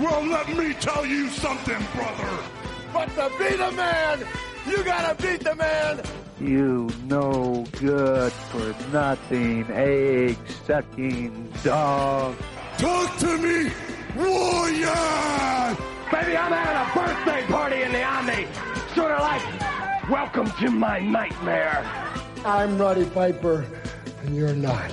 Well, let me tell you something, brother. But to be the man, you gotta beat the man. You no good for nothing, egg sucking dog. Talk to me, warrior! Baby, I'm having a birthday party in the Omni. Sort of like, welcome to my nightmare. I'm Roddy Piper, and you're not.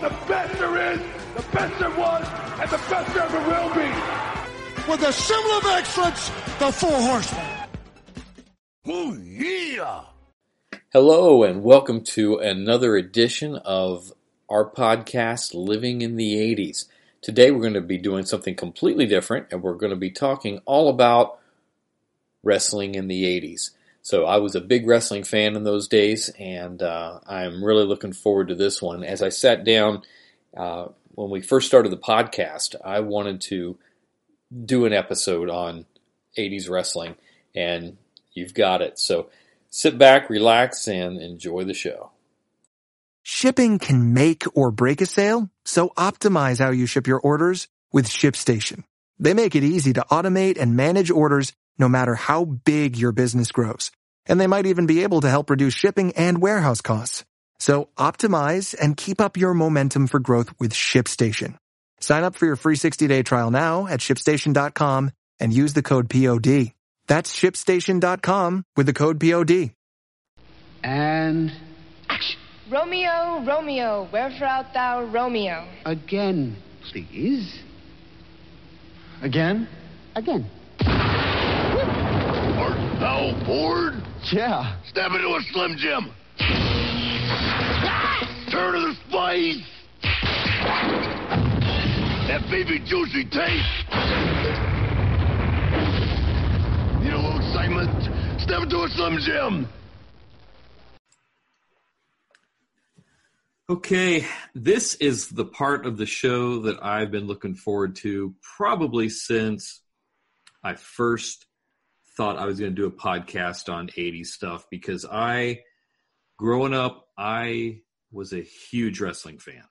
The best there is, the best there was, and the best there ever will be. With a symbol of excellence, the Four Horsemen. Oh, yeah! Hello, and welcome to another edition of our podcast, Living in the 80s. Today, we're going to be doing something completely different, and we're going to be talking all about wrestling in the 80s. So, I was a big wrestling fan in those days, and uh, I'm really looking forward to this one. As I sat down uh, when we first started the podcast, I wanted to do an episode on 80s wrestling, and you've got it. So, sit back, relax, and enjoy the show. Shipping can make or break a sale, so optimize how you ship your orders with ShipStation. They make it easy to automate and manage orders no matter how big your business grows. And they might even be able to help reduce shipping and warehouse costs. So optimize and keep up your momentum for growth with ShipStation. Sign up for your free 60-day trial now at shipstation.com and use the code POD. That's shipstation.com with the code POD. And action. Romeo, Romeo, wherefore art thou, Romeo? again, please. Again? Again. Art thou bored? Yeah. Step into a Slim Jim. Turn to the spice. That baby juicy taste. Need a little excitement? Step into a Slim Jim. Okay, this is the part of the show that I've been looking forward to probably since I first thought I was going to do a podcast on 80s stuff because I, growing up, I was a huge wrestling fan.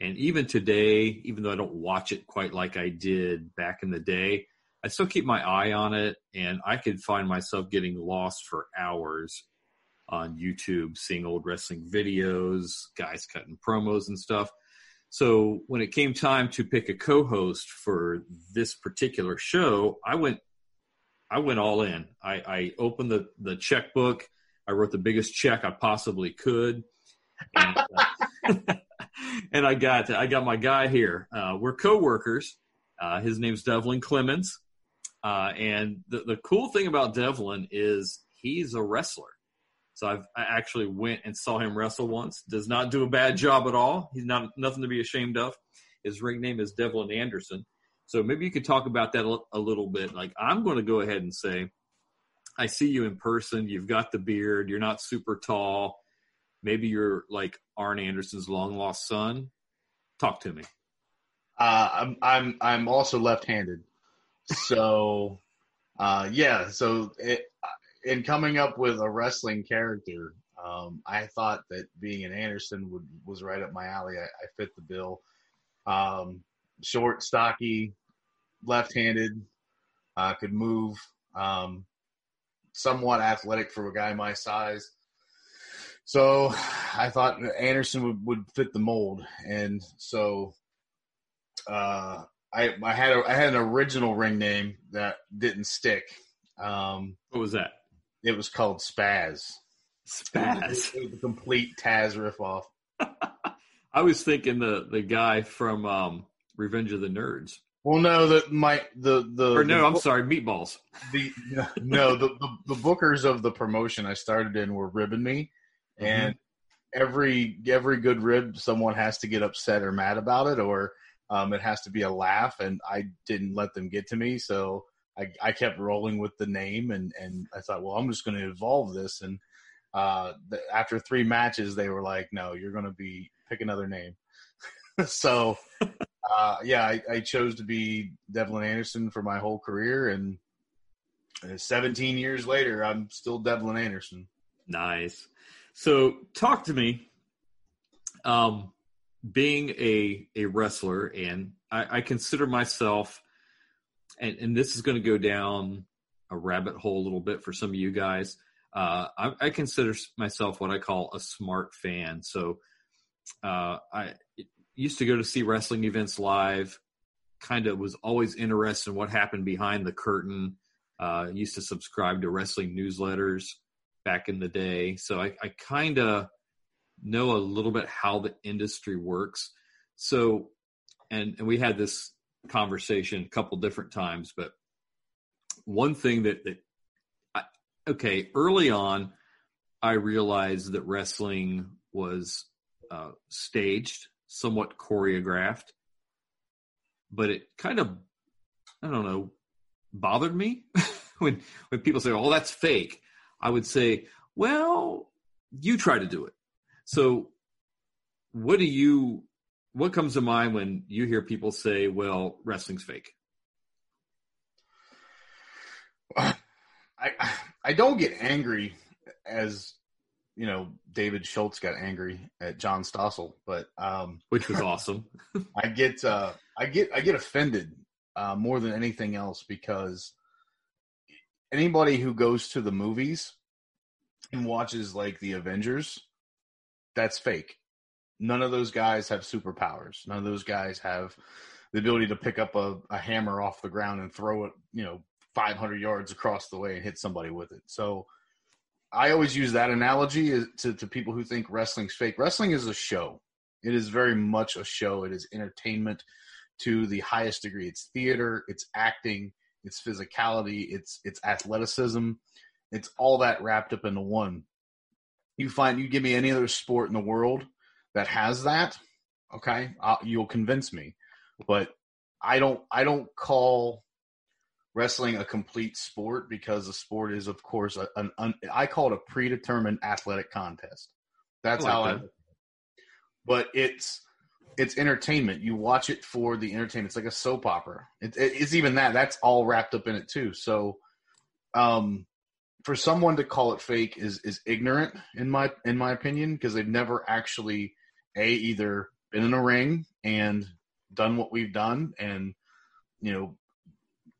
And even today, even though I don't watch it quite like I did back in the day, I still keep my eye on it and I could find myself getting lost for hours on YouTube, seeing old wrestling videos, guys cutting promos and stuff. So when it came time to pick a co-host for this particular show, I went, I went all in. I, I opened the the checkbook. I wrote the biggest check I possibly could, and, uh, and I got I got my guy here. Uh, we're coworkers. Uh, his name's Devlin Clemens, uh, and the the cool thing about Devlin is he's a wrestler. So I've, I actually went and saw him wrestle once. Does not do a bad job at all. He's not nothing to be ashamed of. His ring name is Devlin Anderson. So maybe you could talk about that a, a little bit. Like I'm going to go ahead and say, I see you in person. You've got the beard. You're not super tall. Maybe you're like Arn Anderson's long lost son. Talk to me. Uh, I'm I'm I'm also left-handed, so uh, yeah. So it, in coming up with a wrestling character, um, I thought that being an Anderson would was right up my alley. I, I fit the bill. Um, short, stocky, left-handed, uh, could move, um, somewhat athletic for a guy my size. So I thought Anderson would, would fit the mold, and so uh, I I had a, I had an original ring name that didn't stick. Um, What was that? it was called Spaz. Spaz. It was a complete Taz ripoff. I was thinking the the guy from um, Revenge of the Nerds. Well, no, the my the the Or no, the, I'm sorry, Meatballs. The no, the, the the bookers of the promotion I started in were ribbing me, and every every good rib, someone has to get upset or mad about it, or um, it has to be a laugh, and I didn't let them get to me, so I, I kept rolling with the name, and and I thought, well, I'm just going to evolve this, and uh, the, after three matches, they were like, no, you're going to be pick another name. so uh, yeah, I, I chose to be Devlin Anderson for my whole career, and uh, 17 years later, I'm still Devlin Anderson. Nice. So talk to me. Um, being a a wrestler, and I, I consider myself, and and this is going to go down a rabbit hole a little bit for some of you guys. Uh, I, I consider myself what I call a smart fan. So uh, I used to go to see wrestling events live. Kind of was always interested in what happened behind the curtain. Uh, used to subscribe to wrestling newsletters back in the day, so I, I kind of know a little bit how the industry works. So, and and we had this conversation a couple different times, but one thing that that I, okay early on, I realized that wrestling was uh, staged, somewhat choreographed, but it kind of I don't know bothered me when when people say, "Oh, that's fake." I would say, "Well, you try to do it." So, what do you? What comes to mind when you hear people say, "Well, wrestling's fake"? I I don't get angry as you know David Schultz got angry at John Stossel, but um, which was awesome. I get uh, I get I get offended uh, more than anything else because anybody who goes to the movies and watches like the Avengers, that's fake. None of those guys have superpowers. None of those guys have the ability to pick up a, a hammer off the ground and throw it, you know, 500 yards across the way and hit somebody with it. So I always use that analogy uh, to, to people who think wrestling's fake. Wrestling is a show. It is very much a show. It is entertainment to the highest degree. It's theater, it's acting, it's physicality, it's it's athleticism. It's all that wrapped up into one. You find you give me any other sport in the world that has that, okay, I'll, you'll convince me. But I don't I don't call wrestling a complete sport because the sport is, of course, a, an, an I call it a predetermined athletic contest. That's I like how that. I. But it's it's entertainment. You watch it for the entertainment. It's like a soap opera. It, it, it's even that. That's all wrapped up in it too. So, um, for someone to call it fake is is ignorant in my in my opinion because they've never actually a either been in a ring and done what we've done and you know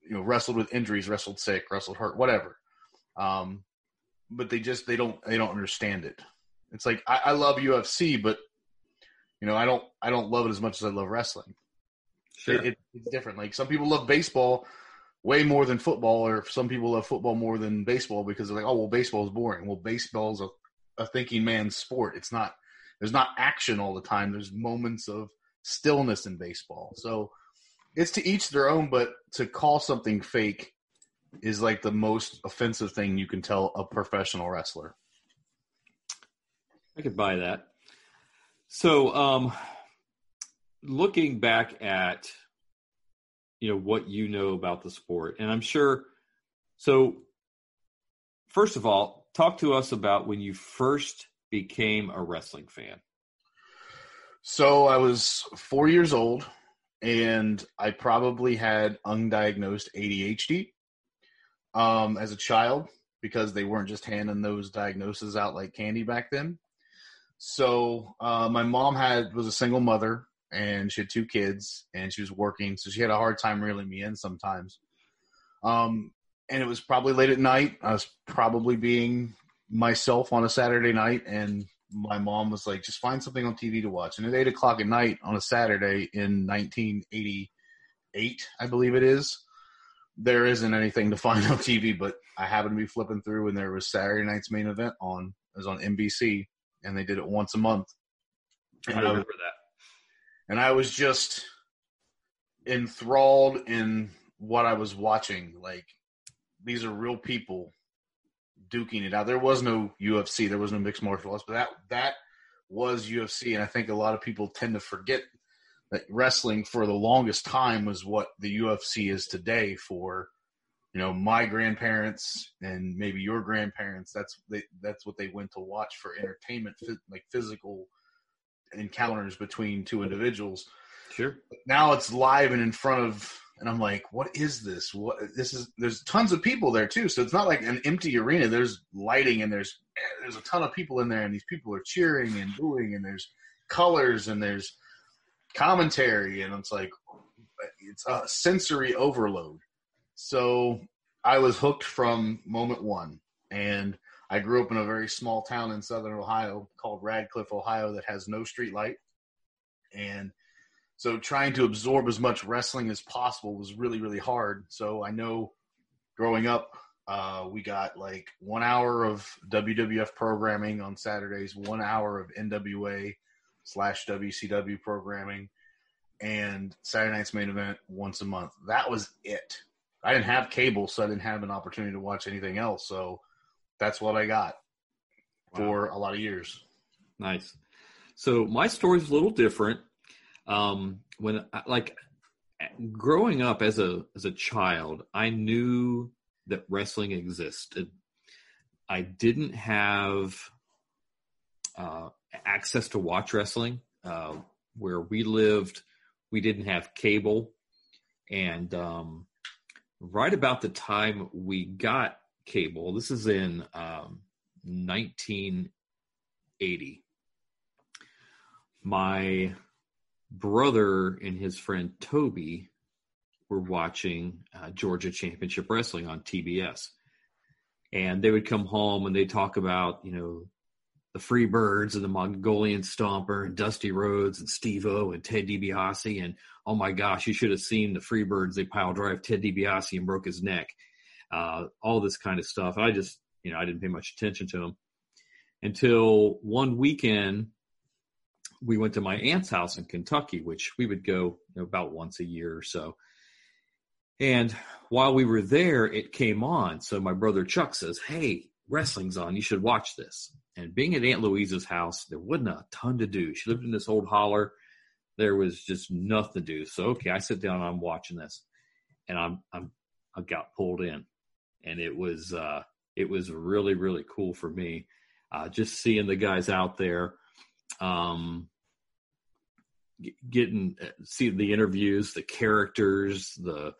you know wrestled with injuries, wrestled sick, wrestled hurt, whatever. Um, but they just they don't they don't understand it. It's like I, I love UFC, but you know I don't I don't love it as much as I love wrestling. Sure. It, it, it's different. Like some people love baseball way more than football, or some people love football more than baseball because they're like, oh well, baseball is boring. Well, baseball is a, a thinking man's sport. It's not. There's not action all the time. There's moments of stillness in baseball. So it's to each their own, but to call something fake is like the most offensive thing you can tell a professional wrestler. I could buy that. So, um, looking back at you know what you know about the sport, and I'm sure. So, first of all, talk to us about when you first became a wrestling fan. So I was four years old and I probably had undiagnosed ADHD um, as a child because they weren't just handing those diagnoses out like candy back then. So uh, my mom had was a single mother and she had two kids and she was working, so she had a hard time reeling me in sometimes. Um, and it was probably late at night. I was probably being myself on a Saturday night, and my mom was like, just find something on TV to watch. And at eight o'clock at night on a Saturday in 1988, I believe it is, there isn't anything to find on TV. But I happened to be flipping through, and there was Saturday night's main event on. It was on NBC, and they did it once a month. And I remember I, that. And I was just enthralled in what I was watching. Like these are real people duking it out. There was no UFC, there was no mixed martial arts, but that that was UFC, and I think a lot of people tend to forget that wrestling for the longest time was what the UFC is today for you know my grandparents and maybe your grandparents that's they, that's what they went to watch for entertainment like physical encounters between two individuals sure now it's live and in front of and I'm like, what is this? What this is? There's tons of people there too, so it's not like an empty arena. There's lighting and there's there's a ton of people in there, and these people are cheering and booing, and there's colors and there's commentary, and it's like it's a sensory overload. So I was hooked from moment one, and I grew up in a very small town in southern Ohio called Radcliff, Ohio, that has no street light, and so trying to absorb as much wrestling as possible was really really hard. So I know growing up uh, we got like one hour of WWF programming on Saturdays, one hour of NWA slash WCW programming, and Saturday night's main event once a month. That was it. I didn't have cable, so I didn't have an opportunity to watch anything else. So that's what I got wow. for a lot of years. Nice. So my story's a little different. Um, when like growing up as a as a child, I knew that wrestling existed. I didn't have uh, access to watch wrestling. Uh, where we lived, we didn't have cable. And um, right about the time we got cable, this is in um, 1980, my brother and his friend Toby were watching uh, Georgia Championship Wrestling on TBS. And they would come home and they'd talk about, you know, the Freebirds and the Mongolian Stomper and Dusty Rhodes and Steve O and Ted DiBiase. And oh my gosh, you should have seen the Freebirds. They pile drive Ted DiBiase and broke his neck. Uh, all this kind of stuff. I just, you know, I didn't pay much attention to them until one weekend we went to my aunt's house in Kentucky, which we would go you know, about once a year or so. And while we were there, it came on. So my brother Chuck says, Hey, wrestling's on. You should watch this. And being at Aunt Louise's house, there wasn't a ton to do. She lived in this old holler. There was just nothing to do. So okay, I sit down and I'm watching this, and I'm I'm I got pulled in, and it was uh, it was really really cool for me, uh, just seeing the guys out there, um, getting uh, see the interviews, the characters, the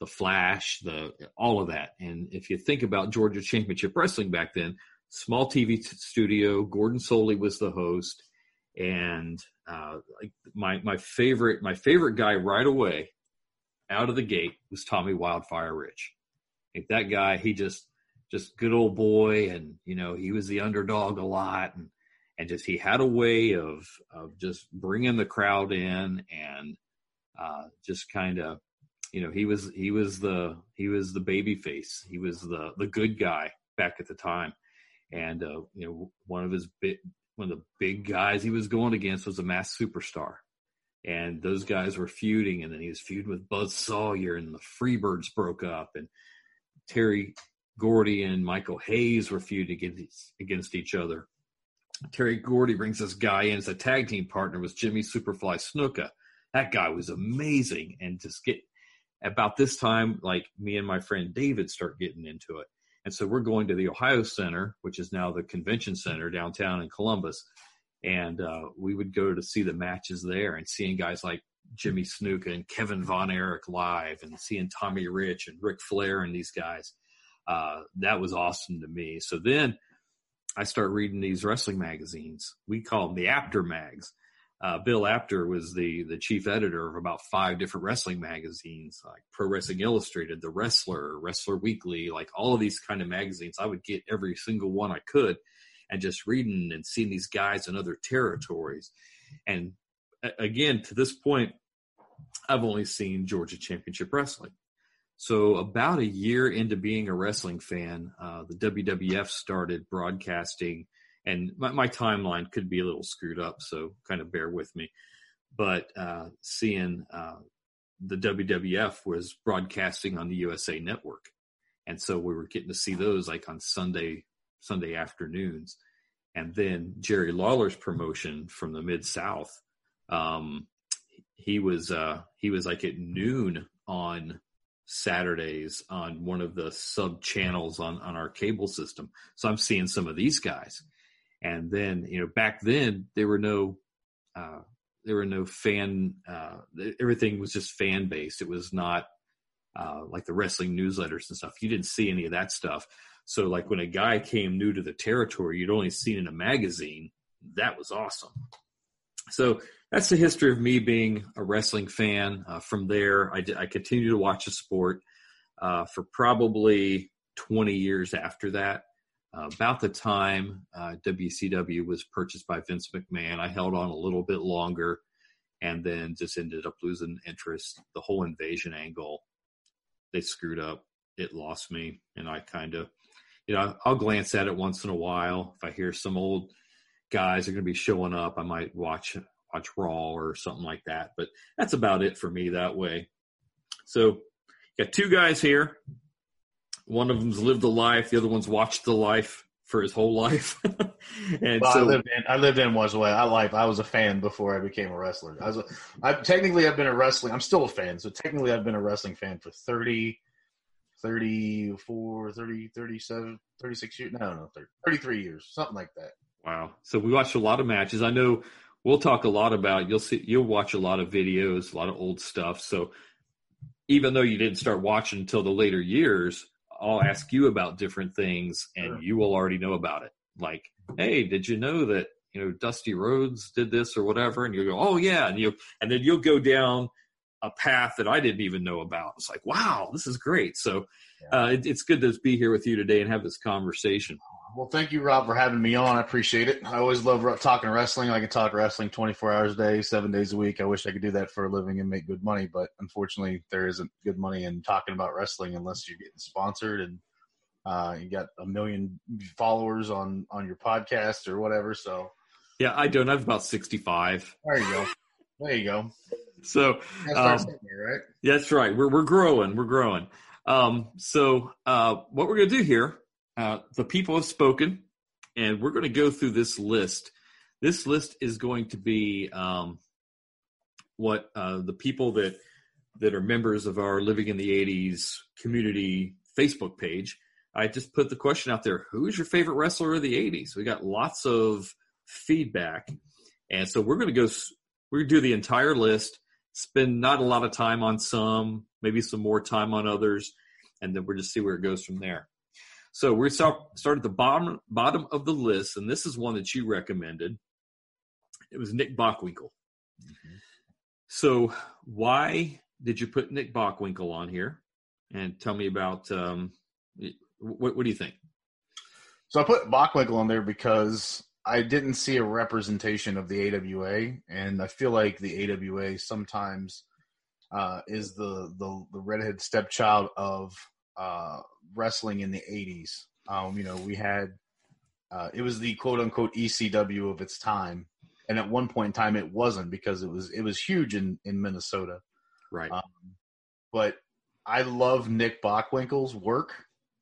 the Flash, the all of that. And if you think about Georgia Championship Wrestling back then, small TV studio, Gordon Solie was the host, and uh, my my favorite my favorite guy right away, out of the gate was Tommy Wildfire Rich. That guy, he just just good old boy, and you know he was the underdog a lot, and and just he had a way of of just bringing the crowd in and uh, just kind of you know he was he was the he was the baby face he was the the good guy back at the time and uh, you know one of his one of the big guys he was going against was a Masked Superstar. And those guys were feuding and then he was feuding with buzz sawyer and the freebirds broke up and terry gordy and michael hayes were feuding against, against each other. Terry gordy brings this guy in as a tag team partner with jimmy superfly snuka. That guy was amazing and just get about this time, like me and my friend David start getting into it. And so we're going to the Ohio Center, which is now the convention center downtown in Columbus. And uh, we would go to see the matches there and seeing guys like Jimmy Snuka and Kevin Von Erich live and seeing Tommy Rich and Ric Flair and these guys. Uh, that was awesome to me. So then I start reading these wrestling magazines. We call them the Apter mags uh, Bill Apter was the the chief editor of about five different wrestling magazines, like Pro Wrestling Illustrated, The Wrestler, Wrestler Weekly, like all of these kind of magazines. I would get every single one I could, and just reading and seeing these guys in other territories. And again, to this point, I've only seen Georgia Championship Wrestling. So about a year into being a wrestling fan, uh, the WWF started broadcasting and my, my, timeline could be a little screwed up, so kind of bear with me. But uh, seeing uh, the WWF was broadcasting on the USA Network, and so we were getting to see those like on Sunday Sunday afternoons, and then Jerry Lawler's promotion from the Mid South. Um, he was uh, he was like at noon on Saturdays on one of the sub channels on on our cable system. So I'm seeing some of these guys and then, you know, back then there were no, uh, there were no fan, uh, everything was just fan based. It was not, uh, like the wrestling newsletters and stuff. You didn't see any of that stuff. So like when a guy came new to the territory, you'd only seen in a magazine. That was awesome. So that's the history of me being a wrestling fan. Uh, from there, I, I continued to watch the sport uh, for probably 20 years after that. Uh, about the time uh, WCW was purchased by Vince McMahon, I held on a little bit longer and then just ended up losing interest. The whole invasion angle, they screwed up. It lost me, and I kind of, you know, I'll glance at it once in a while. If I hear some old guys are going to be showing up, I might watch watch Raw or something like that. But that's about it for me that way. So, got two guys here. One of them's lived a life. The other one's watched the life for his whole life. and well, so, I lived in I lived in was way I life. I was a fan before I became a wrestler. I was a, I technically I've been a wrestling. I'm still a fan. So technically I've been a wrestling fan for 30 34 30 37 36 years. No, no, 30, 33 years, something like that. Wow. So we watched a lot of matches. I know we'll talk a lot about you'll see you'll watch a lot of videos, a lot of old stuff. So even though you didn't start watching until the later years, I'll ask you about different things and sure. you will already know about it. Like, hey, did you know that, you know, Dusty Rhodes did this or whatever? And you go, oh yeah. And you, and then you'll go down a path that I didn't even know about. It's like, wow, this is great. So uh, it, it's good to be here with you today and have this conversation. Well, thank you, Rob, for having me on. I appreciate it. I always love talking wrestling. I can talk wrestling 24 hours a day, seven days a week. I wish I could do that for a living and make good money, but unfortunately, there isn't good money in talking about wrestling unless you're getting sponsored and uh, you got a million followers on on your podcast or whatever. So, yeah, I don't. I have about 65. There you go. There you go. So, um, right? That's right. We're we're growing. We're growing. Um, so, uh, what we're gonna do here uh, the people have spoken, and we're going to go through this list. This list is going to be um, what uh, the people that that are members of our Living in the '80s community Facebook page. I just put the question out there: Who's your favorite wrestler of the '80s? We got lots of feedback, and so we're going to go. We're going to do the entire list. Spend not a lot of time on some, maybe some more time on others, and then we'll just see where it goes from there. So we start start at the bottom bottom of the list, and this is one that you recommended. It was Nick Bockwinkel. Mm-hmm. So why did you put Nick Bockwinkel on here? And tell me about um, what, what do you think? So I put Bockwinkel on there because I didn't see a representation of the AWA, and I feel like the AWA sometimes uh, is the, the the redhead stepchild of uh, wrestling in the 80s. Um, you know, we had uh, it was the quote unquote ECW of its time, and at one point in time it wasn't because it was it was huge in in Minnesota. Right. Um, but I love Nick Bockwinkel's work.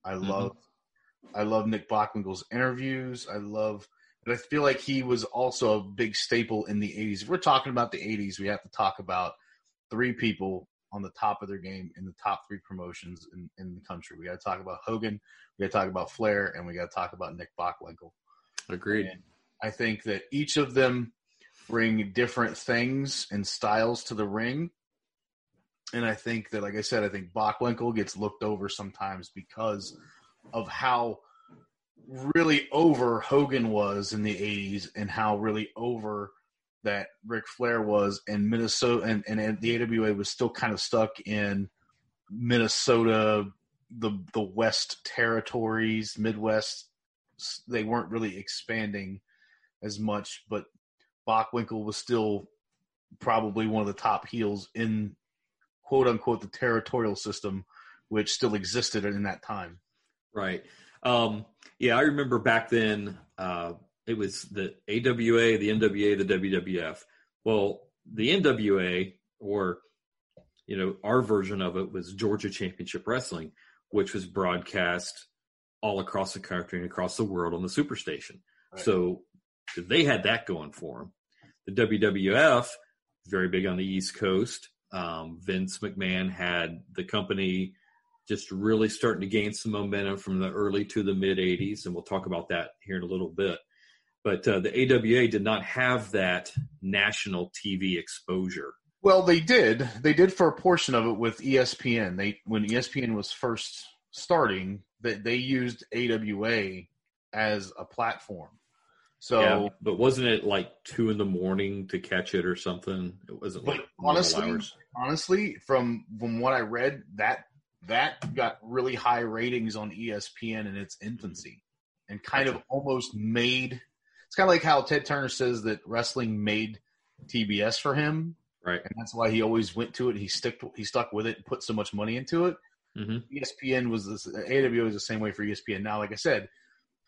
I mm-hmm. love mm-hmm. I love Nick Bockwinkel's interviews. I love but I feel like he was also a big staple in the 80s. If we're talking about the 80s, we have to talk about three people on the top of their game in the top three promotions in, in the country. We got to talk about Hogan, we got to talk about Flair, and we got to talk about Nick Bockwinkel. Agreed. And I think that each of them bring different things and styles to the ring. And I think that, like I said, I think Bockwinkel gets looked over sometimes because of how really over Hogan was in the 80s and how really over that Ric Flair was, and Minnesota and, and the AWA was still kind of stuck in Minnesota, the the West territories, Midwest. They weren't really expanding as much, but Bockwinkel was still probably one of the top heels in quote unquote the territorial system, which still existed in that time. Right. Um, yeah, I remember back then. Uh, it was the AWA, the NWA, the WWF. Well, the NWA, or you know, our version of it was Georgia Championship Wrestling, which was broadcast all across the country and across the world on the Superstation. Right. So they had that going for them. The WWF, very big on the East Coast. Um, Vince McMahon had the company just really starting to gain some momentum from the early to the mid 80s, and we'll talk about that here in a little bit. But uh, the AWA did not have that national TV exposure. Well, they did. They did for a portion of it with ESPN. They when ESPN was first starting, that they, they used AWA as a platform. So, yeah, but wasn't it like two in the morning to catch it or something? It wasn't like honestly, hours. honestly, from from what I read, that that got really high ratings on ESPN in its infancy, and kind of almost made. It's kind of like how Ted Turner says that wrestling made TBS for him, right? And that's why he always went to it. He stuck he stuck with it and put so much money into it. hmm ESPN was this, AWA was the same way for ESPN. Now, like I said,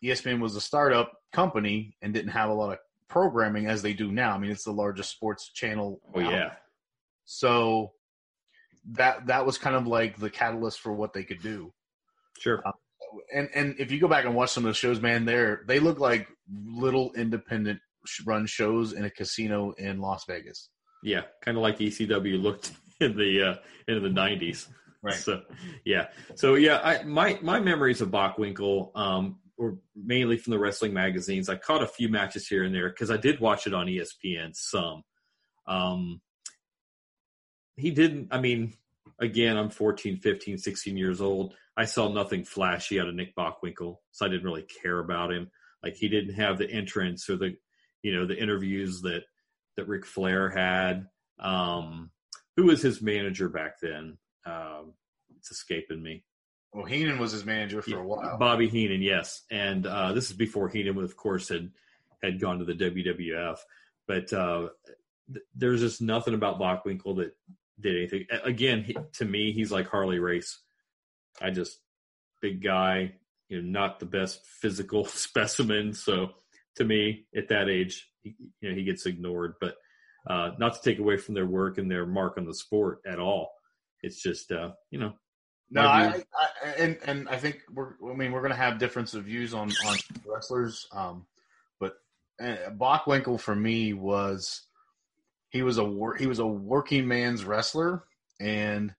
ESPN was a startup company and didn't have a lot of programming as they do now. I mean, it's the largest sports channel. Oh out. yeah, So that that was kind of like the catalyst for what they could do. sure. And and if you go back and watch some of the shows, man, they're they look like little independent run shows in a casino in Las Vegas. Yeah, kind of like ECW looked in the uh, in the nineties. Right. So yeah. So yeah, I my my memories of Bockwinkel um were mainly from the wrestling magazines. I caught a few matches here and there because I did watch it on ESPN some. Um he didn't I mean again I'm 14, 15, 16 years old. I saw nothing flashy out of Nick Bockwinkel, so I didn't really care about him. Like he didn't have the entrance or the you know the interviews that that Ric Flair had. Um, who was his manager back then? Um, it's escaping me. Well, Heenan was his manager for a while. Bobby Heenan, yes, and uh, this is before Heenan, of course, had had gone to the WWF. But uh, th- there's just nothing about Bockwinkel that did anything. Again, he, to me, he's like Harley Race. I just big guy, you know, not the best physical specimen. So to me, at that age, he, you know, he gets ignored. But uh, not to take away from their work and their mark on the sport at all. It's just, uh, you know, No, I. I and and I think we're. I mean, we're going to have difference of views on on wrestlers. Um, but uh, Bockwinkel for me was he was a wor- he was a working man's wrestler, and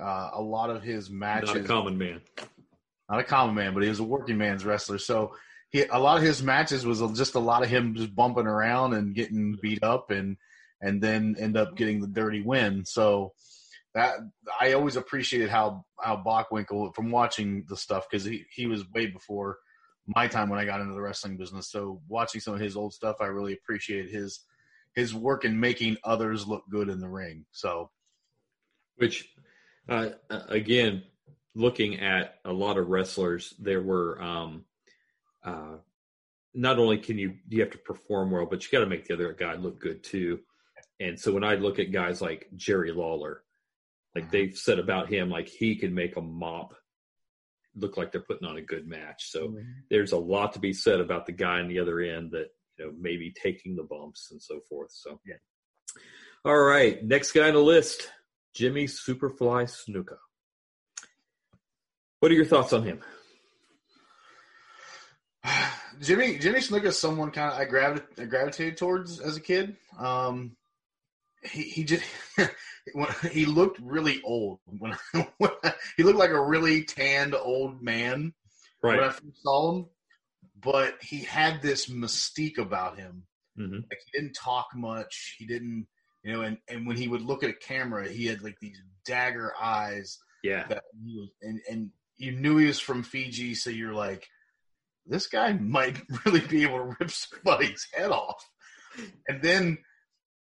uh, a lot of his matches not a common man. not a common man, but he was a working man's wrestler. So he a lot of his matches was just a lot of him just bumping around and getting beat up and and then end up getting the dirty win. So that I always appreciated how how Bockwinkel from watching the stuff because he he was way before my time when I got into the wrestling business. So watching some of his old stuff, I really appreciated his his work in making others look good in the ring. So Which, uh, again, looking at a lot of wrestlers, there were um, uh, not only can you you have to perform well, but you got to make the other guy look good too. And so when I look at guys like Jerry Lawler, like they've said about him, like he can make a mop look like they're putting on a good match. So there's a lot to be said about the guy on the other end that you know maybe taking the bumps and so forth. So Yeah. All right, next guy on the list, Jimmy Superfly Snuka. What are your thoughts on him? Jimmy Jimmy Snuka is someone kind of I, gravi- I gravitated towards as a kid. Um, he he just when, he looked really old when, when he looked like a really tanned old man when I Right. first saw him. But he had this mystique about him. hmm Like he didn't talk much. He didn't, you know, and and when he would look at a camera, he had like these dagger eyes Yeah. that he was, and and you knew he was from Fiji, so you're like, this guy might really be able to rip somebody's head off. And then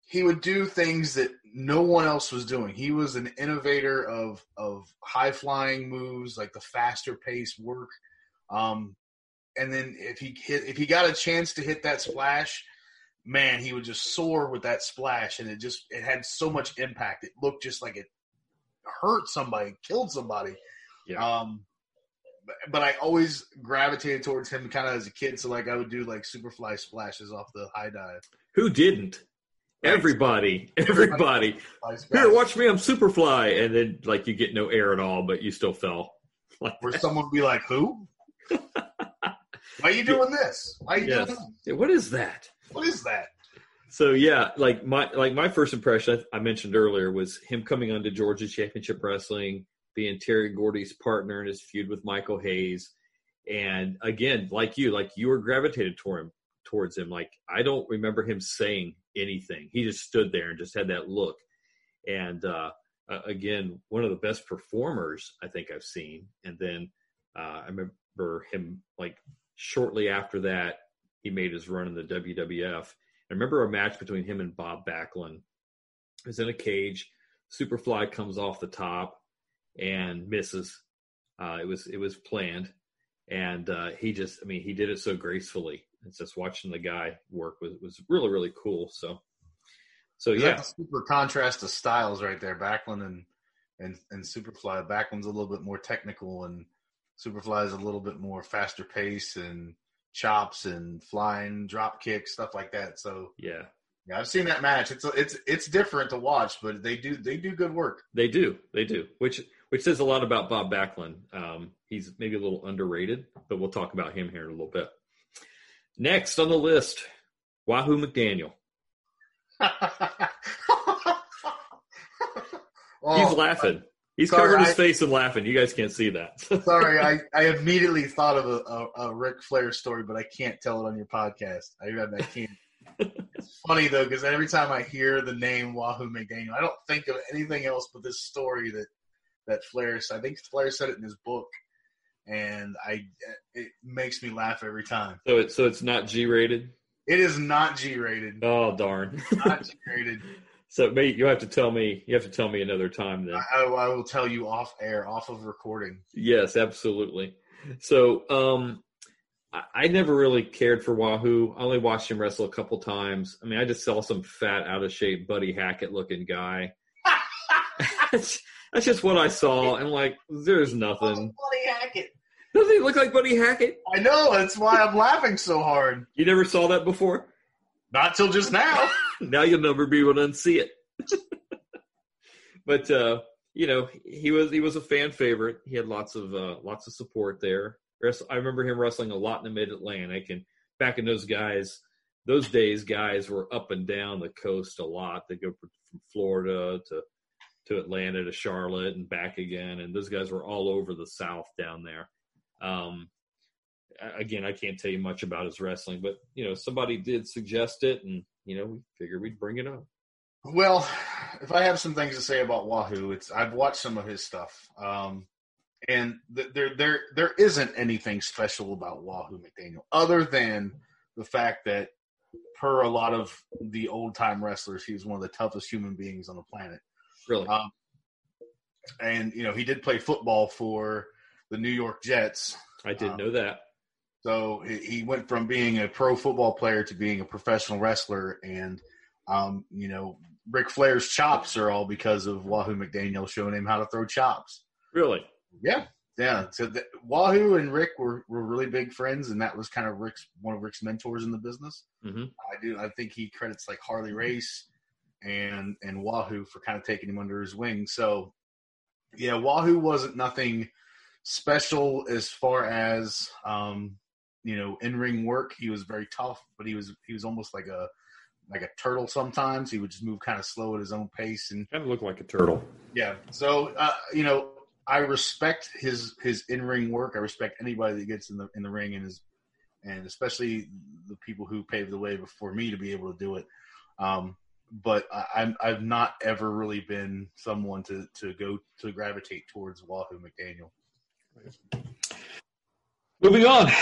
he would do things that no one else was doing. He was an innovator of of high flying moves, like the faster paced work. Um, and then if he hit, if he got a chance to hit that splash, man, he would just soar with that splash, and it just it had so much impact. It looked just like it hurt somebody, killed somebody. Yeah. Um, but, but I always gravitated towards him kind of as a kid. So like I would do like superfly splashes off the high dive. Who didn't? Right. Everybody, everybody. Here, watch me. I'm Superfly, and then like you get no air at all, but you still fell. Like Where someone would be like, "Who? Why are you doing this? Why are you Yes. doing that? What is that? What is that?" So yeah, like my like my first impression I mentioned earlier was him coming onto Georgia Championship Wrestling, being Terry Gordy's partner in his feud with Michael Hayes, and again, like you, like you were gravitated toward him towards him. Like I don't remember him saying anything. He just stood there and just had that look. And uh, uh, again, one of the best performers I think I've seen. And then uh, I remember him like shortly after that, he made his run in the WWF. I remember a match between him and Bob Backlund. It was in a cage. Superfly comes off the top and misses. Uh, it was it was planned, and uh, he just I mean he did it so gracefully. It's just watching the guy work was was really really cool. So so yeah, super contrast to styles right there. Backlund and and and Superfly. Backlund's a little bit more technical, and Superfly is a little bit more faster pace and chops and flying drop kicks stuff like that. So yeah, yeah, I've seen that match. It's it's it's different to watch, but they do they do good work. They do, they do. Which which says a lot about Bob Backlund. Um, he's maybe a little underrated, but we'll talk about him here in a little bit. Next on the list, Wahoo McDaniel. oh, He's laughing. He's sorry, covering his I, face and laughing. You guys can't see that. sorry, I, I immediately thought of a, a, a Ric Flair story, but I can't tell it on your podcast. I, I can't. it's funny though because every time I hear the name Wahoo McDaniel, I don't think of anything else but this story that that Flair. I think Flair said it in his book, and I it makes me laugh every time. So it's so it's not G rated. It is not G rated. Oh darn! not G rated. So, mate, you have to tell me. You have to tell me another time. Then I, I will tell you off air, off of recording. Yes, absolutely. So, um, I, I never really cared for Wahoo. I only watched him wrestle a couple times. I mean, I just saw some fat, out of shape, Buddy Hackett looking guy. that's, that's just what I saw. And like, there's nothing. Buddy Hackett. Doesn't he look like Buddy Hackett? I know. That's why I'm laughing so hard. You never saw that before? Not till just now. now you'll never be able to unsee it. but uh, you know, he was he was a fan favorite. He had lots of uh, lots of support there. I remember him wrestling a lot in the Mid Atlantic, and back in those guys, those days, guys were up and down the coast a lot. They go from Florida to to Atlanta to Charlotte and back again, and those guys were all over the South down there. Um, again, I can't tell you much about his wrestling, but you know, somebody did suggest it, and you know, we figured we'd bring it up. Well, if I have some things to say about Wahoo, it's I've watched some of his stuff, um, and th- there there there isn't anything special about Wahoo McDaniel other than the fact that, per a lot of the old time wrestlers, he was one of the toughest human beings on the planet. Really, um, and you know, he did play football for the New York Jets. I didn't um, know that. So he went from being a pro football player to being a professional wrestler, and um, you know, Ric Flair's chops are all because of Wahoo McDaniel showing him how to throw chops. Really? Yeah, yeah. So the, Wahoo and Rick were, were really big friends, and that was kind of Rick's one of Rick's mentors in the business. Mm-hmm. I do. I think he credits like Harley Race and and Wahoo for kind of taking him under his wing. So yeah, Wahoo wasn't nothing special as far as um, you know, in ring work. He was very tough, but he was he was almost like a like a turtle. Sometimes he would just move kind of slow at his own pace and kind of look like a turtle. Yeah. So uh, you know, I respect his his in ring work. I respect anybody that gets in the in the ring and is and especially the people who paved the way before me to be able to do it. Um, but I, have not ever really been someone to to go to gravitate towards Wahoo McDaniel. Moving on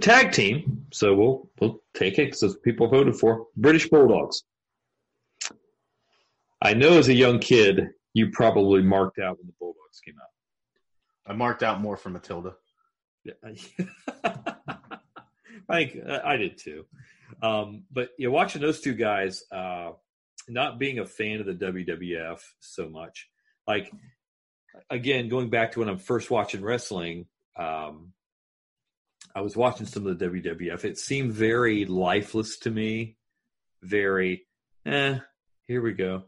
tag team. So we'll we'll take it because people voted for British Bulldogs. I know as a young kid, you probably marked out when the Bulldogs came out. I marked out more for Matilda. Yeah, I think I did too. Um, but you know, watching those two guys, uh, not being a fan of the WWF so much, like again, going back to when I'm first watching wrestling, um, I was watching some of the WWF. It seemed very lifeless to me, very, eh, here we go.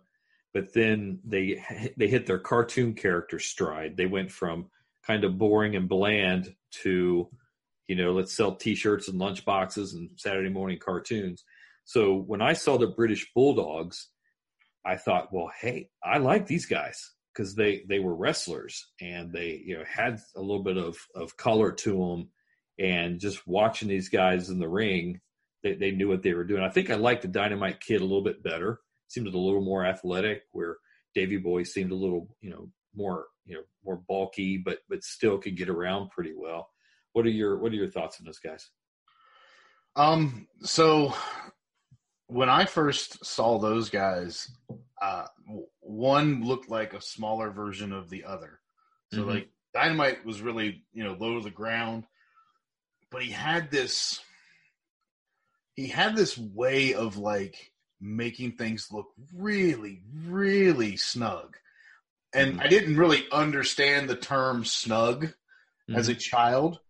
But then they they hit their cartoon character stride. They went from kind of boring and bland to, you know, let's sell T-shirts and lunch boxes and Saturday morning cartoons. So when I saw the British Bulldogs, I thought, well, hey, I like these guys because they they were wrestlers and they you know had a little bit of of color to them and just watching these guys in the ring, they, they knew what they were doing. I think I liked the Dynamite Kid a little bit better. Seemed a little more athletic, where Davy Boy seemed a little, you know, more, you know, more bulky, but but still could get around pretty well. What are your What are your thoughts on those guys? Um, so when I first saw those guys, uh, one looked like a smaller version of the other. So Mhm. like Dynamite was really you know low to the ground, but he had this he had this way of like making things look really really snug. And I didn't really understand the term snug as a child.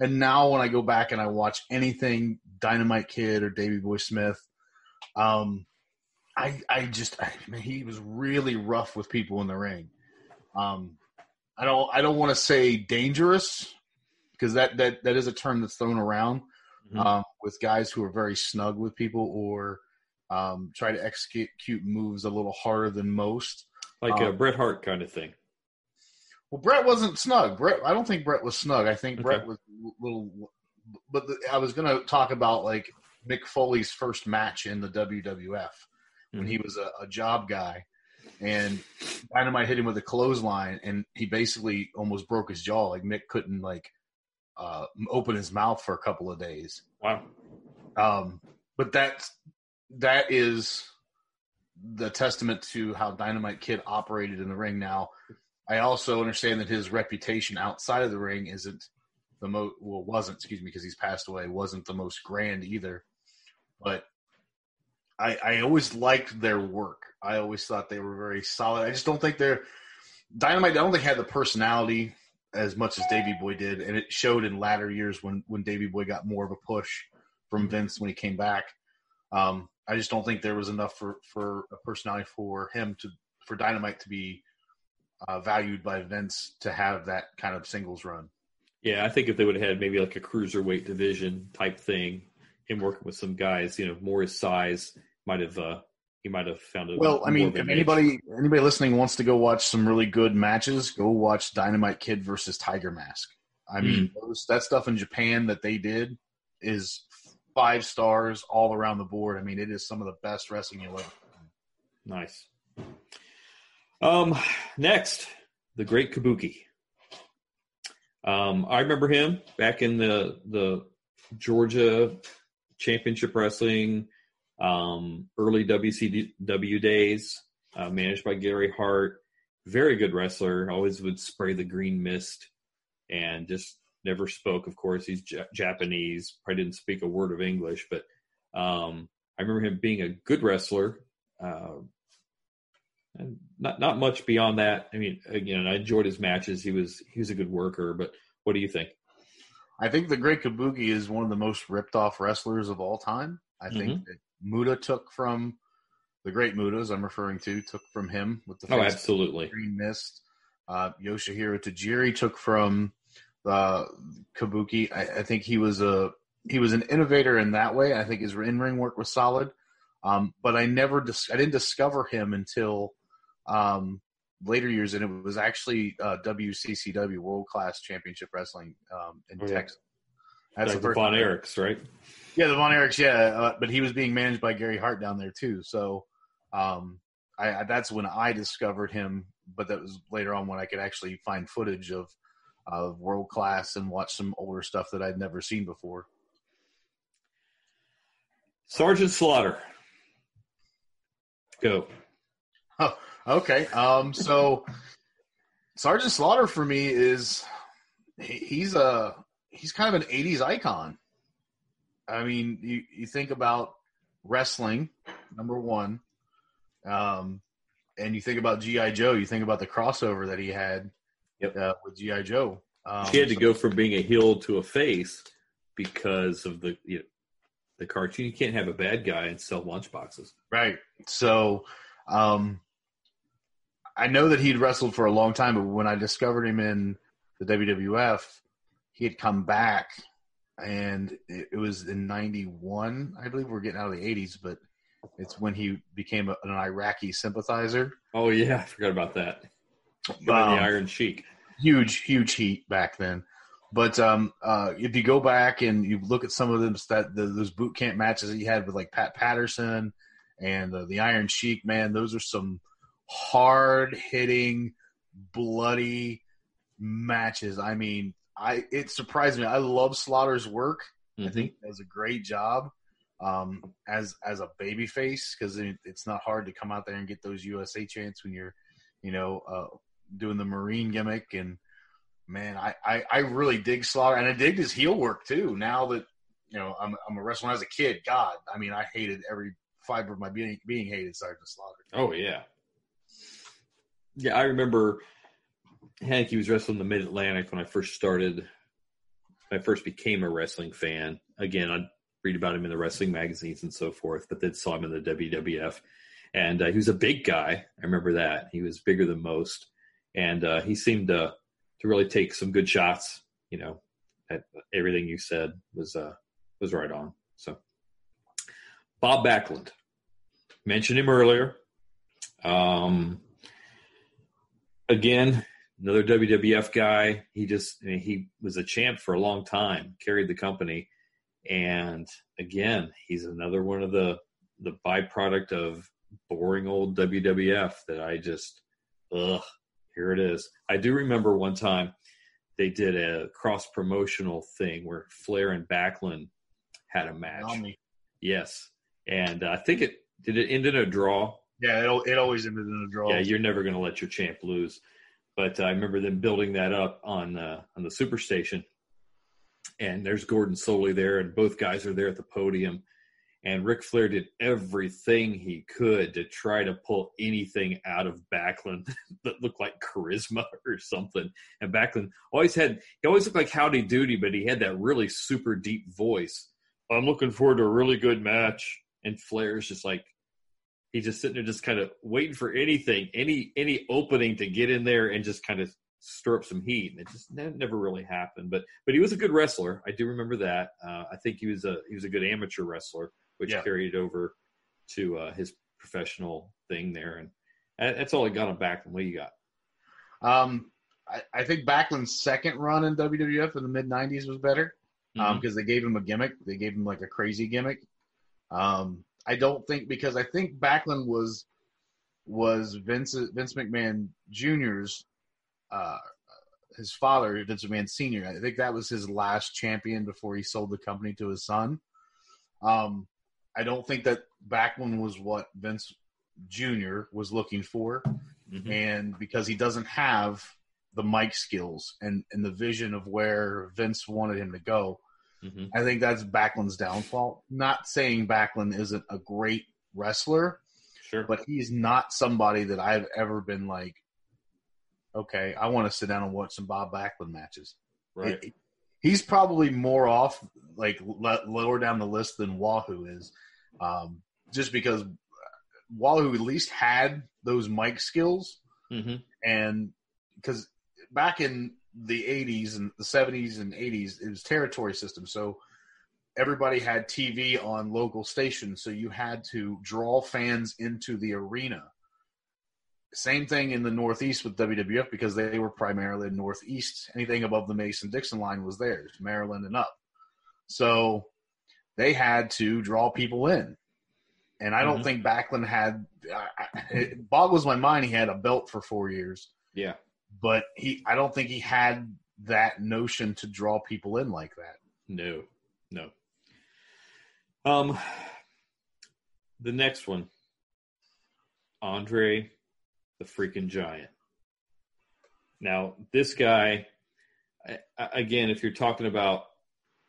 And now when I go back and I watch anything Dynamite Kid or Davy Boy Smith, um, I I just I mean, he was really rough with people in the ring. Um, I don't I don't want to say dangerous because that that that is a term that's thrown around Mhm. um, with guys who are very snug with people or um, try to execute moves a little harder than most. like a Um, Bret Hart kind of thing. Well, Brett wasn't snug. Brett, I don't think Brett was snug. I think Brett was a little. But the, I was going to talk about like Mick Foley's first match in the WWF when he was a, a job guy, and Dynamite hit him with a clothesline, and he basically almost broke his jaw. Like Mick couldn't like uh, open his mouth for a couple of days. Wow. Um, but that's that is the testament to how Dynamite Kid operated in the ring. Now, I also understand that his reputation outside of the ring isn't the most well wasn't excuse me because he's passed away wasn't the most grand either. But I I always liked their work. I always thought they were very solid. I just don't think they're Dynamite. I don't think had the personality as much as Davy Boy did, and it showed in latter years when when Davy Boy got more of a push from Vince when he came back. Um, I just don't think there was enough for for a personality for him to for Dynamite to be uh, valued by Vince to have that kind of singles run. Yeah, I think if they would have had maybe like a cruiserweight division type thing, him working with some guys, you know, more his size, might have uh he might have found it. Well, I mean, if anybody anybody listening wants to go watch some really good matches, go watch Dynamite Kid versus Tiger Mask. I mean, those, that stuff in Japan that they did is five stars all around the board. I mean, it is some of the best wrestling you'll ever. Nice. Um, next, the Great Kabuki. Um, I remember him back in the the Georgia Championship Wrestling, um, early WCW days, uh, managed by Gary Hart. Very good wrestler. Always would spray the green mist, and just never spoke. Of course, he's J- Japanese. Probably didn't speak a word of English, but um, I remember him being a good wrestler. Uh, and not not much beyond that. I mean, again, I enjoyed his matches. He was he was a good worker. But what do you think? I think the Great Kabuki is one of the most ripped off wrestlers of all time. I think Mhm. that Muta took from the Great Muta's I'm referring to took from him with the Oh, absolutely. Green Mist. Uh, Yoshihiro Tajiri took from uh, Kabuki. I, I think he was a he was an innovator in that way. I think his in ring work was solid, um, but I never dis- I didn't discover him until um, later years, and it was actually uh, WCCW World Class Championship Wrestling um, in Oh, yeah. Texas. That's Like the the Von Erichs, right? Yeah, the Von Erichs, yeah, uh, but he was being managed by Gary Hart down there too. So um, I, I that's when I discovered him. But that was later on when I could actually find footage of of world class and watch some older stuff that I'd never seen before. Sergeant Slaughter. Go. Oh, okay. Um, so Sergeant Slaughter for me is he, he's a he's kind of an '80s icon. I mean, you you think about wrestling, number one, um, and you think about GI Joe. You think about the crossover that he had Yep. uh, with GI Joe. Um, he had to so- go from being a heel to a face because of the you know, the cartoon. You can't have a bad guy and sell lunchboxes. Right. So, um, I know that he'd wrestled for a long time, but when I discovered him in the WWF, he had come back, and it, it was in '91. I believe we're getting out of the '80s, but it's when he became a, an Iraqi sympathizer. Oh yeah, I forgot about that. Um, the Iron Sheik. huge, huge heat back then. But um, uh, if you go back and you look at some of them, that the, those boot camp matches that he had with like Pat Patterson and uh, the Iron Sheik, man, those are some hard hitting, bloody matches. I mean, I it surprised me. I love Slaughter's work, I think he does a great job um, as as a baby face because it, it's not hard to come out there and get those USA chants when you're, you know, uh, doing the Marine gimmick. And man, I, I, I really dig Slaughter, and I dig his heel work too. Now that you know I'm I'm a wrestler as a kid, God, I mean, I hated every fiber of my being being hated Sergeant Slaughter. Oh yeah, yeah. I remember Hank. He was wrestling the Mid Atlantic when I first started. I first became a wrestling fan. Again, I read about him in the wrestling magazines and so forth, but then saw him in the WWF. And uh, he was a big guy. I remember that. He was bigger than most. And uh, he seemed to, to really take some good shots. You know, everything you said was, uh, was right on. So, Bob Backlund. Mentioned him earlier. Um, again, another WWF guy. He just I mean, he was a champ for a long time, carried the company, and again, he's another one of the the byproduct of boring old WWF that I just ugh. Here it is. I do remember one time they did a cross promotional thing where Flair and Backlund had a match. Yes, and uh, I think it did it end in a draw. Yeah, it, it always ended in a draw. Yeah, you're never going to let your champ lose. But I remember them building that up on uh, on the Superstation, and there's Gordon Solie there, and both guys are there at the podium. And Ric Flair did everything he could to try to pull anything out of Backlund that looked like charisma or something. And Backlund always had, he always looked like Howdy Doody, but he had that really super deep voice. I'm looking forward to a really good match. And Flair's just like, he's just sitting there, just kind of waiting for anything, any any opening to get in there and just kind of stir up some heat. And it just never really happened. But but he was a good wrestler. I do remember that. Uh, I think he was a he was a good amateur wrestler, which Yeah. carried over to uh, his professional thing there. And that- that's all I got on Backlund. What you got? Um, I, I think Backlund's second run in WWF in the mid '90s was better because they gave him a gimmick. They gave him like a crazy gimmick. Um, I don't think because I think Backlund was was Vince Vince McMahon Jr.'s uh, his father, Vince McMahon Sr. I think that was his last champion before he sold the company to his son. Um, I don't think that Backlund was what Vince Jr. was looking for Mhm. and because he doesn't have the mic skills and, and the vision of where Vince wanted him to go, Mhm. I think that's Backlund's downfall. Not saying Backlund isn't a great wrestler, Sure. but he's not somebody that I've ever been like, okay, I want to sit down and watch some Bob Backlund matches. right. It- he's probably more off, like le- lower down the list than Wahoo is, um, just because Wahoo at least had those mic skills, hmm and because back in the '80s and the '70s and '80s, it was territory system, so everybody had TV on local stations, so you had to draw fans into the arena. Same thing in the Northeast with WWF because they were primarily Northeast. Anything above the Mason Dixon line was theirs, Maryland and up. So they had to draw people in. And I don't Mhm. think Backlund had. I, it boggles my mind. He had a belt for four years, Yeah. But he. I don't think he had that notion to draw people in like that. No, no. Um, the next one, Andre, the freaking giant. Now, this guy, again, if you're talking about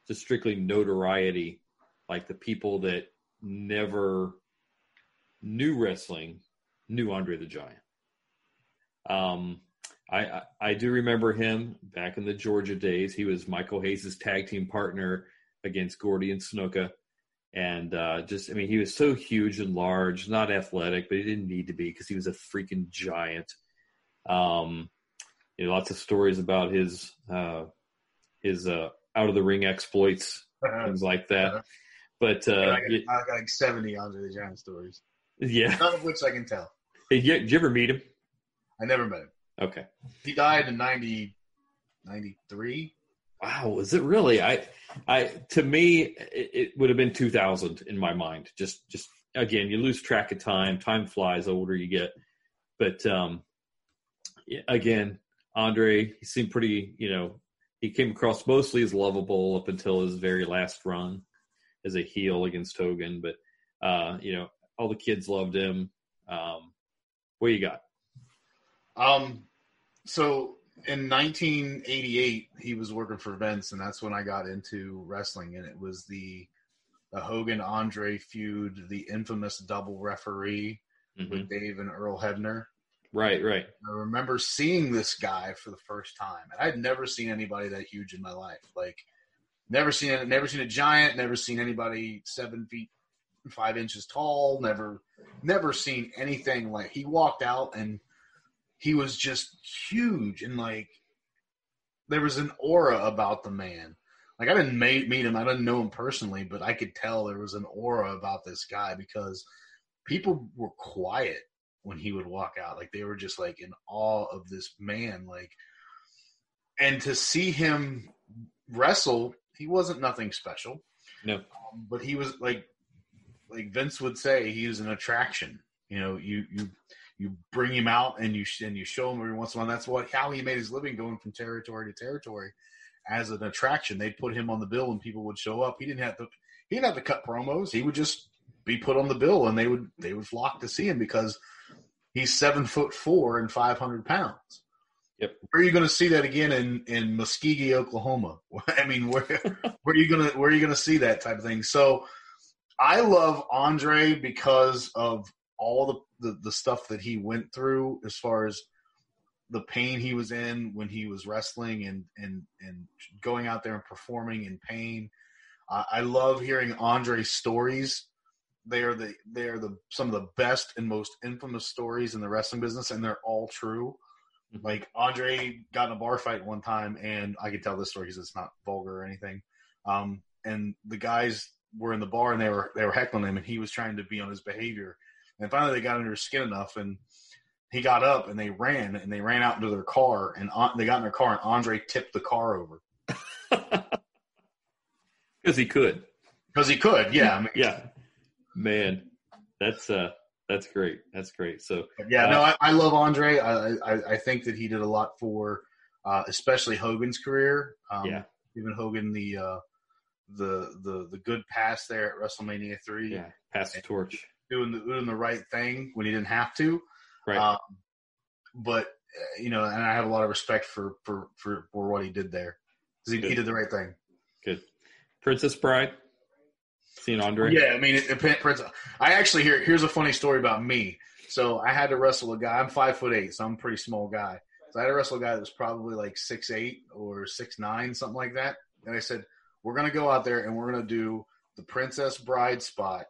just strictly notoriety, like the people that never knew wrestling knew Andre the Giant. Um, I, I I do remember him back in the Georgia days. He was Michael Hayes' tag team partner against Gordy and Snuka. And uh, just, I mean, he was so huge and large, not athletic, but he didn't need to be because he was a freaking giant. Um, you know, lots of stories about his uh, his uh, out of the ring exploits, things like that. But I, uh, got, y- I got like seventy Andre the Giant stories, yeah, none of which I can tell. Hey, you- did you ever meet him? I never met him. Okay. He died in 90, 93. Wow, is it really? I, I to me, it, it would have been 2000 in my mind. Just, just again, you lose track of time. Time flies the older you get. But um, again, Andre, he seemed pretty, you know, he came across mostly as lovable up until his very last run as a heel against Hogan. But uh, you know, all the kids loved him. Um, what you got? Um, so in 1988, he was working for Vince, and that's when I got into wrestling. And it was the the Hogan Andre feud, the infamous double referee Mhm. with Dave and Earl Hebner. Right, right. I remember seeing this guy for the first time, and I'd never seen anybody that huge in my life. Like, never seen never seen a giant, never seen anybody seven feet five inches tall, never, never seen anything like. He walked out and he was just huge, and like, there was an aura about the man. Like, I didn't meet, meet him, I didn't know him personally, but I could tell there was an aura about this guy because people were quiet when he would walk out. Like they were just like in awe of this man. Like, and to see him wrestle, he wasn't nothing special, No. um, but he was like, like Vince would say, he was an attraction. You know, you you you bring him out and you and you show him every once in a while. That's what how he made his living, going from territory to territory as an attraction. They'd put him on the bill and people would show up. He didn't have to. He didn't have to cut promos. He would just be put on the bill, and they would they would flock to see him because he's seven foot four and five hundred pounds. Yep. Where are you going to see that again in in Muskogee, Oklahoma? I mean, where where are you gonna where are you gonna see that type of thing? So, I love Andre because of all the, the the stuff that he went through as far as the pain he was in when he was wrestling and and and going out there and performing in pain. Uh, I love hearing Andre's stories. They are the they are the some of the best and most infamous stories in the wrestling business, and they're all true. Like Andre got in a bar fight one time, and I can tell this story because it's not vulgar or anything. Um, and the guys were in the bar and they were they were heckling him, and he was trying to be on his behavior. And finally, they got under his skin enough, and he got up and they ran and they ran out into their car, and An- they got in their car, and Andre tipped the car over Because he could. because he could. Yeah, I mean, Yeah. Man, that's uh that's great. That's great. So yeah. uh, No, I, I love Andre. I, I I think that he did a lot for, uh, especially Hogan's career. Um, Yeah. Even Hogan the uh, the the the good pass there at WrestleMania three. yeah, pass the torch. Doing the doing the right thing when he didn't have to. Right. Um, but uh, you know, and I have a lot of respect for for for, for what he did there because he, he did the right thing. Good. Princess Bride. Seen Andre? Yeah, I mean, it, it, Prince. I actually here. Here's a funny story about me. So I had to wrestle a guy. I'm five foot eight, so I'm a pretty small guy. So I had to wrestle a guy that was probably like six eight or six nine, something like that. And I said, "We're gonna go out there and we're gonna do the Princess Bride spot,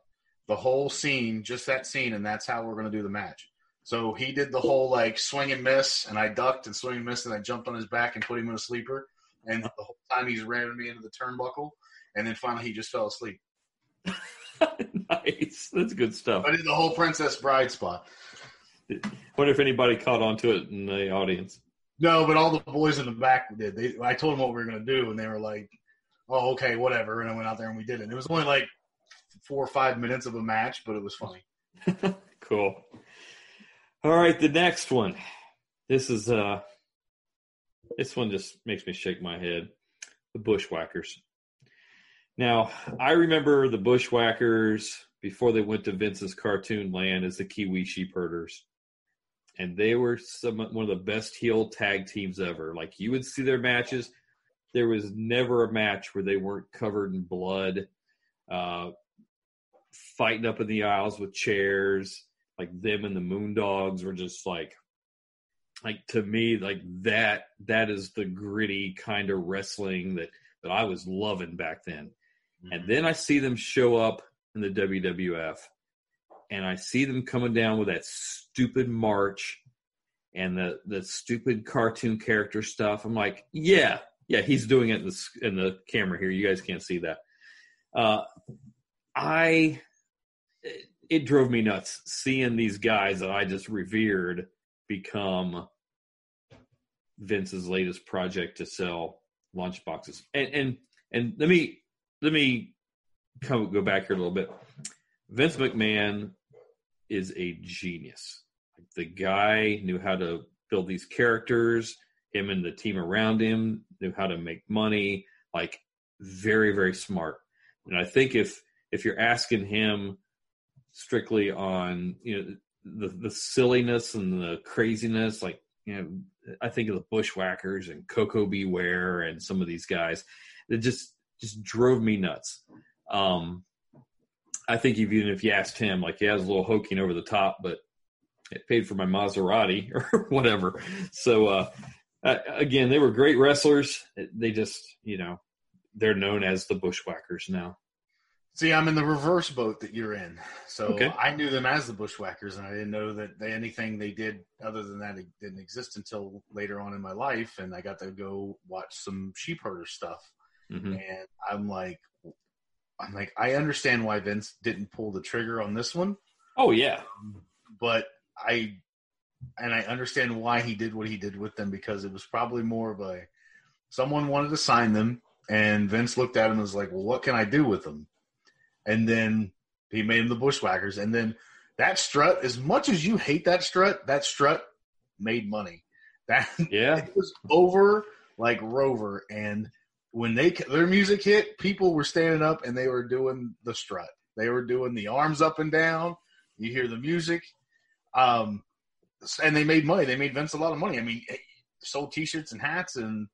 the whole scene, just that scene, and that's how we're gonna do the match." So he did the whole like swing and miss, and I ducked and swing and missed, and I jumped on his back and put him in a sleeper. And the whole time he's ramming me into the turnbuckle, and then finally he just fell asleep. nice. That's good stuff. I did the whole Princess Bride spot. Wonder if anybody caught on to it in the audience. No, but all the boys in the back did. They, I told them what we were going to do, and they were like, "Oh, okay, whatever." And I went out there and we did it. And It was only like four or five minutes of a match, but it was funny. cool. All right, the next one. This is uh this one just makes me shake my head. The Bushwhackers. Now, I remember the Bushwhackers before they went to Vince's cartoon land as the Kiwi Sheep Herders. And they were some one of the best heel tag teams ever. Like you would see their matches, there was never a match where they weren't covered in blood, uh, fighting up in the aisles with chairs. Like them and the Moondogs were just like, like to me, like that. That is the gritty kind of wrestling that that I was loving back then. And then I see them show up in the WWF, and I see them coming down with that stupid march and the the stupid cartoon character stuff. I'm like, yeah, yeah, he's doing it in the in the camera here. You guys can't see that. Uh, I it, drove me nuts seeing these guys that I just revered become Vince's latest project to sell lunchboxes. And and and let me let me come go back here a little bit. Vince McMahon is a genius. The guy knew how to build these characters. him and the team around him knew how to make money. Like very, very smart. And I think if if you're asking him strictly on you know the the silliness and the craziness, like you know, I think of the Bushwhackers and Koko B. Ware and some of these guys, it just just drove me nuts. Um, I think even if you asked him, like he has a little hoking over the top, but it paid for my Maserati or whatever. So uh, again, they were great wrestlers. They just, you know, they're known as the Bushwhackers now. See, I'm in the reverse boat that you're in. So Okay. I knew them as the Bushwhackers, and I didn't know that they, anything they did other than that it didn't exist until later on in my life. And I got to go watch some sheep herder stuff, hmm and I'm like, I'm like, I understand why Vince didn't pull the trigger on this one, Oh yeah, but I, and I understand why he did what he did with them because it was probably more of a, someone wanted to sign them, and Vince looked at him and was like, well, what can I do with them? And then he made him the Bushwhackers. And then that strut, as much as you hate that strut, that strut made money. That yeah. it was over like Rover. And when they their music hit, people were standing up and they were doing the strut. They were doing the arms up and down. You hear the music, um, and they made money. They made Vince a lot of money. I mean, sold T-shirts and hats, and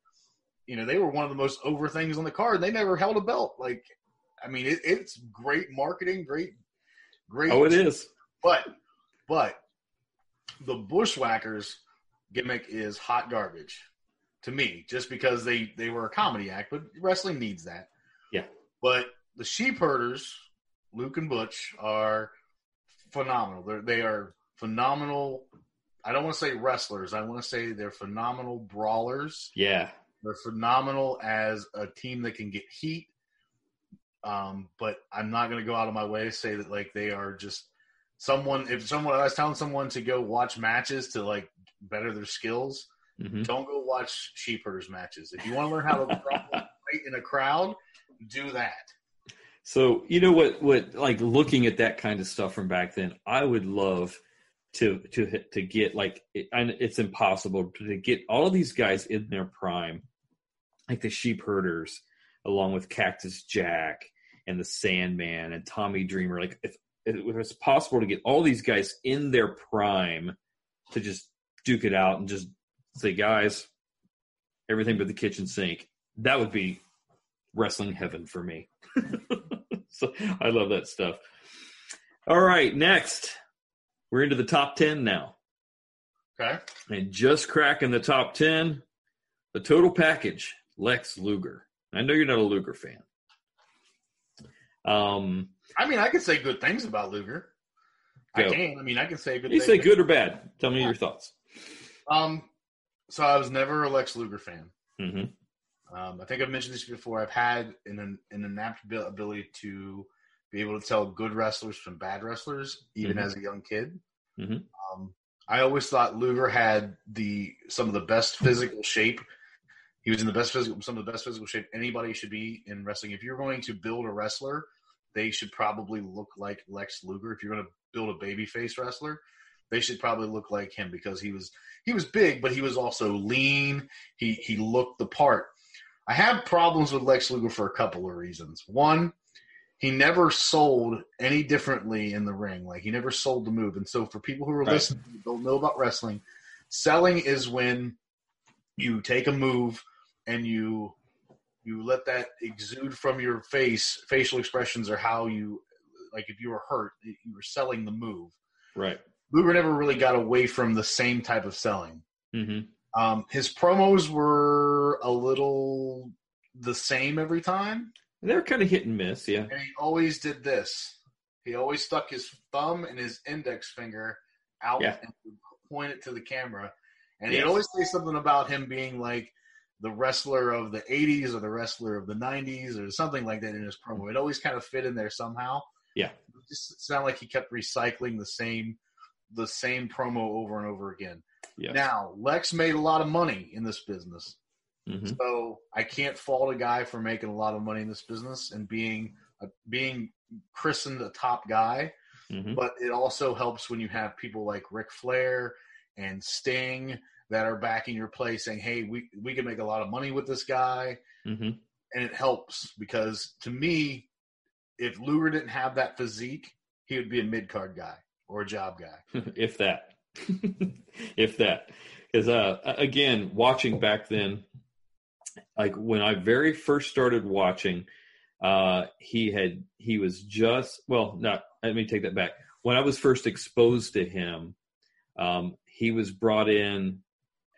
you know they were one of the most over things on the card. They never held a belt. Like, I mean, it, it's great marketing, great, great. Oh, it is. But, but the Bushwhackers gimmick is hot garbage to me, just because they they were a comedy act, but wrestling needs that. Yeah. But the Sheep Herders, Luke and Butch, are phenomenal. They're they are phenomenal. I don't want to say wrestlers. I want to say they're phenomenal brawlers. Yeah. They're phenomenal as a team that can get heat. Um, but I'm not going to go out of my way to say that like they are just someone. If someone I was telling someone to go watch matches to like better their skills, hmm don't go watch sheepherders matches. If you want to learn how to fight in a crowd, do that. So you know what? What like looking at that kind of stuff from back then, I would love to to to get like, it, and it's impossible to get all of these guys in their prime, like the sheep herders, along with Cactus Jack and the Sandman and Tommy Dreamer. Like if, if it was possible to get all these guys in their prime to just duke it out and just say, guys, everything but the kitchen sink, that would be wrestling heaven for me. so I love that stuff. All right, next. We're into the top 10 now. Okay. And just cracking the top 10, the total package, Lex Luger. I know you're not a Luger fan. Um, I mean, I can say good things about Luger. I can. I mean, I can say good. you say good or bad? Tell me your thoughts. Um, so I was never a Lex Luger fan. hmm Um, I think I've mentioned this before. I've had an an inapt ability to be able to tell good wrestlers from bad wrestlers, even Mhm. as a young kid. Mhm. Um, I always thought Luger had the some of the best physical shape. He was in the best physical, some of the best physical shape anybody should be in wrestling. If you're going to build a wrestler, they should probably look like Lex Luger. If you're going to build a babyface wrestler, they should probably look like him because he was he was big, but he was also lean. He he looked the part. I have problems with Lex Luger for a couple of reasons. One, he never sold any differently in the ring. Like he never sold the move. And so for people who are Right. listening don't know about wrestling, selling is when you take a move and you you let that exude from your face. Facial expressions are how you like if you were hurt, you were selling the move. Right. Luger never really got away from the same type of selling. hmm Um, his promos were a little the same every time, They're kind of hit and miss. Yeah. and he always did this. He always stuck his thumb and his index finger out Yeah. and point it to the camera. And Yes. he'd always say something about him being like the wrestler of the 80s or the wrestler of the 90s or something like that in his promo. It always kind of fit in there somehow. Yeah. It just sounded like he kept recycling the same the same promo over and over again. Yeah. Now, Lex made a lot of money in this business. hmm So I can't fault a guy for making a lot of money in this business and being uh, being christened a top guy. hmm But it also helps when you have people like Ric Flair and Sting that are backing your play, saying, "Hey, we we can make a lot of money with this guy," hmm and it helps because to me, if Luger didn't have that physique, he would be a mid card guy or a job guy. if that, if that, because uh, again, watching back then, like when I very first started watching, uh, he had he was just well, not let me take that back. When I was first exposed to him, um, he was brought in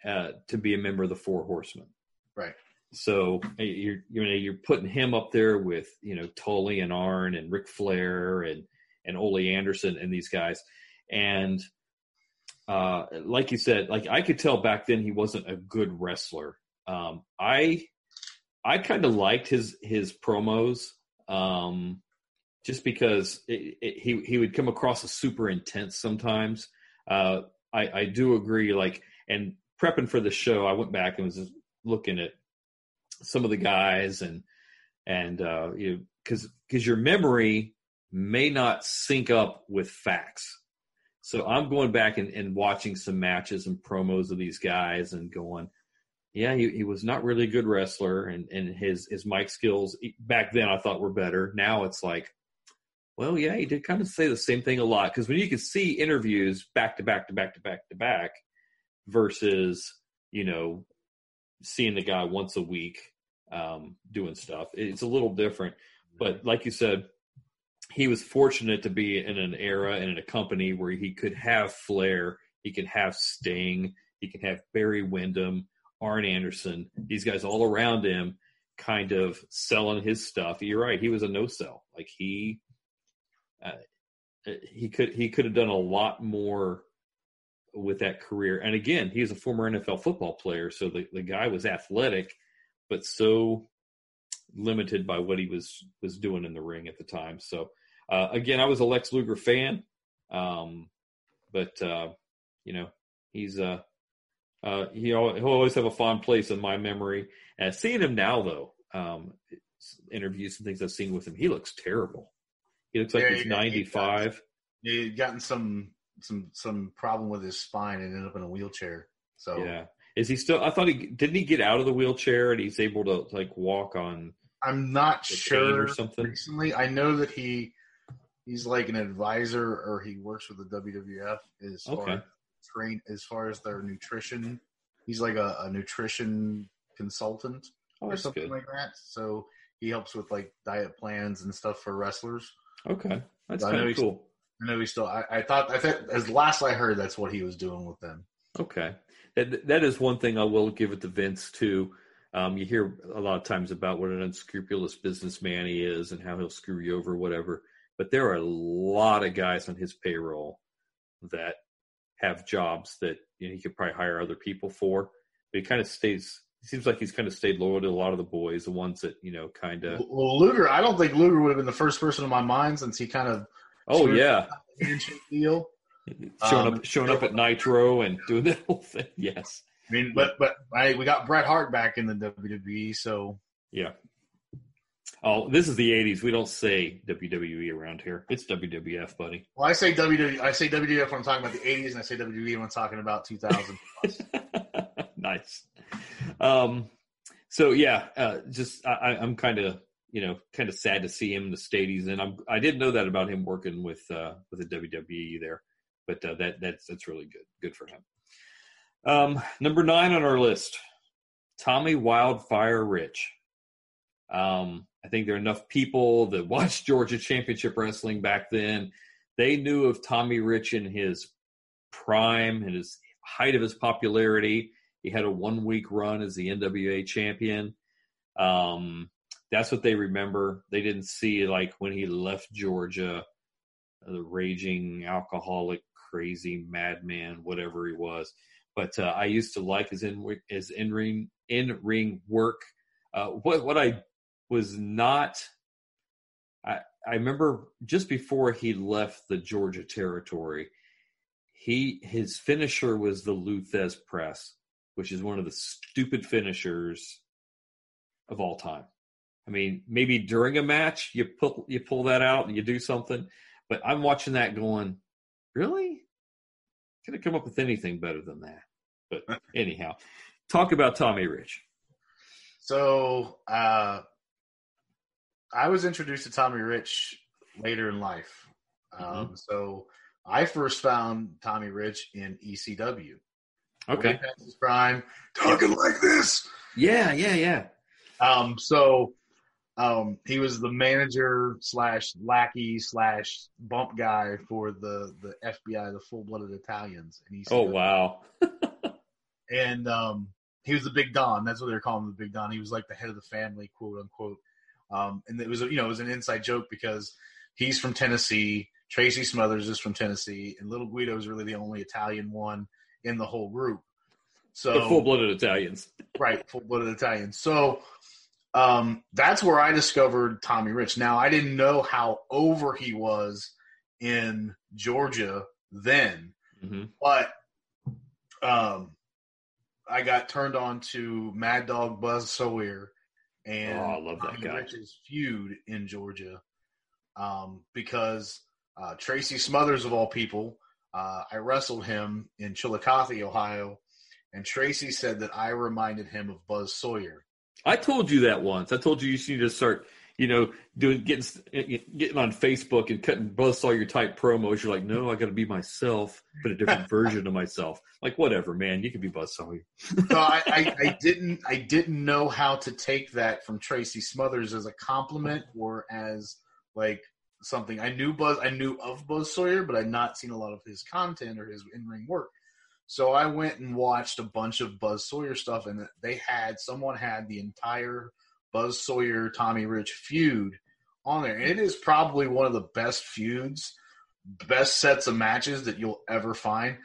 uh, to be a member of the Four Horsemen. Right. So you're you know you're putting him up there with you know Tully and Arn and Ric Flair and and Ole Anderson and these guys, and uh, like you said, like I could tell back then he wasn't a good wrestler. Um, I I kind of liked his his promos um, just because it, it, he he would come across as super intense sometimes. Uh, I I do agree. Like and prepping for the show, I went back and was looking at some of the guys and and uh, you because because your memory may not sync up with facts. So I'm going back and, and watching some matches and promos of these guys and going, yeah, he, he was not really a good wrestler, and and his his mic skills back then I thought were better. Now it's like, well, yeah, he did kind of say the same thing a lot because when you can see interviews back to back to back to back to back versus you know seeing the guy once a week um, doing stuff, it's a little different. But like you said, he was fortunate to be in an era and in a company where he could have Flair, he could have Sting, he could have Barry Windham, Arn Anderson, these guys all around him, kind of selling his stuff. You're right; he was a no sell. Like he, uh, he could he could have done a lot more with that career. And again, he was a former NFL football player, so the the guy was athletic, but so limited by what he was was doing in the ring at the time. So uh, again, I was a Lex Luger fan, um, but uh, you know he's uh, uh, he he'll always have a fond place in my memory. And seeing him now, though, um, interviews and things I've seen with him, he looks terrible. He looks like Yeah, he's ninety five. He had gotten some some some problem with his spine and ended up in a wheelchair. So Yeah, is he still? I thought he didn't he get out of the wheelchair and he's able to like walk on. I'm not sure or something? recently. I know that he he's like an advisor or he works with the WWF as far as train as far as their nutrition. He's like a, a nutrition consultant Oh, or something good. like that. So he helps with like diet plans and stuff for wrestlers. Okay, that's kind of cool. I know he's still. I, I thought. I think as last I heard, that's what he was doing with them. Okay, that that is one thing I will give it to Vince too. Um, you hear a lot of times about what an unscrupulous businessman he is and how he'll screw you over, whatever. But there are a lot of guys on his payroll that have jobs that you know, he could probably hire other people for. But he kind of stays. It seems like he's kind of stayed loyal to a lot of the boys, the ones that you know, kind of. Well, Luger. I don't think Luger would have been the first person in my mind since he kind of Oh Sure. yeah, deal. showing Um, up, showing up at Nitro and doing that whole thing. Yes, I mean, but but I, we got Bret Hart back in the WWE, so Yeah. Oh, this is the '80s. We don't say WWE around here. It's WWF, buddy. well, I say WWE. I say WWF when I'm talking about the '80s, and I say WWE when I'm talking about 2000. nice. Um, so yeah, uh, just I, I- I'm kind of you know kind of sad to see him in the state he's in. I'm I didn't know that about him working with uh, with the WWE there, but uh, that that's that's really good. Good for him. Um, number nine on our list, Tommy Wildfire Rich. Um, I think there are enough people that watched Georgia Championship Wrestling back then. They knew of Tommy Rich in his prime and his height of his popularity. He had a one week run as the NWA champion. Um, that's what they remember. They didn't see like when he left Georgia, the raging alcoholic, crazy madman, whatever he was. But uh, I used to like his in his in ring in ring work. Uh, what what I was not. I I remember just before he left the Georgia territory, he his finisher was the Lou Thesz press, which is one of the stupid finishers of all time. I mean, maybe during a match you pull you pull that out and you do something, but I'm watching that going, really? Could have come up with anything better than that. But anyhow, talk about Tommy Rich. So uh, I was introduced to Tommy Rich later in life. Um, Mm-hmm. So I first found Tommy Rich in ECW. Okay. Way past his prime, talking like this. Yeah, yeah, yeah. Um, so um, he was the manager slash lackey slash bump guy for the the FBI, the full blooded Italians. In ECW. Oh wow. and um, he was the Big Don. That's what they were calling him, the Big Don. He was like the head of the family, quote unquote. Um, and it was you know it was an inside joke because he's from Tennessee. Tracy Smothers is from Tennessee, and Little Guido is really the only Italian one in the whole group. So full blooded Italians. right, full blooded Italians. So um, that's where I discovered Tommy Rich. Now I didn't know how over he was in Georgia then, hmm but um, I got turned on to Mad Dog Buzz Sawyer and Oh, I love that Tommy guy. Rich's feud in Georgia um, because uh, Tracy Smothers of all people, uh, I wrestled him in Chillicothe, Ohio, and Tracy said that I reminded him of Buzz Sawyer. I told you that once. I told you you need to start, you know, doing getting getting on Facebook and cutting Buzz Sawyer type promos. You're like, no, I got to be myself, but a different version of myself. Like, whatever, man. You can be Buzz Sawyer. So I, I, I didn't I didn't know how to take that from Tracy Smothers as a compliment or as like something I knew Buzz I knew of Buzz Sawyer, but I'd not seen a lot of his content or his in ring work. So I went and watched a bunch of Buzz Sawyer stuff, and they had someone had the entire Buzz Sawyer Tommy Rich feud on there, and it is probably one of the best feuds, best sets of matches that you'll ever find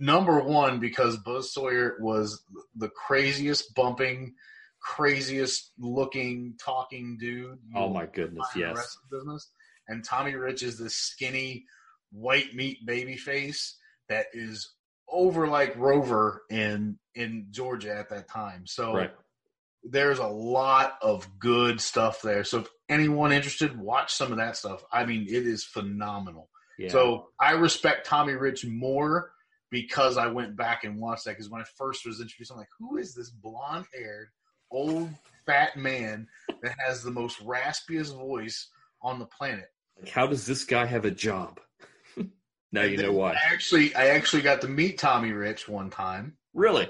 number one because Buzz Sawyer was the craziest bumping, craziest looking, talking dude. Oh my goodness, find in the yes. business. And Tommy Rich is this skinny, white meat baby face that is over like Rover in in Georgia at that time. So Right. there's a lot of good stuff there. So if anyone interested, watch some of that stuff. I mean, it is phenomenal. Yeah. So I respect Tommy Rich more because I went back and watched that. Because when I first was introduced, I'm like, who is this blonde haired, old, fat man that has the most raspiest voice on the planet? Like, how does this guy have a job? Now you know why. I actually, I actually got to meet Tommy Rich one time. Really?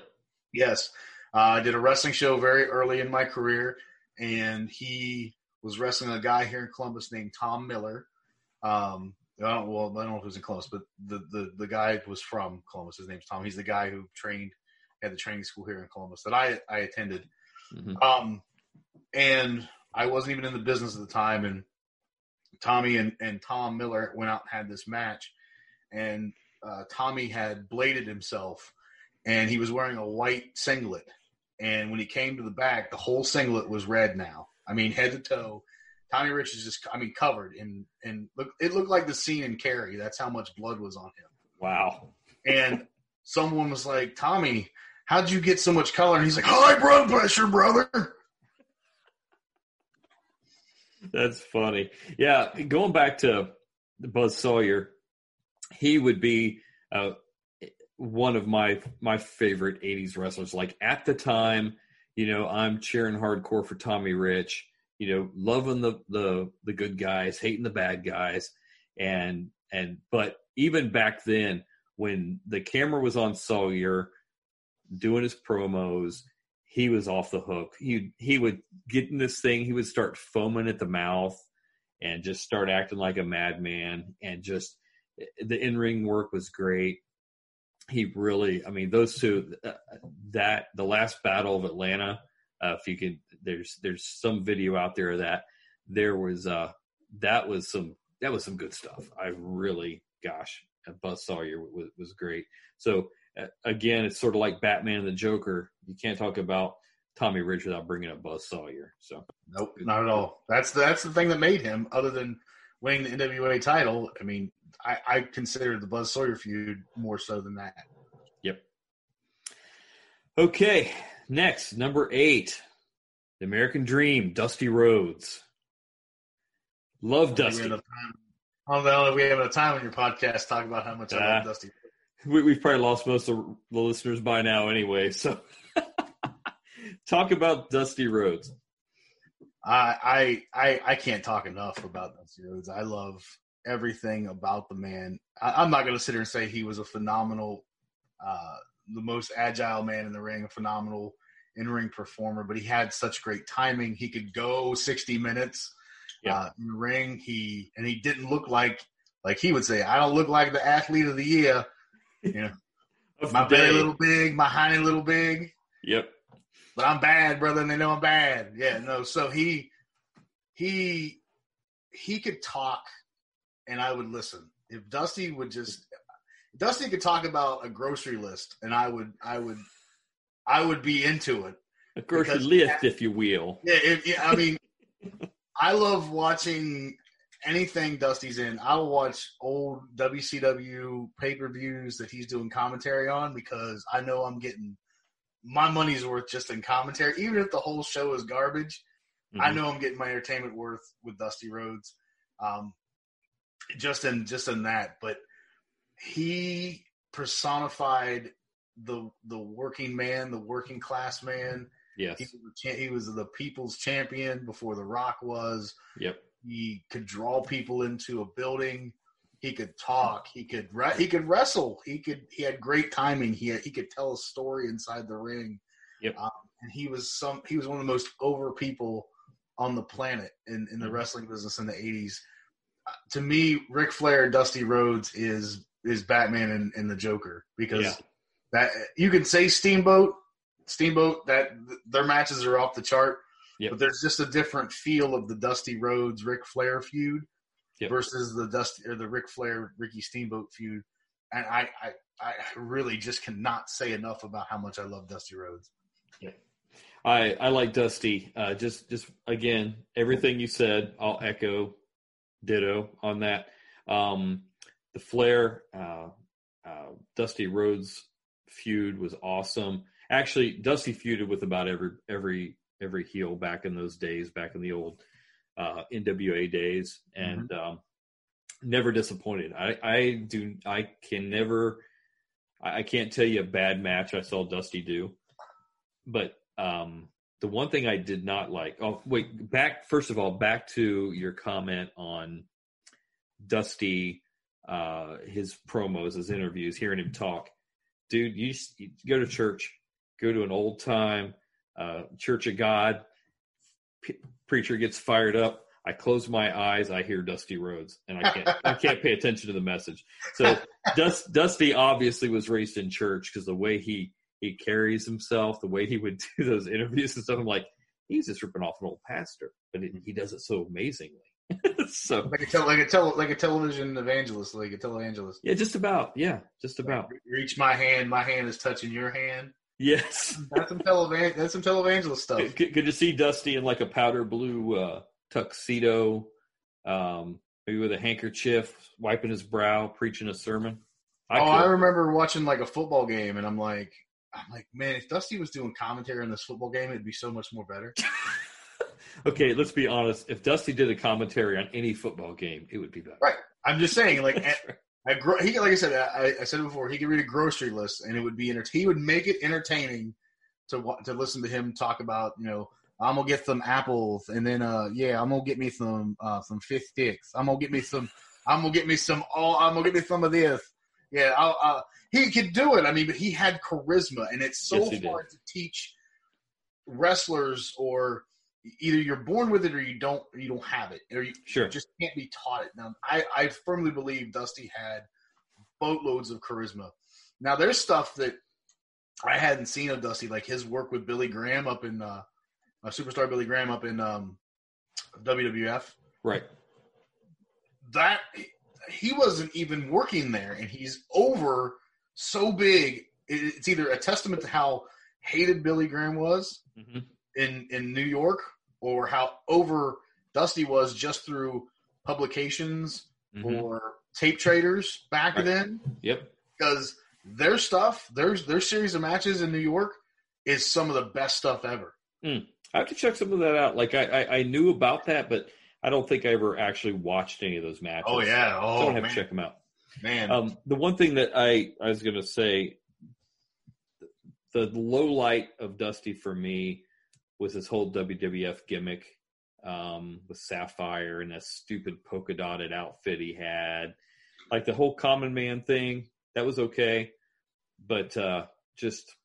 Yes. Uh, I did a wrestling show very early in my career, and he was wrestling a guy here in Columbus named Tom Miller. Um, I don't, well, I don't know if it was in Columbus, but the, the, the guy was from Columbus. His name's Tom. He's the guy who trained at the training school here in Columbus that I, I attended. Mhm. Um, and I wasn't even in the business at the time. And Tommy and, and Tom Miller went out and had this match. And uh, Tommy had bladed himself and he was wearing a white singlet. And when he came to the back, the whole singlet was red now. I mean, head to toe. Tommy Rich is just, I mean, covered in, and look, it looked like the scene in Carrie. That's how much blood was on him. Wow. And someone was like, Tommy, how'd you get so much color? And he's like, high blood pressure, brother. That's funny. Yeah, going back to Buzz Sawyer, he would be uh, one of my my favorite '80s wrestlers. Like at the time, you know, I'm cheering hardcore for Tommy Rich. You know, loving the the the good guys, hating the bad guys, and and but even back then, when the camera was on Sawyer doing his promos, he was off the hook. He he would get in this thing, he would start foaming at the mouth and just start acting like a madman and just the in-ring work was great. He really, I mean, those two uh, that the last battle of Atlanta, uh, if you can there's there's some video out there of that there was uh that was some that was some good stuff. I really gosh, Buzz Sawyer was was great. So uh, again, it's sort of like Batman and the Joker. You can't talk about Tommy Rich without bringing up Buzz Sawyer. So Nope, not at all. That's the, that's the thing that made him, other than winning the NWA title. I mean, I, I consider the Buzz Sawyer feud more so than that. Yep. Okay, next number eight, the American Dream, Dusty Rhodes. Love Dusty. have I don't know if we have enough time on your podcast to talk about how much I Ah. love Dusty. we, we've probably lost most of the listeners by now anyway. So, talk about Dusty Rhodes. I I I can't talk enough about Dusty Rhodes. I love everything about the man. I, am not going to sit here and say he was a phenomenal, uh, the most agile man in the ring, a phenomenal in ring performer, but he had such great timing. He could go 60 minutes Yeah. uh, in the ring. He and he didn't look like like he would say, I don't look like the athlete of the year. You know, my belly a little big, my hiney a little big Yep. But I'm bad, brother, and they know I'm bad. Yeah, no. So he he he could talk, and I would listen. If Dusty would just Dusty could talk about a grocery list, and I would I would I would be into it. A grocery list, if you will. Yeah, if, yeah I mean, I love watching anything Dusty's in. I'll watch old WCW pay per views that he's doing commentary on because I know I'm getting my money's worth just in commentary. Even if the whole show is garbage, I Mhm. know I'm getting my entertainment worth with Dusty Rhodes. Um, just in just in that, but he personified the the working man, the working class man. Yes. He was, he was the people's champion before The Rock was. Yep. He could draw people into a building. He could talk. He could re- he could wrestle. He could he had great timing. He had, he could tell a story inside the ring. Yep. Um, and he was some he was one of the most over people on the planet in, in the Mhm. wrestling business in the eighties. Uh, to me, Ric Flair, Dusty Rhodes is is Batman and, and the Joker because Yeah. that you can say Steamboat, Steamboat that their matches are off the chart, Yep. but there's just a different feel of the Dusty Rhodes Ric Flair feud Yep. versus the Dusty or the Ric Flair Ricky Steamboat feud, and I, I I really just cannot say enough about how much I love Dusty Rhodes. Yeah. I I like Dusty. Uh, just just again, everything you said, I'll echo, ditto on that. Um, the Flair uh, uh, Dusty Rhodes feud was awesome. Actually, Dusty feuded with about every every every heel back in those days, back in the old uh, NWA days, and um, never disappointed. I I do I can never I, I can't tell you a bad match I saw Dusty do, but um, the one thing I did not like. Oh wait, back first of all, back to your comment on Dusty, uh, his promos, his interviews, hearing him talk. Dude, you, you go to church, go to an old time uh, Church of God. P- preacher gets fired up. I close my eyes. I hear Dusty Rhodes, and I can't. I can't pay attention to the message. So Dust, Dusty obviously was raised in church because the way he he carries himself, the way he would do those interviews and stuff. I'm like, he's just ripping off an old pastor, but it, he does it so amazingly. so Like a like a like a television evangelist, like a televangelist. yeah, just about. Yeah, just about. Reach my hand. My hand is touching your hand. Yes. That's some televan. That's some televangelist stuff. Could, could you see Dusty in like a powder blue uh, tuxedo, um, maybe with a handkerchief, wiping his brow, preaching a sermon? oh, I remember watching like a football game, and I'm like, I'm like, man, if Dusty was doing commentary on this football game, it'd be so much more better. okay, let's be honest. If Dusty did a commentary on any football game, it would be better. Right. I'm just saying, like, at, at gro- he like I said, I, I said it before, he could read a grocery list, and it would be enter- He would make it entertaining to to listen to him talk about, you know. I'm gonna get some apples, and then uh, yeah, I'm gonna get me some uh, some fish sticks. I'm gonna get me some. I'm gonna get me some. Oh, I'm gonna get me some of this. Yeah, I'll, uh, he could do it. I mean, but he had charisma, and it's so Yes, he did. hard to teach wrestlers, or either you're born with it or you don't. You don't have it, or you Sure. just can't be taught it. Now, I, I firmly believe Dusty had boatloads of charisma. Now, there's stuff that I hadn't seen of Dusty, like his work with Billy Graham up in uh, uh, superstar Billy Graham up in um, WWF. Right. That he wasn't even working there, and he's over so big. It's either a testament to how hated Billy Graham was hmm in in New York, or how over Dusty was just through publications Mhm. or tape traders back Right. then. Yep. Because their stuff, their their series of matches in New York, is some of the best stuff ever. I have to check some of that out. Like I, I, I knew about that, but I don't think I ever actually watched any of those matches. Oh yeah, so oh I don't have man. to check them out. Man, Um, the one thing that I, I was going to say, the low light of Dusty for me was this whole WWF gimmick um, with Sapphire and that stupid polka dotted outfit he had. Like the whole common man thing, that was okay. But uh, just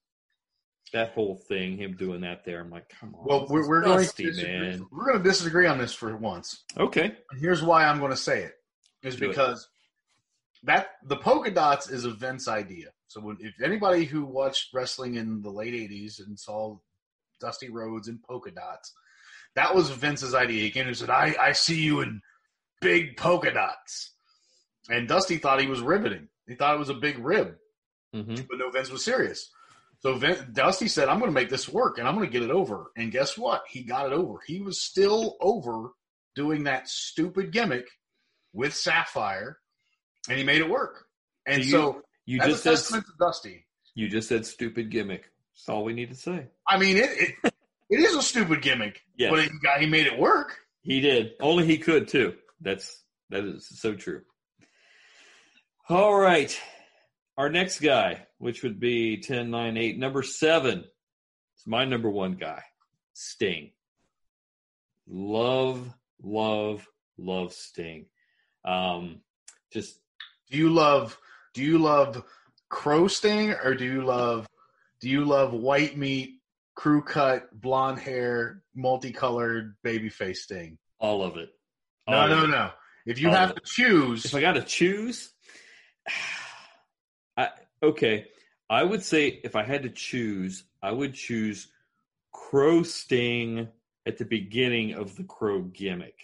that whole thing, him doing that there, I'm like, come on. well, we're, we're going to disagree. man. we're going to disagree on this for once. Okay. And here's why I'm going to say it is Do it. because that the polka dots is a Vince idea. So when, if anybody who watched wrestling in the late '80s and saw Dusty Rhodes and polka dots, that was Vince's idea. Again. He came and said, "I I see you in big polka dots," and Dusty thought he was riveting. He thought it was a big rib, hmm but no, Vince was serious. So Dusty said, "I'm going to make this work, and I'm going to get it over." And guess what? He got it over. He was still over doing that stupid gimmick with Sapphire, and he made it work. And You- so You just said Dusty. you just said stupid gimmick. That's all we need to say. I mean, it it, it is a stupid gimmick, Yes. but he got he made it work. He did. Only he could too. That's that is so true. All right. Our next guy, which would be 10, 9, 8, number seven. It's my number one guy. Sting. Love, love, love Sting. Um just Do you love do you love Crow Sting or do you love do you love white meat, crew cut, blonde hair, multicolored baby face Sting? all of it. No, All no, of it. no. If you All have to choose, If I got to choose, I okay. I would say if I had to choose, I would choose Crow Sting at the beginning of the Crow gimmick.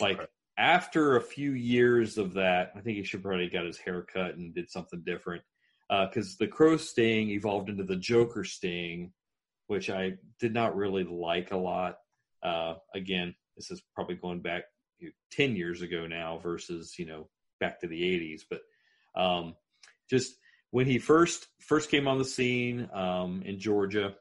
Like Right. after a few years of that, I think he should probably got his hair cut and did something different. Because the Crow Sting evolved into the Joker Sting, which I did not really like a lot. Uh, again, this is probably going back you know, 10 years ago now versus, you know, back to the 80s. But um, just when he first first came on the scene um, in Georgia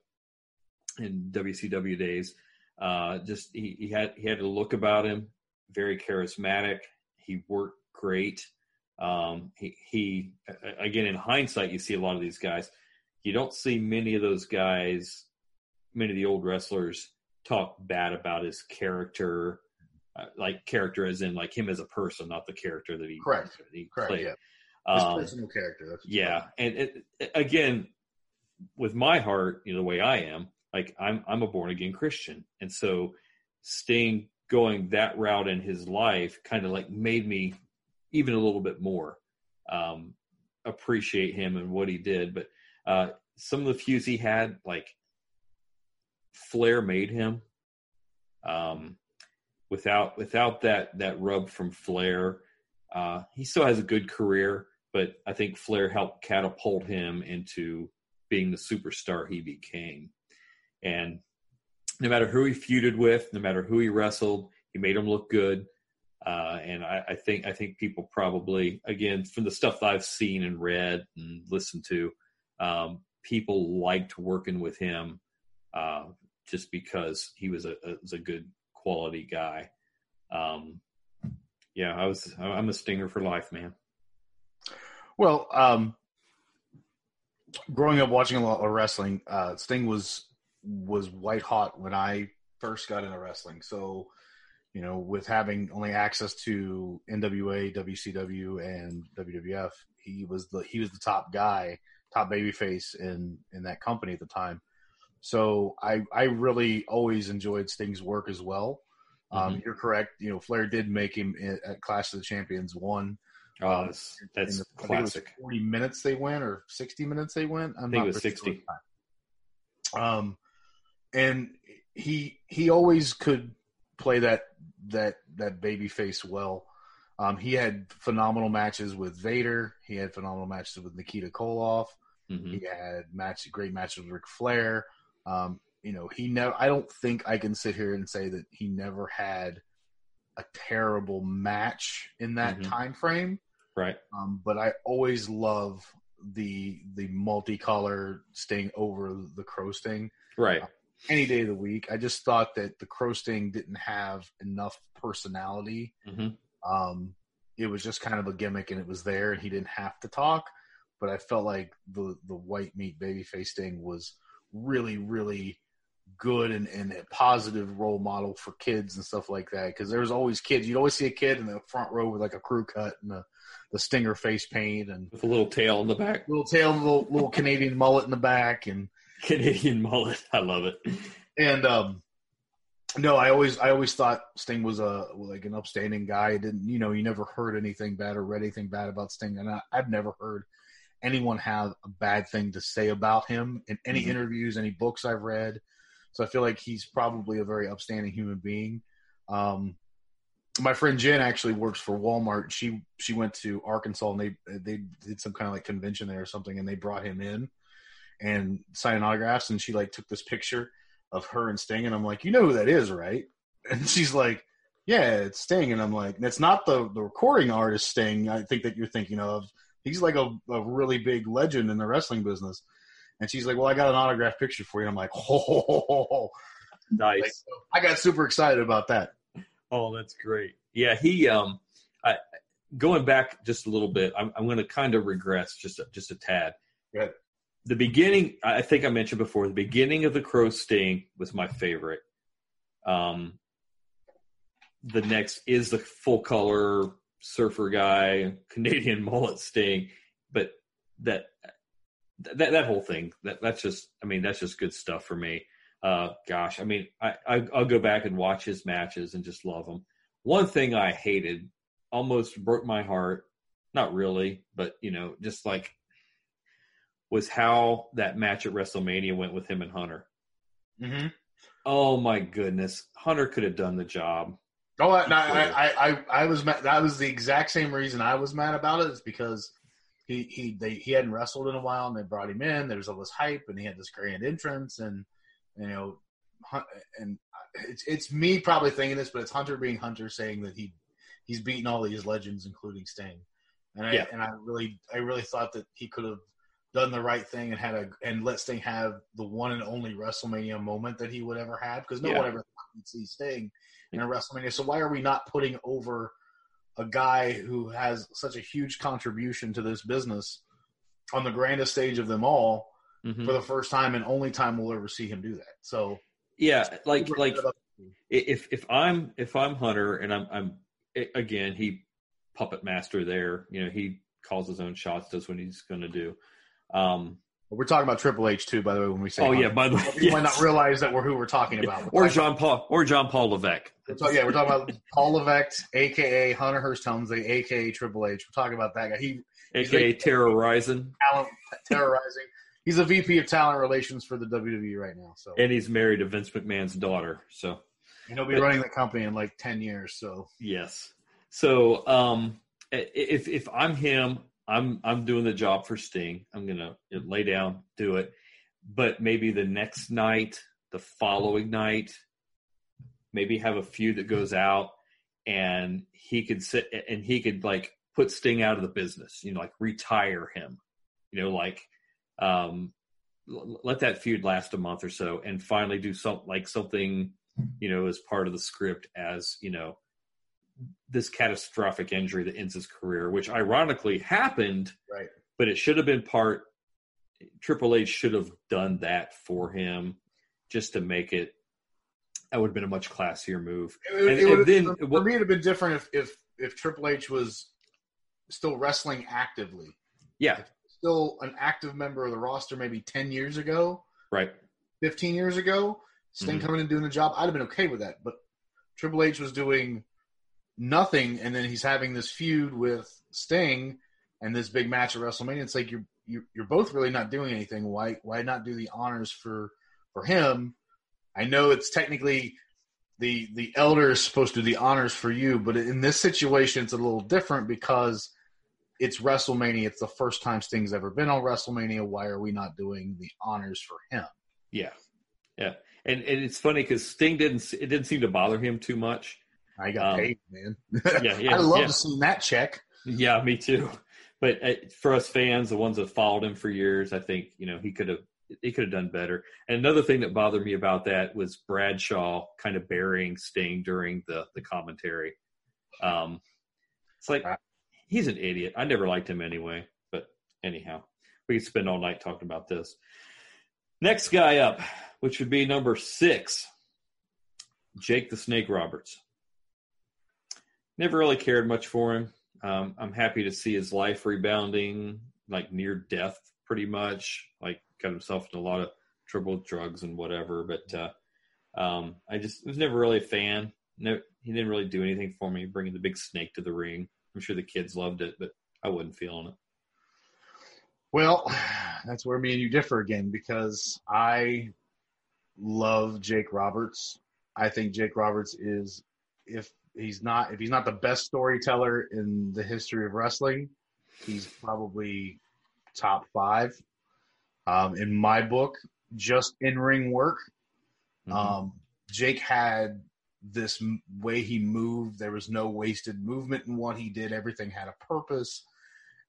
in WCW days, uh, just he, he had he had a look about him, very charismatic. He worked great. Um, he he again in hindsight, you see a lot of these guys. You don't see many of those guys, many of the old wrestlers talk bad about his character, uh, like character as in like him as a person, not the character that he Correct. that he correct, played. yeah, his Um, personal character. That's yeah, and it, again, with my heart, you know, the way I am, like I'm I'm a born again Christian, and so Sting going that route in his life kind of like made me even a little bit more um, appreciate him and what he did. But uh, some of the feuds he had, like Flair made him. Um, without without that that rub from Flair, uh, he still has a good career, but I think Flair helped catapult him into being the superstar he became. And no matter who he feuded with, no matter who he wrestled, he made him look good. Uh, and I, I think I think people probably, again, from the stuff I've seen and read and listened to, um, people liked working with him uh, just because he was a, a was a good quality guy. Um, yeah, I was I'm a stinger for life, man. Well, um, growing up watching a lot of wrestling, uh, Sting was was white hot when I first got into wrestling. So, you know, with having only access to NWA, WCW, and WWF, he was the he was the top guy, top babyface in in that company at the time. So I I really always enjoyed Sting's work as well. Um, You're correct. You know, Flair did make him at Clash of the Champions one. Oh, Um, that's, that's in the- I think it was classic. 40 minutes they went or 60 minutes they went. I'm I think not it was 60. Um, and he he always could play that that that baby face well. Um, he had phenomenal matches with Vader. He had phenomenal matches with Nikita Koloff. hmm He had match great matches with Ric Flair. Um, you know, he never. I don't think I can sit here and say that he never had a terrible match in that Mhm. time frame. Right. Um, but I always love the the multicolor sting over the crow sting Right. Any day of the week. I just thought that the crow sting didn't have enough personality hmm um, it was just kind of a gimmick and it was there and he didn't have to talk. But I felt like the the white meat babyface Sting was really really good and, and a positive role model for kids and stuff like that. Because there's always kids. You'd always see a kid in the front row with like a crew cut and the, the stinger face paint and with a little tail in the back, little tail, little little Canadian mullet in the back, and Canadian mullet. I love it. And um, no, I always I always thought Sting was a like an upstanding guy. I didn't you know you never heard anything bad or read anything bad about Sting, and I, I've never heard anyone have a bad thing to say about him in any mm-hmm. interviews, any books I've read. So I feel like he's probably a very upstanding human being. Um, my friend Jen actually works for Walmart. She she went to Arkansas and they they did some kind of like convention there or something, and they brought him in and sign autographs. And she like took this picture of her and Sting, and I'm like, you know who that is, right? And she's like, yeah, it's Sting, and I'm like, it's not the the recording artist Sting. I think that you're thinking of. He's like a, a really big legend in the wrestling business. And she's like, well, I got an autograph picture for you. I'm like, oh, nice. Like, I got super excited about that. Oh, that's great. Yeah, he. Um, I going back just a little bit. I'm, I'm going to kind of regress just a, just a tad. Good. The beginning, I think I mentioned before, the beginning of the Crow Sting was my favorite. Um, the next is the full color surfer guy, Canadian mullet Sting, but that that that whole thing that that's just I mean that's just good stuff for me. Uh, gosh, I mean I, I will go back and watch his matches and just love them. One thing I hated almost broke my heart. Not really, but you know, just like was how that match at WrestleMania went with him and Hunter. Mm-hmm. Oh my goodness, Hunter could have done the job. Oh, I, I, I, I was mad. That was the exact same reason I was mad about it. Is because he he they, he hadn't wrestled in a while, and they brought him in. There was all this hype, and he had this grand entrance, and you know, and it's it's me probably thinking this, but it's Hunter being Hunter saying that he he's beaten all these legends, including Sting, and I yeah. and I really I really thought that he could have done the right thing and had a and let Sting have the one and only WrestleMania moment that he would ever have because no yeah. one ever would see Sting in a WrestleMania. So why are we not putting over a guy who has such a huge contribution to this business on the grandest stage of them all mm-hmm. for the first time and only time we'll ever see him do that. So yeah, like like if if I'm if I'm Hunter and I'm I'm again he puppet master there, you know he calls his own shots, does what he's going to do. Um, we're talking about Triple H too, by the way. When we say, oh Hunter. yeah, by the way, you yes. might not realize that we're who we're talking about. We're or John Paul, or John Paul Levesque. So, yeah, we're talking about Paul Levesque, aka Hunter Hearst Helmsley, aka Triple H. We're talking about that guy. He, aka terrorizing, talent, terrorizing. He's a VP of talent relations for the WWE right now. So, and he's married to Vince McMahon's daughter. So, and he'll be but, running the company in like ten years. So, yes. So, um, if if I'm him, I'm I'm doing the job for Sting. I'm gonna lay down, do it. But maybe the next night, the following night, maybe have a feud that goes out, and he could sit and he could like put Sting out of the business. You know, like retire him. You know, like um, let that feud last a month or so, and finally do something like something. You know, as part of the script, as you know, this catastrophic injury that ends his career, which ironically happened. Right. But it should have been part. Triple H should have done that for him, just to make it. That would have been a much classier move. It, and, it and then, for, for me, it'd have been different if, if if Triple H was still wrestling actively. Yeah. Still an active member of the roster, maybe ten years ago. Right. Fifteen years ago, Sting mm-hmm. coming and doing the job, I'd have been okay with that. But Triple H was doing nothing, and then he's having this feud with Sting and this big match at WrestleMania. It's like you're you're, both really not doing anything. Why why not do the honors for for him? I know it's technically the the elder is supposed to do the honors for you, but in this situation, it's a little different because it's WrestleMania. It's the first time Sting's ever been on WrestleMania. Why are we not doing the honors for him? Yeah, yeah, and and it's funny because Sting didn't it didn't seem to bother him too much. I got um, paid, man. Yeah, yeah. I love yeah. to see that check. Yeah, me too. But uh, for us fans, the ones that followed him for years, I think you know he could have he could have done better. And another thing that bothered me about that was Bradshaw kind of burying Sting during the the commentary. Um, it's like he's an idiot. I never liked him anyway. But anyhow, we could spend all night talking about this. Next guy up, which would be number six, Jake the Snake Roberts. Never really cared much for him. Um, I'm happy to see his life rebounding, like near death, pretty much. Like got himself in a lot of trouble with drugs and whatever. But uh, um, I just was never really a fan. No, he didn't really do anything for me, bringing the big snake to the ring. I'm sure the kids loved it, but I wasn't feeling it. Well, that's where me and you differ again because I love Jake Roberts. I think Jake Roberts is if he's not if he's not the best storyteller in the history of wrestling, he's probably top five. Um, in my book, just in ring work. Mm-hmm. Um, Jake had this m- way he moved. There was no wasted movement in what he did. Everything had a purpose.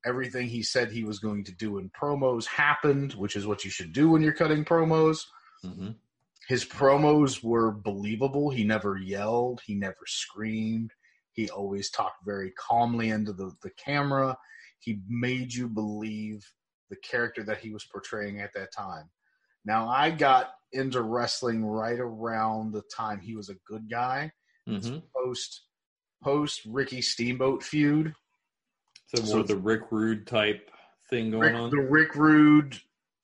Everything he said he was going to do in promos happened, which is what you should do when you're cutting promos. Mm-hmm. His promos were believable. He never yelled. He never screamed. He always talked very calmly into the, the camera. He made you believe the character that he was portraying at that time. Now, I got into wrestling right around the time he was a good guy. Mm-hmm. Post post Ricky Steamboat feud. So more So the Rick Rude type thing going Rick, on. the Rick Rude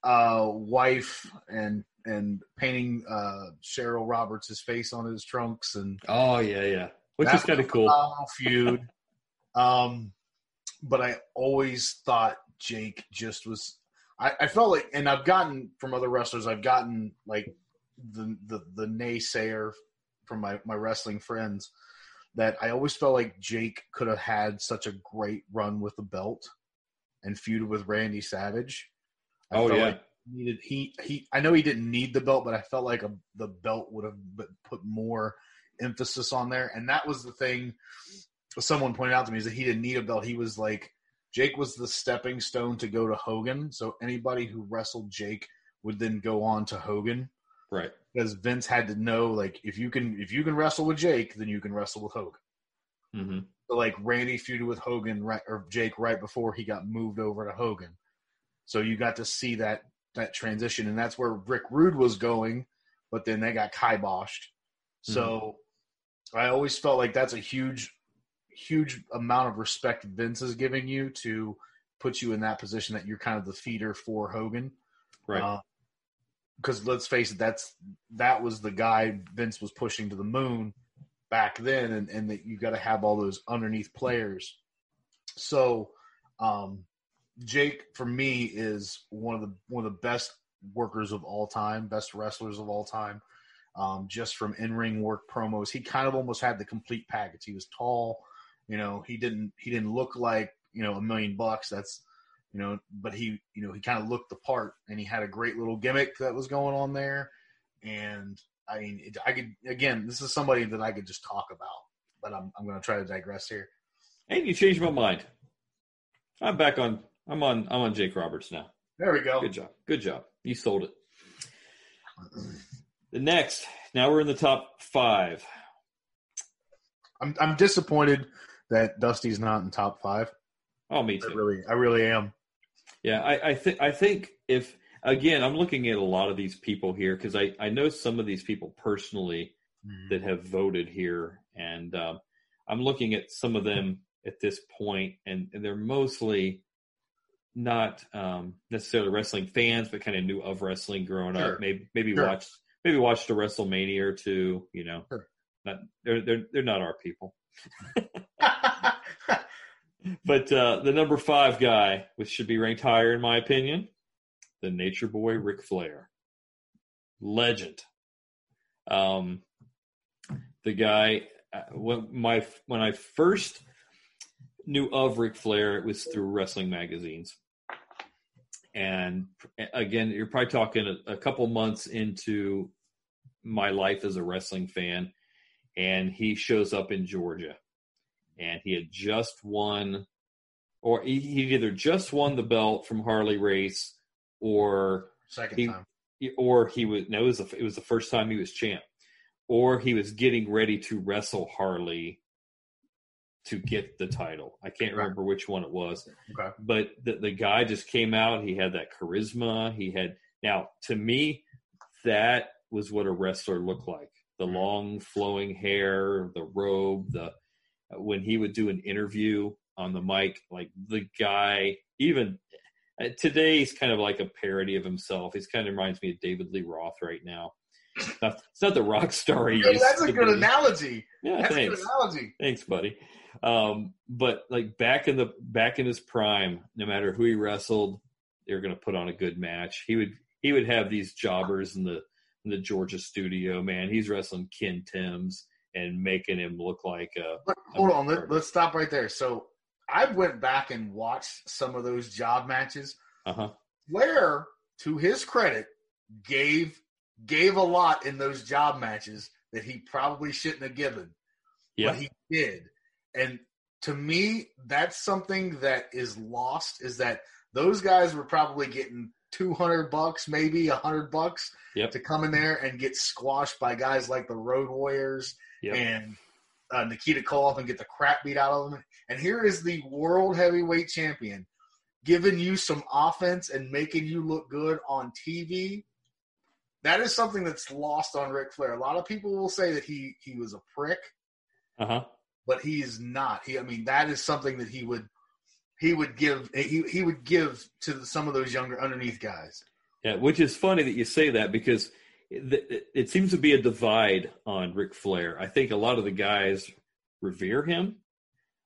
uh, wife and and painting uh, Cheryl Roberts' face on his trunks and Oh yeah, yeah. Which is kind of cool. feud. um, but I always thought Jake just was. I, I felt like, and I've gotten from other wrestlers, I've gotten like the the the naysayer from my my wrestling friends that I always felt like Jake could have had such a great run with the belt and feuded with Randy Savage. I Oh, yeah. like needed he he. I know he didn't need the belt, but I felt like a, the belt would have put more emphasis on there, and that was the thing. Someone pointed out to me is that he didn't need a belt. He was like Jake was the stepping stone to go to Hogan. So anybody who wrestled Jake would then go on to Hogan Right. because Vince had to know like if you can if you can wrestle with Jake, then you can wrestle with Hogan. Mm-hmm. So like Randy feuded with Hogan right or Jake right before he got moved over to Hogan. So you got to see that that transition, and that's where Rick Rude was going, but then they got kiboshed. So I always felt like that's a huge, huge amount of respect Vince is giving you to put you in that position that you're kind of the feeder for Hogan. Right. Because let's face it, that's that was the guy Vince was pushing to the moon back then, and, and that you got to have all those underneath players. So, um, Jake for me is one of the one of the best workers of all time, best wrestlers of all time. Um, just from in ring work, promos, he kind of almost had the complete package. He was tall, you know. He didn't he didn't look like you know a million bucks. That's you know, but he you know he kind of looked the part, and he had a great little gimmick that was going on there. And I mean, it, I could again, this is somebody that I could just talk about, but I'm I'm going to try to digress here. And you changed my mind. I'm back on. I'm on. I'm on Jake Roberts now. There we go. Good job. Good job. You sold it. The next. Now we're in the top five. I'm I'm disappointed that Dusty's not in top five. Oh, me I too. really I really am. Yeah, I, I think I think if again, I'm looking at a lot of these people here because I I know some of these people personally that have voted here, and um, I'm looking at some of them at this point, and, and they're mostly not um, necessarily wrestling fans, but kind of knew of wrestling growing Sure. up. Maybe maybe Sure. watched maybe watched a WrestleMania or two. You know, Sure. not they're they're they're not our people. But uh, the number five guy, which should be ranked higher in my opinion, the Nature Boy Ric Flair, legend. Um, the guy uh, when my when I first knew of Ric Flair, it was through wrestling magazines, and again, you're probably talking a, a couple months into my life as a wrestling fan, and he shows up in Georgia and he had just won, or he, he either just won the belt from Harley Race, or Second he, time. or he was no, it was the, it was the first time he was champ, or he was getting ready to wrestle Harley to get the title. I can't remember which one it was, Okay. but the, the guy just came out. He had that charisma. He had now to me that was what a wrestler looked like: the long flowing hair, the robe, the when he would do an interview on the mic, like the guy even. uh, Today he's kind of like a parody of himself. He's kind of reminds me of David Lee Roth right now. Not, it's not the rock star he used that's a good be. analogy. Yeah, That's a thanks. good analogy. Thanks, buddy. Um, but like back in the back in his prime, no matter who he wrestled, they were going to put on a good match. He would he would have these jobbers in the in the Georgia studio. Man, he's wrestling Ken Timbs and making him look like a. But hold on, let, let's stop right there. So I went back and watched some of those job matches. Uh huh. Flair, to his credit, gave gave a lot in those job matches that he probably shouldn't have given. Yeah. But he did. And to me, that's something that is lost is that those guys were probably getting 200 bucks, maybe 100 bucks Yep. to come in there and get squashed by guys like the Road Warriors Yep. and uh, Nikita Koloff and get the crap beat out of them. And here is the world heavyweight champion giving you some offense and making you look good on TV. That is something that's lost on Ric Flair. A lot of people will say that he he was a prick, Uh huh. but he is not. He, I mean, that is something that he would he would give he he would give to some of those younger underneath guys. Yeah, which is funny that you say that because it, it, it seems to be a divide on Ric Flair. I think a lot of the guys revere him.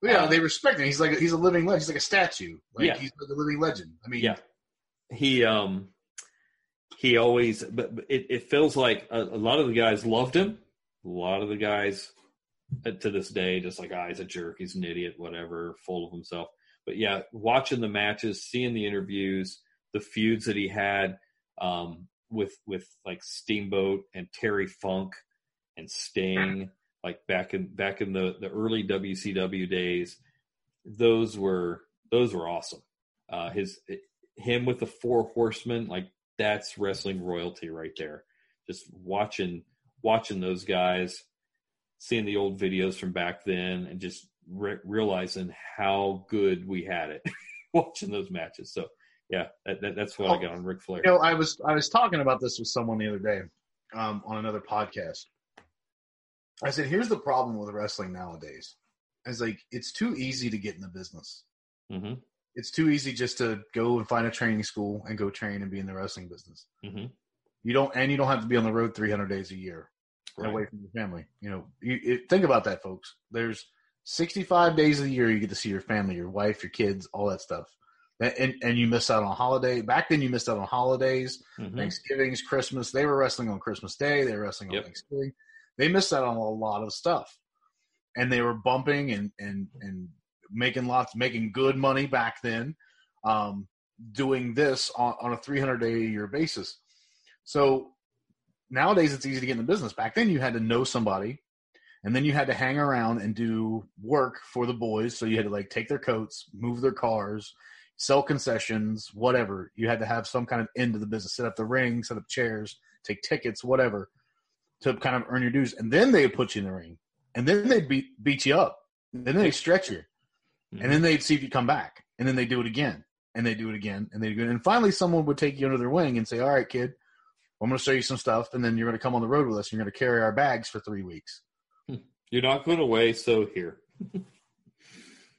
Yeah, Uh, they respect him. He's like he's a living legend. He's like a statue. Like Yeah. he's like a living legend. I mean, Yeah, he um he always but it, it feels like a, a lot of the guys loved him. A lot of the guys uh, to this day just like ah he's a jerk, he's an idiot, whatever, full of himself. But yeah, watching the matches, seeing the interviews, the feuds that he had um, with with like Steamboat and Terry Funk and Sting, like back in back in the the early WCW days, those were those were awesome. Uh, his him with the four horsemen, like that's wrestling royalty right there. Just watching watching those guys, seeing the old videos from back then, and just re- realizing how good we had it watching those matches. So yeah, that, that, that's what I got on Ric Flair. You know, I was I was talking about this with someone the other day um, on another podcast. I said, "Here's the problem with wrestling nowadays. It's like it's too easy to get in the business. hmm It's too easy just to go and find a training school and go train and be in the wrestling business. hmm You don't, and you don't have to be on the road 300 days a year Right. away from your family. You know, you, it, think about that, folks. There's 65 days of the year you get to see your family, your wife, your kids, all that stuff. And, and, you miss out on holiday. Back then, you missed out on holidays. Mhm. Thanksgiving's, Christmas. They were wrestling on Christmas Day. They were wrestling on Yep. Thanksgiving. They missed out on a lot of stuff, and they were bumping and and and making lots, making good money back then, um, doing this on, on a 300 day a year basis. So nowadays, it's easy to get in the business. Back then, you had to know somebody, and then you had to hang around and do work for the boys. So you had to like take their coats, move their cars, sell concessions, whatever. You had to have some kind of end to the business, set up the ring, set up chairs, take tickets, whatever, to kind of earn your dues. And then they would put you in the ring, and then they'd beat beat you up, and then they'd stretch you, and then they'd see if you come back, and then they do it again, and they do it again, and they do it, and finally someone would take you under their wing and say, "All right, kid." I'm going to show you some stuff, and then you're going to come on the road with us. And you're going to carry our bags for three weeks. You're not going away, so here.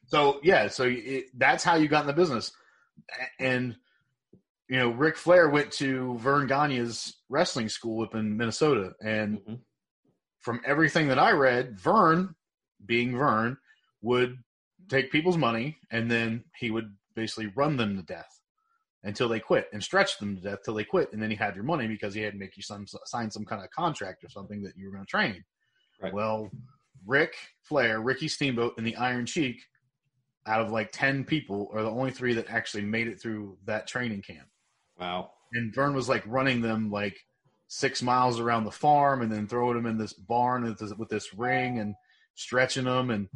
So yeah, so it, that's how you got in the business, and you know, Ric Flair went to Verne Gagne's wrestling school up in Minnesota, and Mhm. from everything that I read, Verne, being Vern, would take people's money and then he would basically run them to death until they quit and stretch them to death till they quit, and then he had your money because he had to make you some sign some kind of contract or something that you were going to train. Right. Well, Ric Flair, Ricky Steamboat, and the Iron Sheik out of like ten people, are the only three that actually made it through that training camp. Wow. And Verne was like running them like six miles around the farm, and then throwing them in this barn with this, with this ring and stretching them and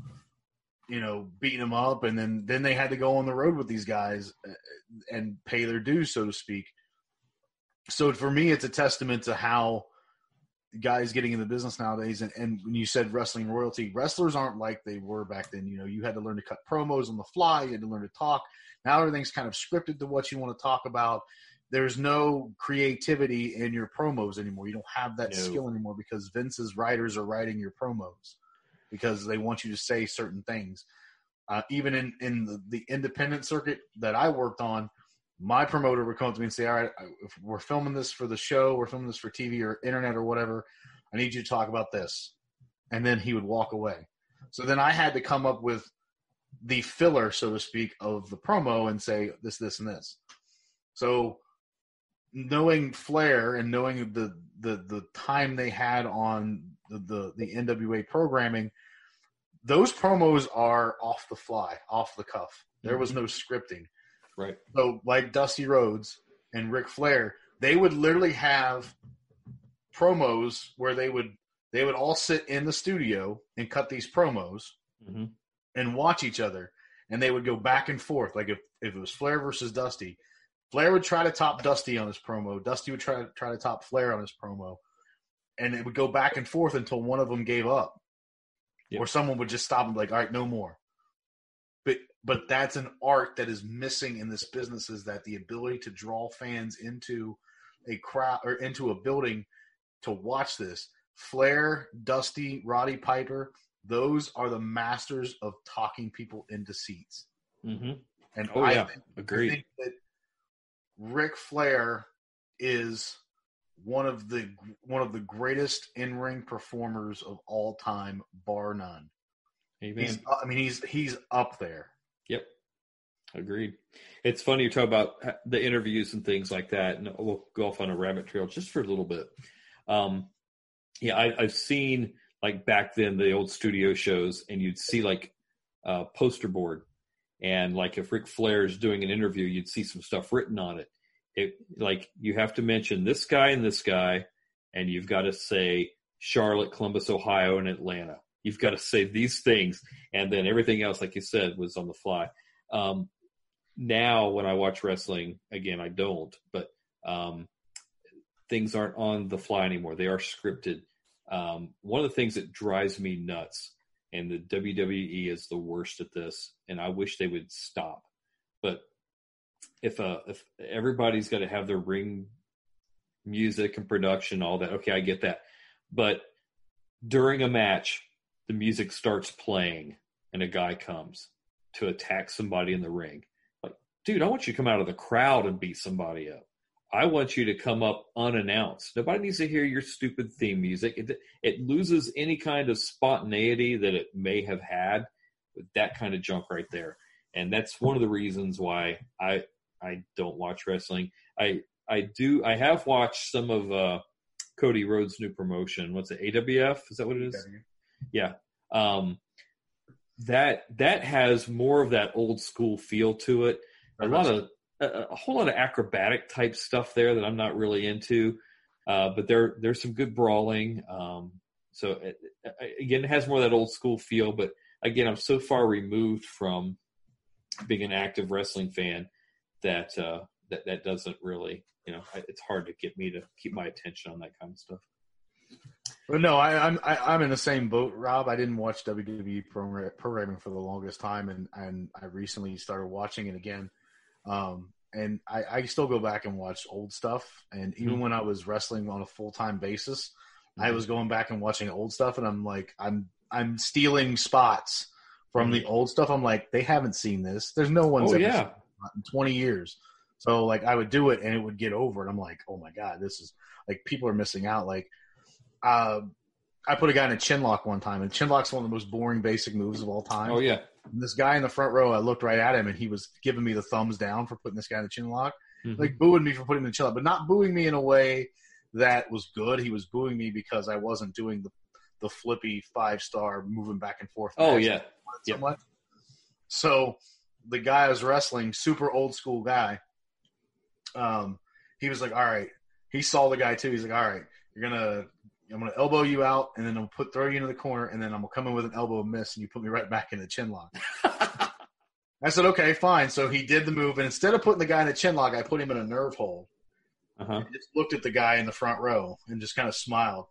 you know beating them up, and then then they had to go on the road with these guys uh, and pay their dues, so to speak. So for me, it's a testament to how guys getting in the business nowadays, and, and when you said wrestling royalty, wrestlers aren't like they were back then. You know, you had to learn to cut promos on the fly, you had to learn to talk. Now everything's kind of scripted to what you want to talk about. There's no creativity in your promos anymore. You don't have that No. skill anymore because Vince's writers are writing your promos because they want you to say certain things. Uh, even in, in the, the independent circuit that I worked on, my promoter would come up to me and say, "All right, we're filming this for the show, we're filming this for TV or internet or whatever. I need you to talk about this," and then he would walk away. So then I had to come up with the filler, so to speak, of the promo and say this, this, and this. So knowing Flair and knowing the the the time they had on the the, the NWA programming, those promos are off the fly, off the cuff. There was no scripting. Right. So, like Dusty Rhodes and Ric Flair, they would literally have promos where they would they would all sit in the studio and cut these promos hmm and watch each other, and they would go back and forth. Like if if it was Flair versus Dusty, Flair would try to top Dusty on his promo. Dusty would try to try to top Flair on his promo, and it would go back and forth until one of them gave up, Yep. or someone would just stop and be like, "All right, no more." But but that's an art that is missing in this business is that the ability to draw fans into a crowd or into a building to watch this. Flair, Dusty, Roddy Piper, those are the masters of talking people into seats. hmm And Oh I yeah, think, I think that Ric Flair is one of the one of the greatest in ring performers of all time, bar none. Amen. He's, I mean, he's he's up there. Yep. Agreed. It's funny you talk about the interviews and things like that, and we'll go off on a rabbit trail just for a little bit. Um, yeah, I, I've seen like back then the old studio shows, and you'd see like a poster board, and like if Ric Flair is doing an interview, you'd see some stuff written on it. It like you have to mention this guy and this guy, and you've got to say Charlotte, Columbus, Ohio, and Atlanta. You've got to say these things, and then everything else, like you said, was on the fly. Um, now, when I watch wrestling, again, I don't, but um, things aren't on the fly anymore. They are scripted. Um, one of the things that drives me nuts, and the WWE is the worst at this, and I wish they would stop. If uh, if everybody's got to have their ring music and production, all that, okay, I get that. But during a match, the music starts playing, and a guy comes to attack somebody in the ring. Like, dude, I want you to come out of the crowd and beat somebody up. I want you to come up unannounced. Nobody needs to hear your stupid theme music. It, it loses any kind of spontaneity that it may have had with that kind of junk right there. And that's one of the reasons why I I don't watch wrestling. I I do I have watched some of uh, Cody Rhodes' new promotion. What's it? AWF? Is that what it is? Yeah. Um, that that has more of that old school feel to it. A lot of a, a whole lot of acrobatic type stuff there that I'm not really into. Uh, but there there's some good brawling. Um, so it, again, it has more of that old school feel. But again, I'm so far removed from being an active wrestling fan that uh, that that doesn't really you know it's hard to get me to keep my attention on that kind of stuff. But no, I, I'm I, I'm in the same boat, Rob. I didn't watch WWE programming for the longest time, and and I recently started watching it again. Um, and I, I still go back and watch old stuff. And even Mhm. when I was wrestling on a full time basis, I was going back and watching old stuff, and I'm like, I'm I'm stealing spots from the old stuff. I'm like, they haven't seen this. There's no one's Oh ever yeah, in 20 years. So like I would do it and it would get over, and I'm like, oh my god, this is like people are missing out. Like, uh, I put a guy in a chin lock one time, and chin lock's one of the most boring basic moves of all time. oh yeah. And this guy in the front row, I looked right at him, and he was giving me the thumbs down for putting this guy in the chin lock, Mhm. like booing me for putting him in the chin lock, but not booing me in a way that was good. He was booing me because I wasn't doing the the flippy five star moving back and forth. oh yeah, much. So the guy I was wrestling, super old school guy, um, he was like, "All right." He saw the guy too. He's like, "All right, you're gonna, I'm gonna elbow you out, and then I'm gonna put throw you into the corner, and then I'm gonna come in with an elbow miss, and you put me right back in the chin lock." I said, "Okay, fine." So he did the move, and instead of putting the guy in a chin lock, I put him in a nerve hold. uh huh. I just looked at the guy in the front row and just kind of smiled.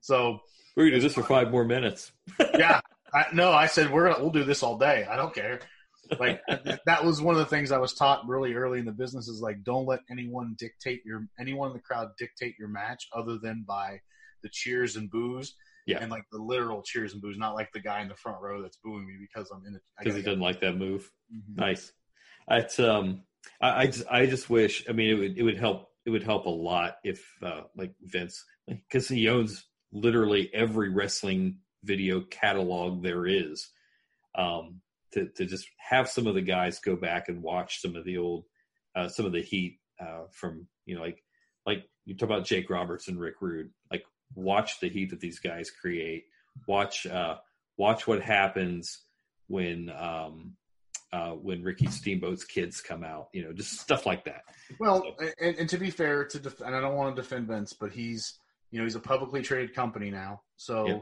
So we're gonna do this for five more minutes. yeah, I, no, I said we're gonna we'll do this all day. I don't care. Like that was one of the things I was taught really early in the business is like don't let anyone dictate your anyone in the crowd dictate your match other than by the cheers and boos. Yeah. And like the literal cheers and boos, not like the guy in the front row that's booing me because I'm in it. Because he doesn't like that move. Mm-hmm. Nice. It's um I, I just I just wish I mean it would it would help it would help a lot if uh like Vince because he owns literally every wrestling video catalog there is. Um to, to just have some of the guys go back and watch some of the old uh, some of the heat uh, from you know like like you talk about Jake Roberts and Rick Rude like watch the heat that these guys create. Watch uh, watch what happens when um, uh, when Ricky Steamboat's kids come out you know just stuff like that. Well and, and to be fair to def- and I don't want to defend Vince but he's you know he's a publicly traded company now. So Yeah.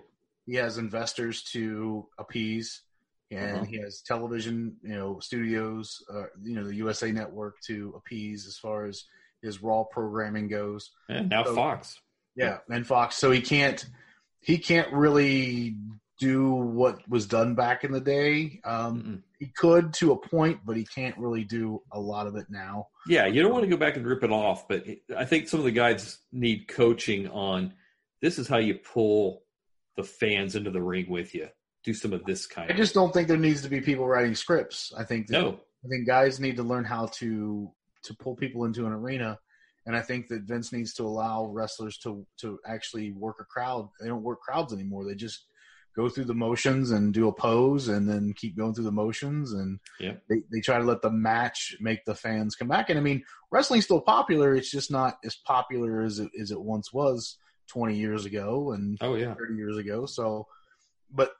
he has investors to appease and Uh-huh. he has television, you know, studios, uh, you know, the USA Network to appease as far as his raw programming goes. and now So- Fox Yeah, and Fox. So he can't he can't really do what was done back in the day. Um, he could to a point, but he can't really do a lot of it now. Yeah, you don't want to go back and rip it off, but I think some of the guys need coaching on this is how you pull the fans into the ring with you. Do some of this kind I just don't think there needs to be people writing scripts. I think that, no. I think guys need to learn how to to pull people into an arena, and I think that Vince needs to allow wrestlers to to actually work a crowd. They don't work crowds anymore. They just go through the motions and do a pose, and then keep going through the motions, and Yeah. they they try to let the match make the fans come back. And I mean, wrestling's still popular. It's just not as popular as it as it once was twenty years ago and Oh yeah. 30 years ago. So, but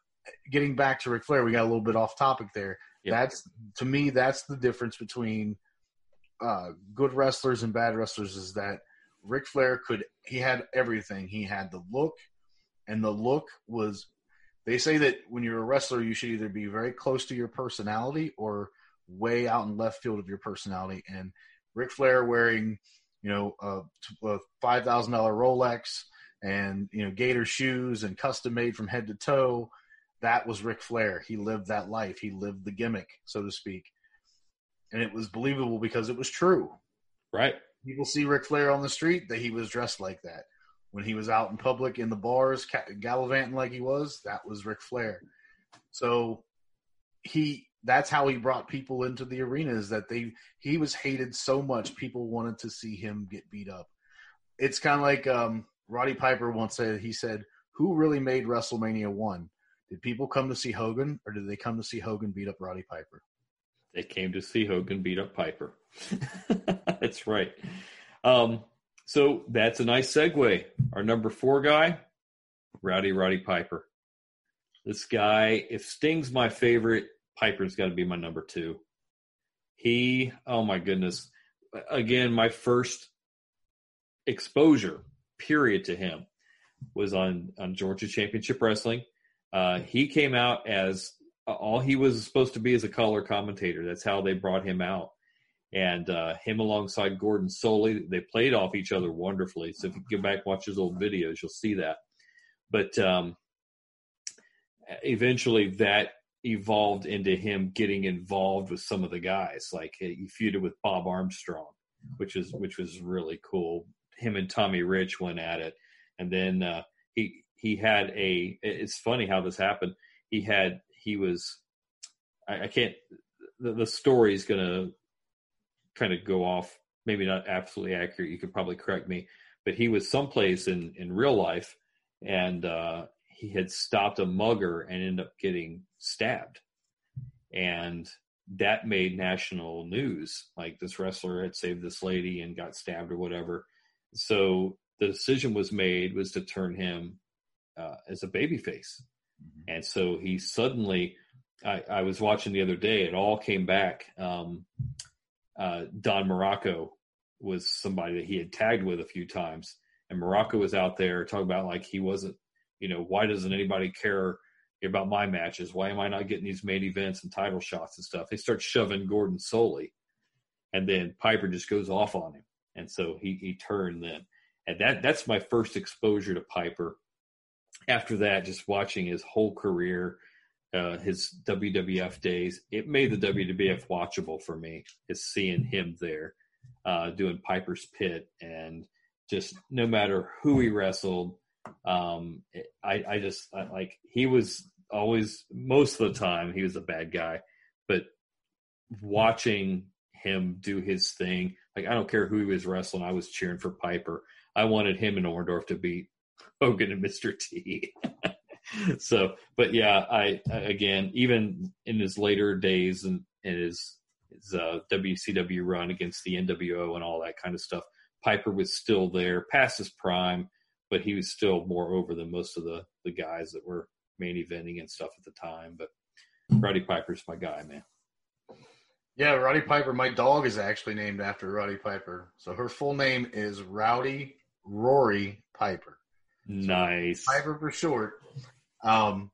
getting back to Ric Flair, we got a little bit off topic there. Yep. That's to me, that's the difference between uh, good wrestlers and bad wrestlers is that Ric Flair could he had everything. He had the look, and the look was. They say that when you're a wrestler, you should either be very close to your personality or way out in left field of your personality. And Ric Flair wearing, you know, a, a five thousand dollar Rolex and you know gator shoes and custom made from head to toe that was Ric Flair he lived that life he lived the gimmick so to speak and it was believable because it was true Right. people see Ric Flair on the street that he was dressed like that when he was out in public in the bars gallivanting like he was that was Ric Flair so he that's how he brought people into the arena is that they he was hated so much people wanted to see him get beat up it's kind of like um, Roddy Piper once said. He said, "Who really made WrestleMania one? Did people come to see Hogan, or did they come to see Hogan beat up Roddy Piper?" They came to see Hogan beat up Piper. that's right. Um, so that's a nice segue. Our number four guy, Rowdy Roddy Piper. This guy, if Sting's my favorite, Piper's got to be my number two. He, oh my goodness. Again, my first exposure, period, to him was on, on Georgia Championship Wrestling. Uh, he came out as all he was supposed to be as a color commentator. That's how they brought him out. And uh, him alongside Gordon Solie, they played off each other wonderfully. So if you go back and watch his old videos, you'll see that. But um, eventually that evolved into him getting involved with some of the guys. Like he feuded with Bob Armstrong, which was which was really cool. Him and Tommy Rich went at it, and then uh, he he had a. It's funny how this happened. He had he was. I, I can't. The, the story is to kind of go off. Maybe not absolutely accurate. You could probably correct me, but he was someplace in in real life, and uh, he had stopped a mugger and ended up getting stabbed, and that made national news. Like this wrestler had saved this lady and got stabbed or whatever. So the decision was made was to turn him uh, as a babyface, and so he suddenly. I, I was watching the other day. It all came back. Um, uh, Don Muraco was somebody that he had tagged with a few times, and Muraco was out there talking about like he wasn't. You know, why doesn't anybody care about my matches? Why am I not getting these main events and title shots and stuff? They start shoving Gordon Solie, and then Piper just goes off on him, and so he he turned then, and that that's my first exposure to Piper. After that, just watching his whole career, uh, his WWF days, it made the WWF watchable for me. Is seeing him there uh, doing Piper's Pit, and just no matter who he wrestled, um, I, I just I, like he was always most of the time he was a bad guy, but watching him do his thing, like I don't care who he was wrestling, I was cheering for Piper. I wanted him and Orndorff to beat Hogan and Mr. T. so, but yeah, I again, even in his later days and his his uh, WCW run against the NWO and all that kind of stuff, Piper was still there, past his prime, but he was still more over than most of the the guys that were main eventing and stuff at the time. But Roddy Piper's my guy, man. Yeah, Roddy Piper. My dog is actually named after Roddy Piper. So her full name is Rowdy Rory Piper. Nice. Piper for short. Um,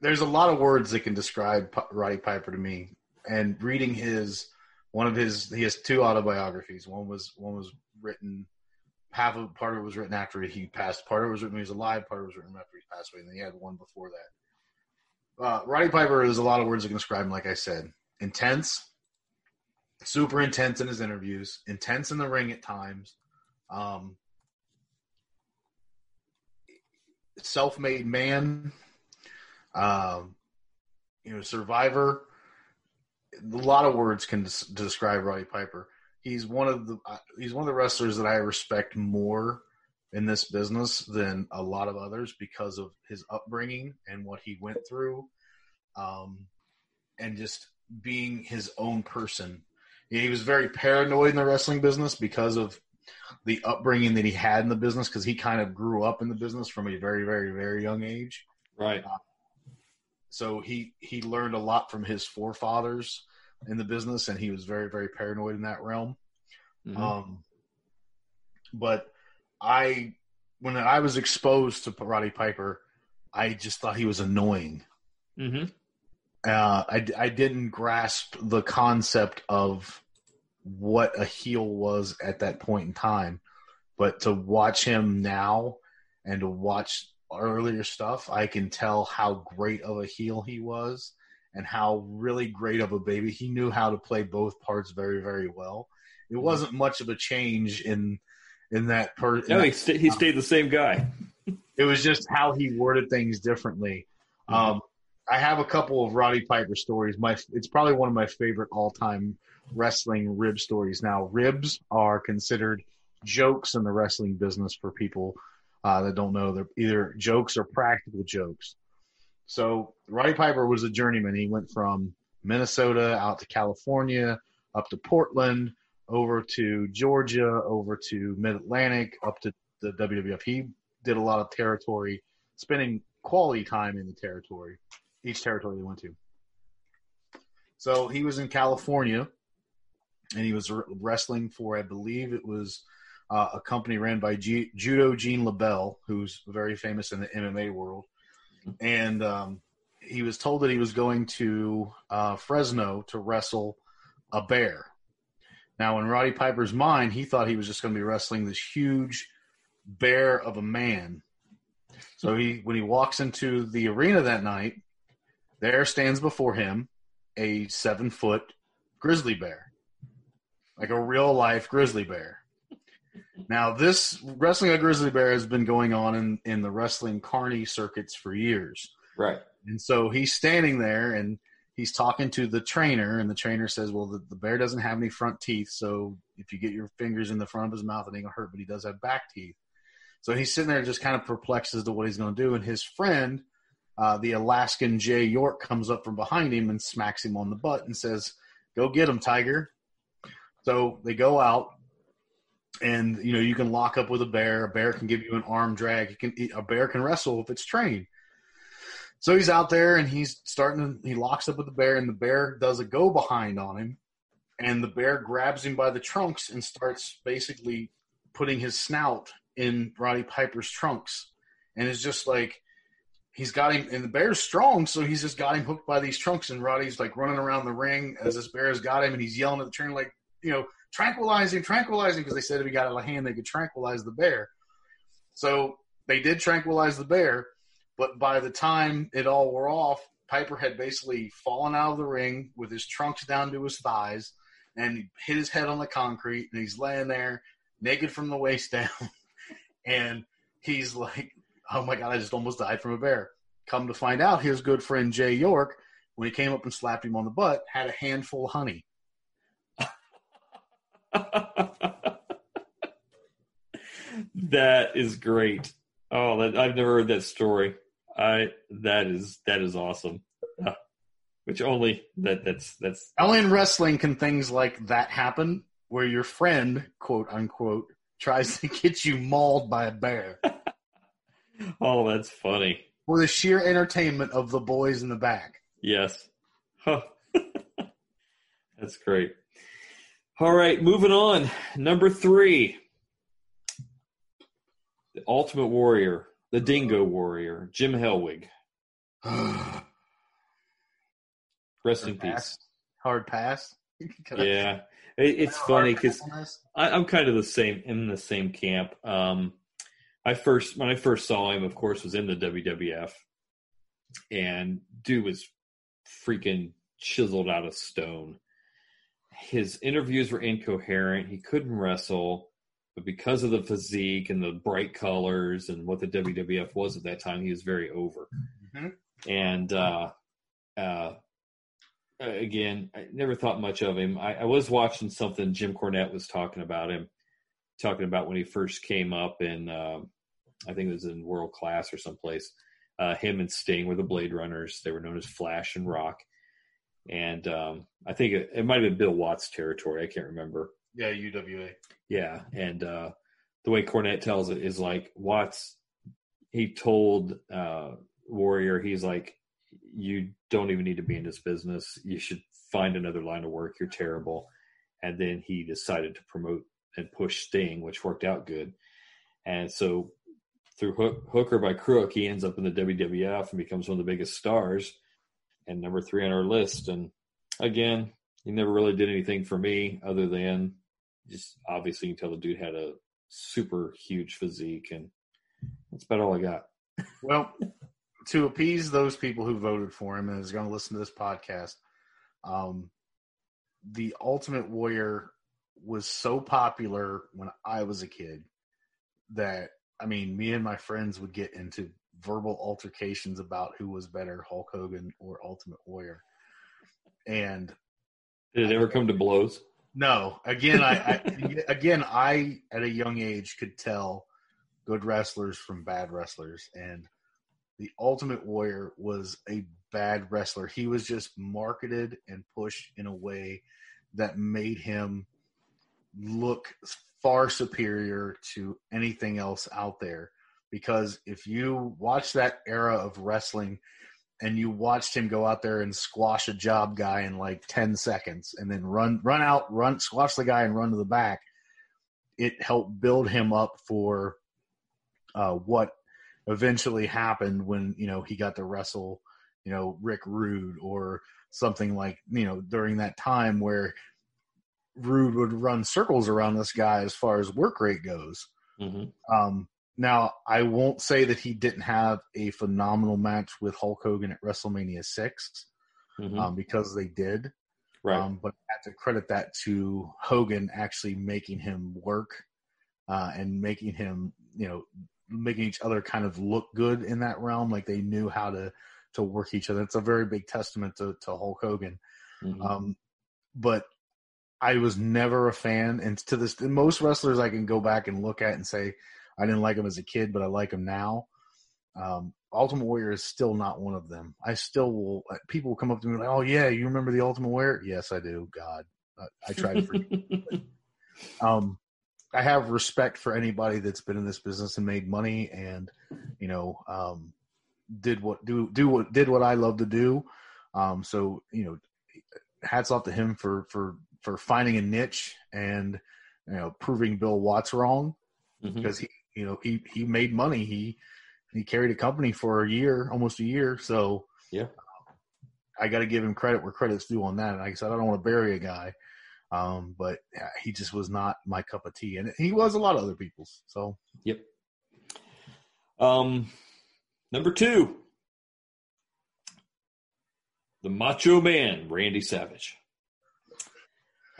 there's a lot of words that can describe Roddy Piper to me. And reading his one of his he has two autobiographies. One was one was written half of part of it was written after he passed. Part of it was written when he was alive. Part of it was written after he passed away. And then he had one before that. Uh, Roddy Piper is a lot of words that can describe him. Like I said, intense, super intense in his interviews, intense in the ring at times. Um, self-made man, um, you know, survivor. A lot of words can des- describe Roddy Piper. He's one of the uh, he's one of the wrestlers that I respect more in this business than a lot of others because of his upbringing and what he went through, um, and just being his own person. He was very paranoid in the wrestling business because of the upbringing that he had in the business because he kind of grew up in the business from a very, very, very young age. Right. Uh, so he he learned a lot from his forefathers in the business, and he was very, very paranoid in that realm. Mm-hmm. Um, but I, when I was exposed to Roddy Piper, I just thought he was annoying. Mm-hmm. Uh, I, I didn't grasp the concept of what a heel was at that point in time. But to watch him now and to watch earlier stuff, I can tell how great of a heel he was and how really great of a baby. He knew how to play both parts very, very well. It mm-hmm. wasn't much of a change in in that person. No, he, st- he stayed the same guy. it was just how he worded things differently. Mm-hmm. Um, I have a couple of Roddy Piper stories. My it's probably one of my favorite all time wrestling rib stories. Now, ribs are considered jokes in the wrestling business for people uh, that don't know. They're either jokes or practical jokes. So, Roddy Piper was a journeyman. He went from Minnesota out to California, up to Portland, over to Georgia, over to Mid Atlantic, up to the WWF. He did a lot of territory, spending quality time in the territory, each territory he went to. So he was in California and he was wrestling for, I believe it was uh, a company ran by G- Judo Gene LeBell, who's very famous in the MMA world. And um, he was told that he was going to uh, Fresno to wrestle a bear. Now, in Roddy Piper's mind, he thought he was just going to be wrestling this huge bear of a man. So he, when he walks into the arena that night, there stands before him a seven foot grizzly bear like a real life grizzly bear. Now, this wrestling a grizzly bear has been going on in, in the wrestling carny circuits for years. Right. And so he's standing there and he's talking to the trainer, and the trainer says, Well, the, the bear doesn't have any front teeth, so if you get your fingers in the front of his mouth, it ain't gonna hurt, but he does have back teeth. So he's sitting there just kind of perplexed as to what he's gonna do, and his friend, uh, the Alaskan Jay York, comes up from behind him and smacks him on the butt and says, Go get him, Tiger. So they go out, and you know you can lock up with a bear. A bear can give you an arm drag. Can a bear can wrestle if it's trained. So he's out there and he's starting to he locks up with the bear, and the bear does a go behind on him, and the bear grabs him by the trunks and starts basically putting his snout in Roddy Piper's trunks, and it's just like he's got him, and the bear's strong, so he's just got him hooked by these trunks, and Roddy's like running around the ring as this bear's got him, and he's yelling at the trainer like, you know, tranquilizing, tranquilizing, because they said if he got a hand, they could tranquilize the bear. So they did tranquilize the bear, but by the time it all wore off, Piper had basically fallen out of the ring with his trunks down to his thighs and he hit his head on the concrete, and he's laying there naked from the waist down, and he's like, "Oh my god, I just almost died from a bear." Come to find out, his good friend Jay York, when he came up and slapped him on the butt, had a handful of honey. that is great. Oh, that, I've never heard that story. I that is that is awesome. Uh, which only that that's that's only in wrestling can things like that happen, where your friend, quote unquote, tries to get you mauled by a bear. oh, that's funny. For the sheer entertainment of the boys in the back. Yes. Huh. that's great. All right, moving on. Number three. The Ultimate Warrior, the Dingo Warrior, Jim Hellwig. Rest in peace. Hard pass. yeah, it, it's funny because I'm kind of the same in the same camp. Um, I first when I first saw him, of course, was in the WWF, and dude was freaking chiseled out of stone. His interviews were incoherent. He couldn't wrestle but because of the physique and the bright colors and what the WWF was at that time, he was very over. Mm-hmm. And uh, uh, again, I never thought much of him. I, I, was watching something Jim Cornette was talking about him, talking about when he first came up in, uh, I think it was in World Class or someplace. Uh, him and Sting were the Blade Runners. They were known as Flash and Rock. And um, I think it, it might have been Bill Watts territory. I can't remember. Yeah, UWA. Yeah, and uh, the way Cornette tells it is like Watts. He told uh, Warrior, he's like, "You don't even need to be in this business. You should find another line of work. You're terrible." And then he decided to promote and push Sting, which worked out good. And so through hook, hook or by crook, he ends up in the WWF and becomes one of the biggest stars and number three on our list. And again, he never really did anything for me other than just obviously you can tell the dude had a super huge physique, and that's about all I got. Well, to appease those people who voted for him and is going to listen to this podcast, um, the Ultimate Warrior was so popular when I was a kid that I mean, me and my friends would get into verbal altercations about who was better, Hulk Hogan or Ultimate Warrior. And did it ever come to blows? No, again, I, I again I at a young age could tell good wrestlers from bad wrestlers, and the Ultimate Warrior was a bad wrestler. He was just marketed and pushed in a way that made him look far superior to anything else out there. Because if you watch that era of wrestling and you watched him go out there and squash a job guy in like 10 seconds and then run run out run squash the guy and run to the back it helped build him up for uh, what eventually happened when you know he got to wrestle you know Rick Rude or something like you know during that time where Rude would run circles around this guy as far as work rate goes. Mm-hmm. Um, now, I won't say that he didn't have a phenomenal match with Hulk Hogan at WrestleMania 6 mm-hmm. um, because they did. Right. Um, but I have to credit that to Hogan actually making him work uh, and making him, you know, making each other kind of look good in that realm. Like they knew how to to work each other. It's a very big testament to, to Hulk Hogan. Mm-hmm. Um, but I was never a fan, and to this, most wrestlers I can go back and look at and say, I didn't like him as a kid, but I like him now. Um, Ultimate Warrior is still not one of them. I still will. Uh, people will come up to me like, "Oh yeah, you remember the Ultimate Warrior?" Yes, I do. God, I, I try to forget. um, I have respect for anybody that's been in this business and made money, and you know, um, did what do do what did what I love to do. Um, so you know, hats off to him for for for finding a niche and you know proving Bill Watts wrong mm-hmm. because he you know he he made money. He he carried a company for a year almost a year. So yeah. I got to give him credit where credit's due on that. And like i said i don't want to bury a guy um, but he just was not my cup of tea. And he was a lot of other people's so. Yep. Um, number two, the Macho Man, Randy Savage.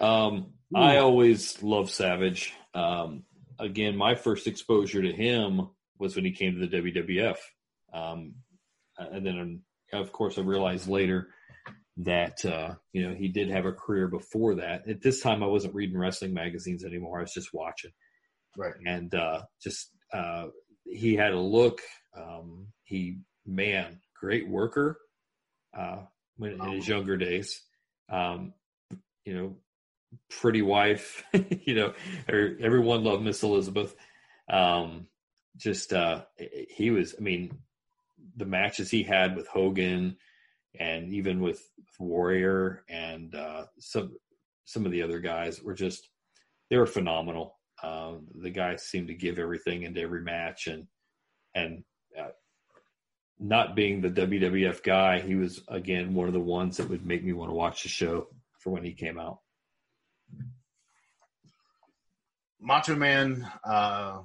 Um, I always love Savage. Um, again, my first exposure to him was when he came to the WWF. Um, and then, of course, I realized later that uh, you know he did have a career before that. At this time, I wasn't reading wrestling magazines anymore. I was just watching, Right. and uh, just uh, he had a look. Um, he man, great worker. Uh, when in his younger days, um, you know, pretty wife. you know, er- everyone loved Miss Elizabeth. Um, just uh, he was. I mean, the matches he had with Hogan and even with, Warrior and uh, some some of the other guys were just they were phenomenal. Uh, the guy seemed to give everything into every match, and and uh, not being the WWF guy, he was again one of the ones that would make me want to watch the show for when he came out. Macho Man uh,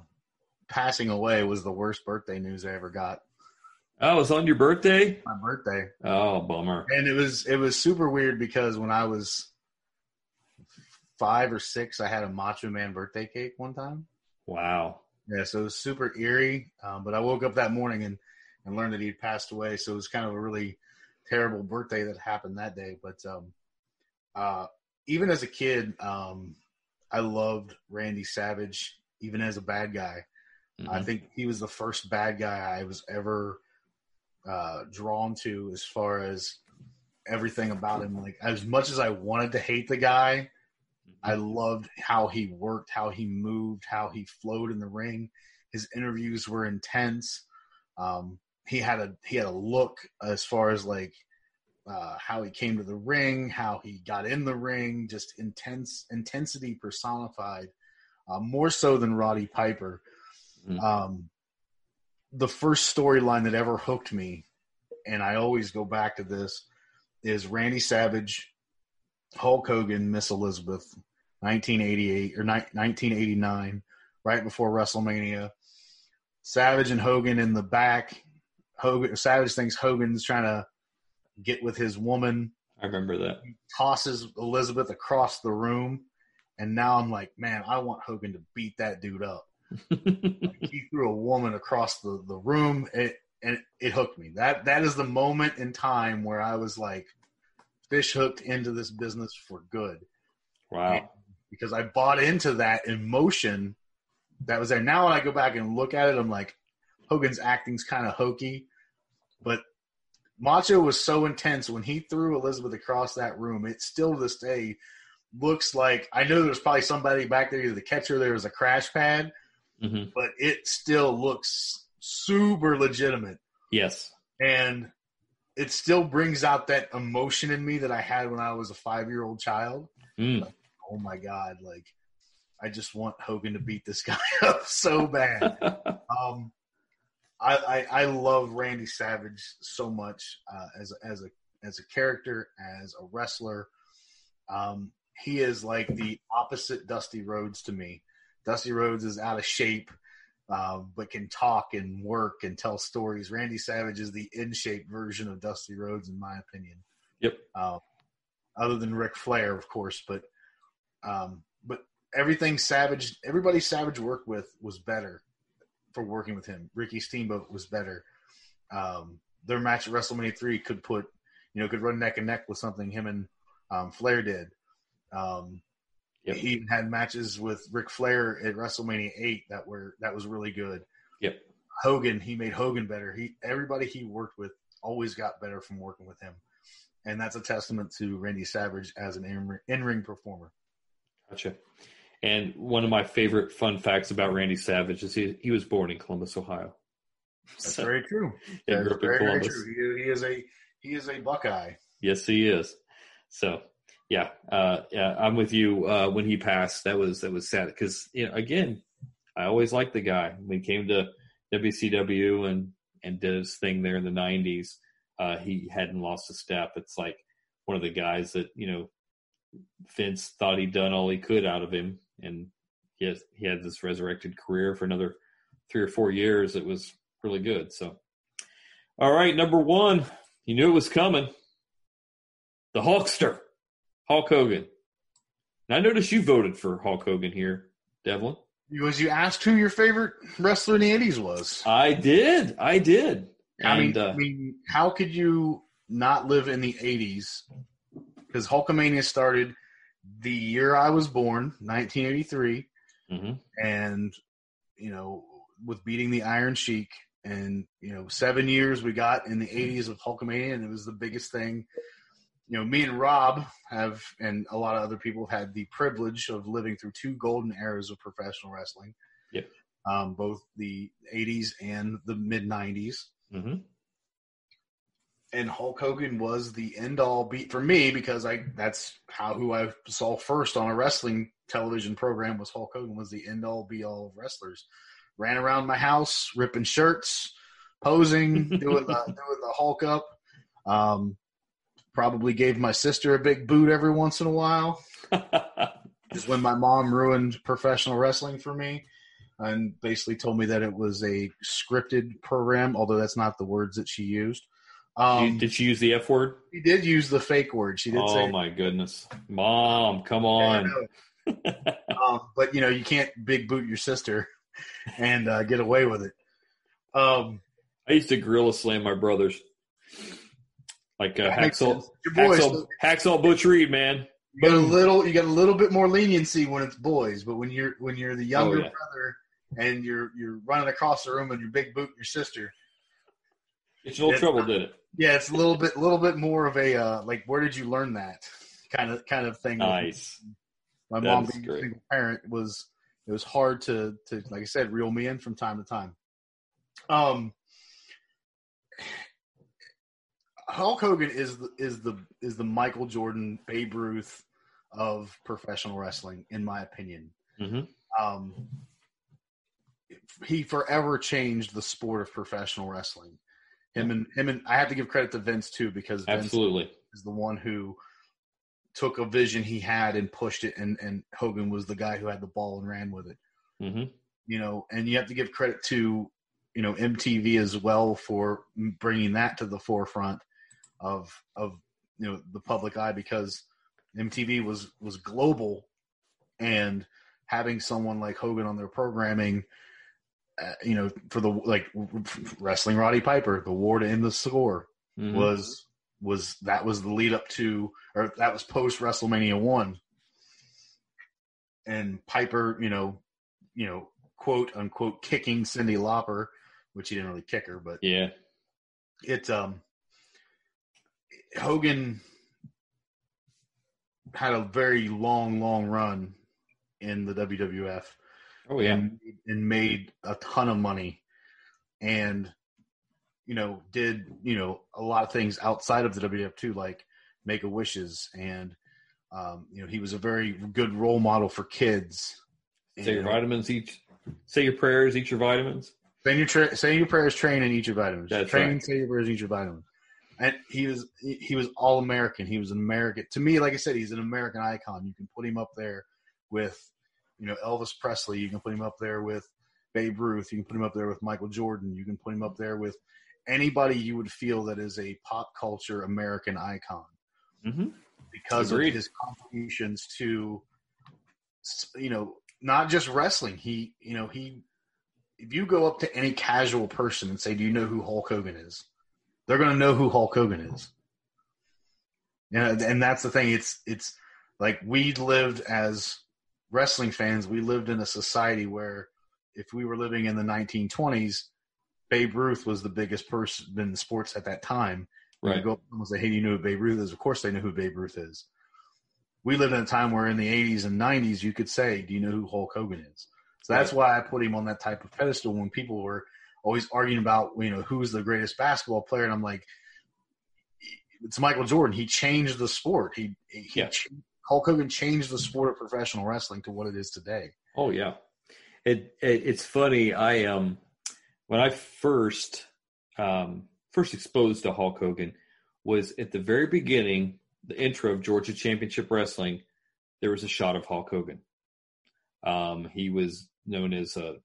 passing away was the worst birthday news I ever got. Oh, it's on your birthday? My birthday. Oh, bummer. And it was it was super weird because when I was five or six, I had a Macho Man birthday cake one time. Wow. Yeah, so it was super eerie. Um, but I woke up that morning and and learned that he'd passed away. So it was kind of a really terrible birthday that happened that day. But um, uh, even as a kid, um, I loved Randy Savage, even as a bad guy. Mm-hmm. I think he was the first bad guy I was ever uh, drawn to as far as everything about him. Like as much as I wanted to hate the guy, I loved how he worked, how he moved, how he flowed in the ring. His interviews were intense. Um, he had a he had a look as far as like uh, how he came to the ring, how he got in the ring, just intense intensity personified, uh, more so than Roddy Piper. Mhm. Um, the first storyline that ever hooked me, and I always go back to this, is Randy Savage, Hulk Hogan, Miss Elizabeth, 1988 or ni- 1989, right before WrestleMania. Savage and Hogan in the back. Hogan Savage thinks Hogan's trying to get with his woman. I remember that. Tosses Elizabeth across the room, and now I'm like, man, I want Hogan to beat that dude up. he threw a woman across the, the room it, and it hooked me that that is the moment in time where i was like fish hooked into this business for good Wow. because i bought into that emotion that was there now when i go back and look at it i'm like hogan's acting's kind of hokey but macho was so intense when he threw elizabeth across that room it still to this day looks like i know there's probably somebody back there either the catcher there was a crash pad hmm but it still looks super legitimate Yes. and it still brings out that emotion in me that I had when I was a five year old child. Mm. Oh my god, like I just want Hogan to beat this guy up so bad. um, I, I I love Randy Savage so much uh, as a, as a as a character, as a wrestler. Um, he is like the opposite Dusty Rhodes to me. Dusty Rhodes is out of shape, uh, but can talk and work and tell stories. Randy Savage is the in shape version of Dusty Rhodes, in my opinion. Yep. Uh, other than Ric Flair, of course, but um, but everything Savage, everybody Savage worked with was better for working with him. Ricky Steamboat was better. Um, their match at WrestleMania three could put, you know, could run neck and neck with something him and um, Flair did. Um, Yep. He even had matches with Ric Flair at WrestleMania eight that were that was really good. Yep. Hogan, he made Hogan better. He everybody he worked with always got better from working with him, and that's a testament to Randy Savage as an in ring performer. Gotcha. And one of my favorite fun facts about Randy Savage is he, he was born in Columbus, Ohio. That's So- very true. He That grew is up in very, very Columbus. true. He, he is a he is a Buckeye. Yes, he is. So, yeah, uh, yeah, I'm with you. Uh, when he passed, that was that was sad because you know, again, I always liked the guy. When he came to WCW and and did his thing there in the '90s, uh, he hadn't lost a step. It's like one of the guys that you know Vince thought he'd done all he could out of him, and he has, he had this resurrected career for another three or four years. It was really good. So, all right, number one, you knew it was coming. The Hulkster, Hulk Hogan. And I noticed you voted for Hulk Hogan here, Devlin. Was you asked who your favorite wrestler in the '80s was? I did. I did. I mean, uh, I mean, how could you not live in the '80s? Because Hulkamania started the year I was born, 1983, mhm. and you know, with beating the Iron Sheik, and you know, seven years we got in the '80s of Hulkamania, and it was the biggest thing. You know, me and Rob have, and a lot of other people have had the privilege of living through two golden eras of professional wrestling. Yep. Um, both the '80s and the mid '90s Mhm. And Hulk Hogan was the end all beat for me because I that's how who I saw first on a wrestling television program was Hulk Hogan was the end all be all of wrestlers. Ran around my house ripping shirts, posing, doing the doing the Hulk up. Um, probably gave my sister a big boot every once in a while. is when my mom ruined professional wrestling for me and basically told me that it was a scripted program, although that's not the words that she used. Um, did she use the F word? she did use the fake word. She did say Oh my goodness, Mom, come on. um, but you know, you can't big boot your sister and uh, get away with it. Um, I used to gorilla slam my brothers, like uh, hacksaw, sense. Your boys, hacksaw, hacksaw Butch Reed, man. you get a little, you get a little bit more leniency when it's boys, but when you're when you're the younger Oh, yeah. brother and you're you're running across the room and you're big booting your sister, It's no trouble, did it? Yeah, it's a little bit, little bit more of a uh, like, where did you learn that kind of kind of thing. Nice. my That mom being a single parent was it was hard to to like I said reel me in from time to time. Um, Hulk Hogan is the is the is the Michael Jordan Babe Ruth of professional wrestling, in my opinion. hmm Um, he forever changed the sport of professional wrestling. Him and him and I have to give credit to Vince too because Vince Absolutely. is the one who took a vision he had and pushed it, and and Hogan was the guy who had the ball and ran with it. hmm You know, and you have to give credit to you know MTV as well for bringing that to the forefront of of you know the public eye because MTV was was global, and having someone like Hogan on their programming. Uh, you know, for the like wrestling Roddy Piper, the war to end the score, Mhm. was was that was the lead up to or that was post WrestleMania one. And Piper, you know, you know, quote unquote kicking Cyndi Lauper, which he didn't really kick her, but yeah. it um Hogan had a very long, long run in the WWF Oh yeah. and, and made a ton of money and you know did you know a lot of things outside of the WWF too like make a wishes and um, you know he was a very good role model for kids Say your vitamins each. Say your prayers. Eat your vitamins. Say your tra- say your prayers, train, and eat your vitamins. That's train, right. say your prayers, eat your vitamins. And he was he was all American. He was an American. To me, like I said, he's an American icon. You can put him up there with, you know, Elvis Presley. You can put him up there with Babe Ruth. You can put him up there with Michael Jordan. You can put him up there with anybody you would feel that is a pop culture American icon hmm because Agreed. of his contributions to you know not just wrestling he you know he if you go up to any casual person and say do you know who hulk hogan is they're going to know who hulk hogan is and, and that's the thing it's it's like we lived as wrestling fans we lived in a society where if we were living in the 1920s babe ruth was the biggest person in sports at that time Right. you go up and say, "Hey, do you know who Babe Ruth is?" Of course, they know who Babe Ruth is. We lived in a time where, in the '80s and '90s, you could say, "Do you know who Hulk Hogan is?" So that's why I put him on that type of pedestal. When people were always arguing about, you know, who's the greatest basketball player, and I'm like, it's Michael Jordan. He changed the sport. He, he Yeah. Hulk Hogan changed the sport of professional wrestling to what it is today. Oh yeah. It, it it's funny. I um when I first um first exposed to Hulk Hogan was at the very beginning, the intro of Georgia Championship Wrestling. There was a shot of Hulk Hogan. Um, he was known as a,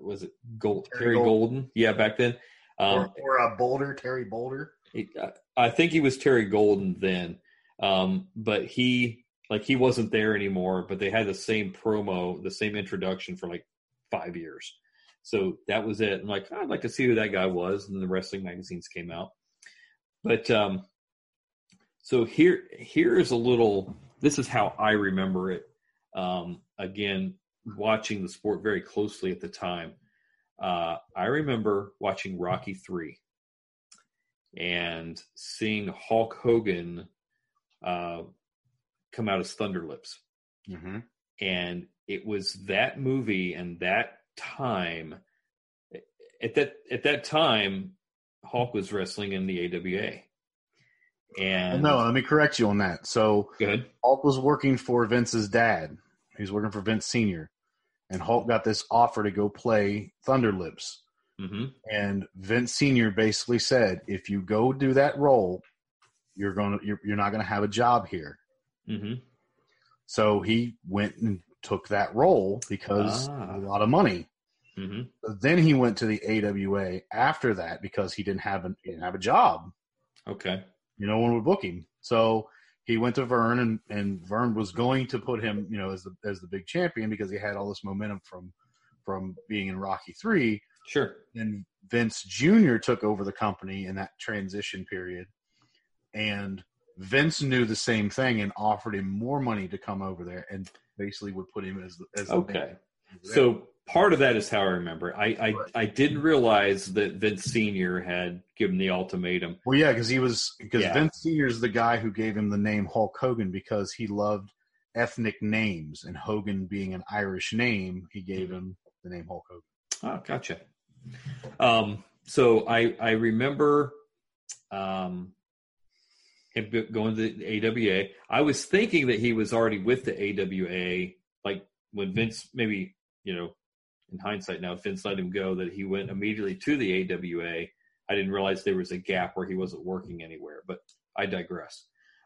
was it Gold, Terry Terry, Golden. Golden? Yeah, back then. Um, or, or uh, Boulder, Terry Boulder. he- I- I think he was Terry Golden then, um, but he like he wasn't there anymore. But they had the same promo, the same introduction for like five years. So that was it. I'm like, I'd like to see who that guy was, and the wrestling magazines came out. But um, so here, here is a little. This is how I remember it. Um, again, watching the sport very closely at the time. Uh, I remember watching Rocky Three and seeing Hulk Hogan uh, come out as Thunder Lips. Mm-hmm. And it was that movie and that time at that at that time Hulk was wrestling in the AWA. And no, let me correct you on that. So good. Hulk was working for Vince's dad. He was working for Vince Senior, and Hulk got this offer to go play Thunder Lips. hmm And Vince Senior basically said, "If you go do that role, you're gonna you're, you're not gonna have a job here." Hmm So he went and took that role because Ah. a lot of money. hmm Then he went to the AWA after that because he didn't have a, he didn't have a job. Okay. You know, no one would book him. So he went to Verne, and, and Verne was going to put him, you know, as the as the big champion because he had all this momentum from from being in Rocky Three. Sure. And Vince Jr. took over the company in that transition period, and Vince knew the same thing and offered him more money to come over there, and basically would put him as the as the Okay. So part of that is how I remember. I I, I didn't realize that Vince Senior had given the ultimatum. Well, yeah, because he was because Yeah. Vince Senior is the guy who gave him the name Hulk Hogan because he loved ethnic names, and Hogan being an Irish name, he gave him the name Hulk Hogan. Oh, gotcha. Um, so I I remember um, him going to the AWA. I was thinking that he was already with the AWA, like when Vince maybe you know, in hindsight now, Vince let him go. That he went immediately to the AWA. I didn't realize there was a gap where he wasn't working anywhere, but I digress.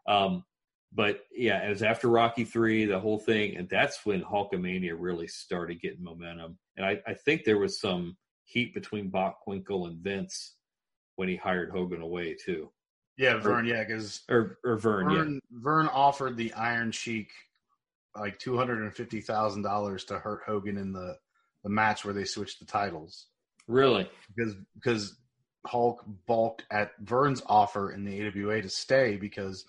Um, but yeah, it was after Rocky Three, the whole thing, and that's when Hulkamania really started getting momentum. And I, I think there was some heat between Bockwinkel and Vince when he hired Hogan away too, Yeah, Verne. Yeah, because or or Verne. Verne, Verne offered the Iron Sheik like two hundred and fifty thousand dollars to hurt Hogan in the the match where they switched the titles really. because because Hulk balked at Verne's offer in the AWA to stay because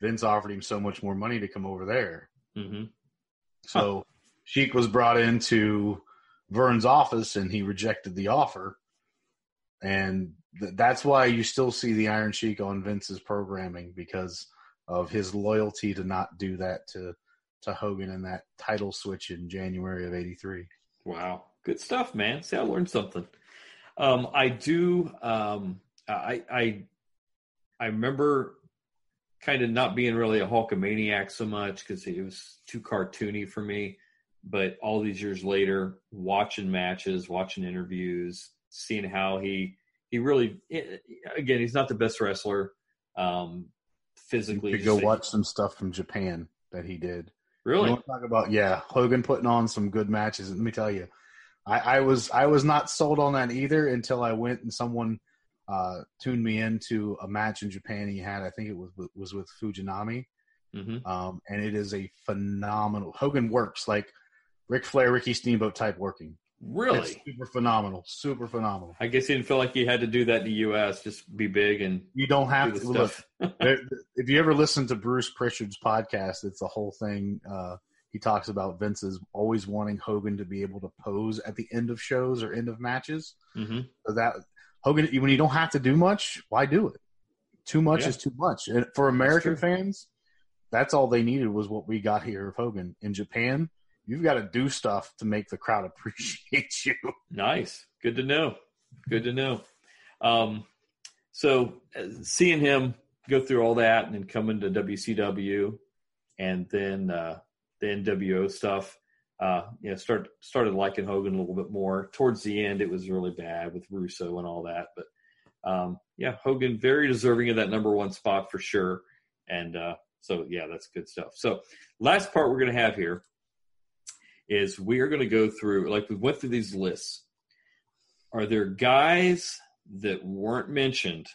Vince offered him so much more money to come over there. hmm So Sheik was brought into Verne's office and he rejected the offer. And th- that's why you still see the Iron Sheik on Vince's programming because of his loyalty to not do that to to Hogan in that title switch in January of 83. Wow, good stuff, man. See, I learned something. Um, I do. Um, I I I remember kind of not being really a Hulkamaniac so much because it was too cartoony for me. But all these years later, watching matches, watching interviews, seeing how he he really again he's not the best wrestler um, physically. You could go watch some stuff from Japan that he did. Really? You talk about yeah, Hogan putting on some good matches. Let me tell you, I, I was I was not sold on that either until I went and someone uh, tuned me into a match in Japan he had. I think it was was with Fujinami, hmm um, and it is a phenomenal. Hogan works like Ric Flair, Ricky Steamboat type working. Really? It's super phenomenal, super phenomenal. I guess you didn't feel like you had to do that in the U.S. Just be big and You don't have the to look. if you ever listen to Bruce Prichard's podcast, it's a whole thing. Uh, he talks about Vince's always wanting Hogan to be able to pose at the end of shows or end of matches. hmm So that Hogan, when you don't have to do much, why do it? Too much Yeah. is too much. And for American true. fans, that's all they needed was what we got here of Hogan. In Japan, you've got to do stuff to make the crowd appreciate you. Nice. Good to know. Good to know. Um, so uh, seeing him go through all that and then coming to WCW and then uh, the NWO stuff, uh, you know, start started liking Hogan a little bit more. Towards the end, it was really bad with Russo and all that, but um, yeah, Hogan very deserving of that number one spot for sure. And uh, so yeah, that's good stuff. So last part we're going to have here is we are going to go through like we went through these lists. Are there guys that weren't mentioned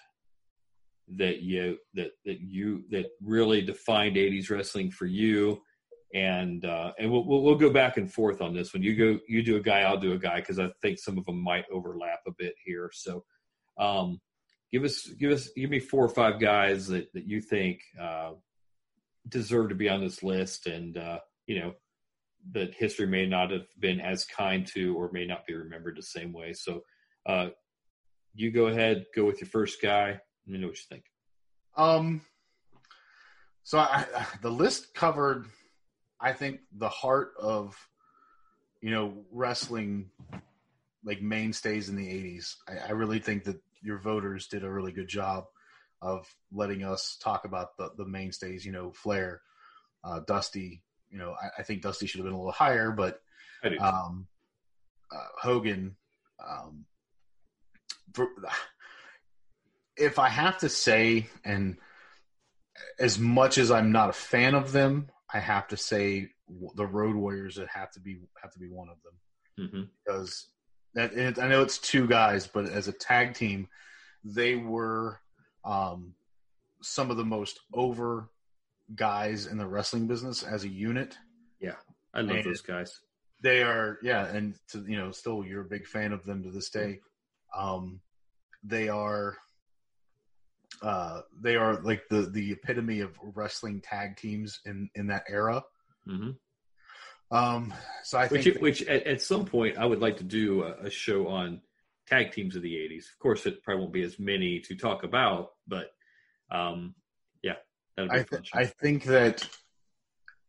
that you that that you that really defined 80s wrestling for you? And uh and we'll, we'll, go back and forth on this when you go you do a guy i'll do a guy because i think some of them might overlap a bit here. So um give us give us give me four or five guys that that you think uh deserve to be on this list and uh you know that history may not have been as kind to or may not be remembered the same way so uh you go ahead go with your first guy let me know what you think. Um, so I, the list covered, I think, the heart of, you know, wrestling, like mainstays in the '80s. I, I really think that your voters did a really good job of letting us talk about the the mainstays. You know, Flair, uh, Dusty. You know, I, I, think Dusty should have been a little higher, but um, uh, Hogan. Um, for, if I have to say, and as much as I'm not a fan of them, I have to say the Road Warriors that have to be have to be one of them mm-hmm. because that it, I know it's two guys, but as a tag team, they were um, some of the most over guys in the wrestling business as a unit. Yeah, I love and those guys. They are, yeah, and to, you know, still you're a big fan of them to this day. Um, they are uh, they are like the the epitome of wrestling tag teams in in that era. Mm-hmm. Um, so I which, think which at, at, some point I would like to do a, a, show on tag teams of the '80s. Of course, it probably won't be as many to talk about, but um, I, th- I think that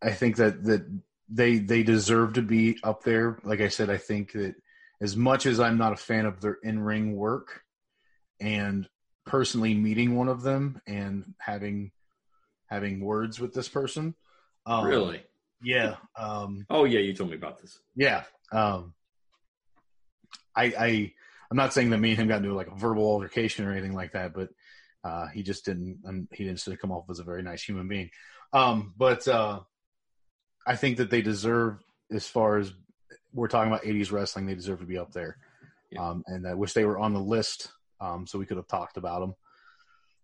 I think that that they they deserve to be up there. Like I said, I think that as much as I'm not a fan of their in ring work and personally meeting one of them and having having words with this person. Um, really? Yeah. Um, oh yeah, you told me about this. Yeah. Um, I, I I'm not saying that me and him got into like a verbal altercation or anything like that, but uh, he just didn't um, he didn't come off as a very nice human being. Um, but uh, I think that they deserve, as far as we're talking about 80s wrestling, they deserve to be up there. Yeah. Um, and I wish they were on the list um, so we could have talked about them.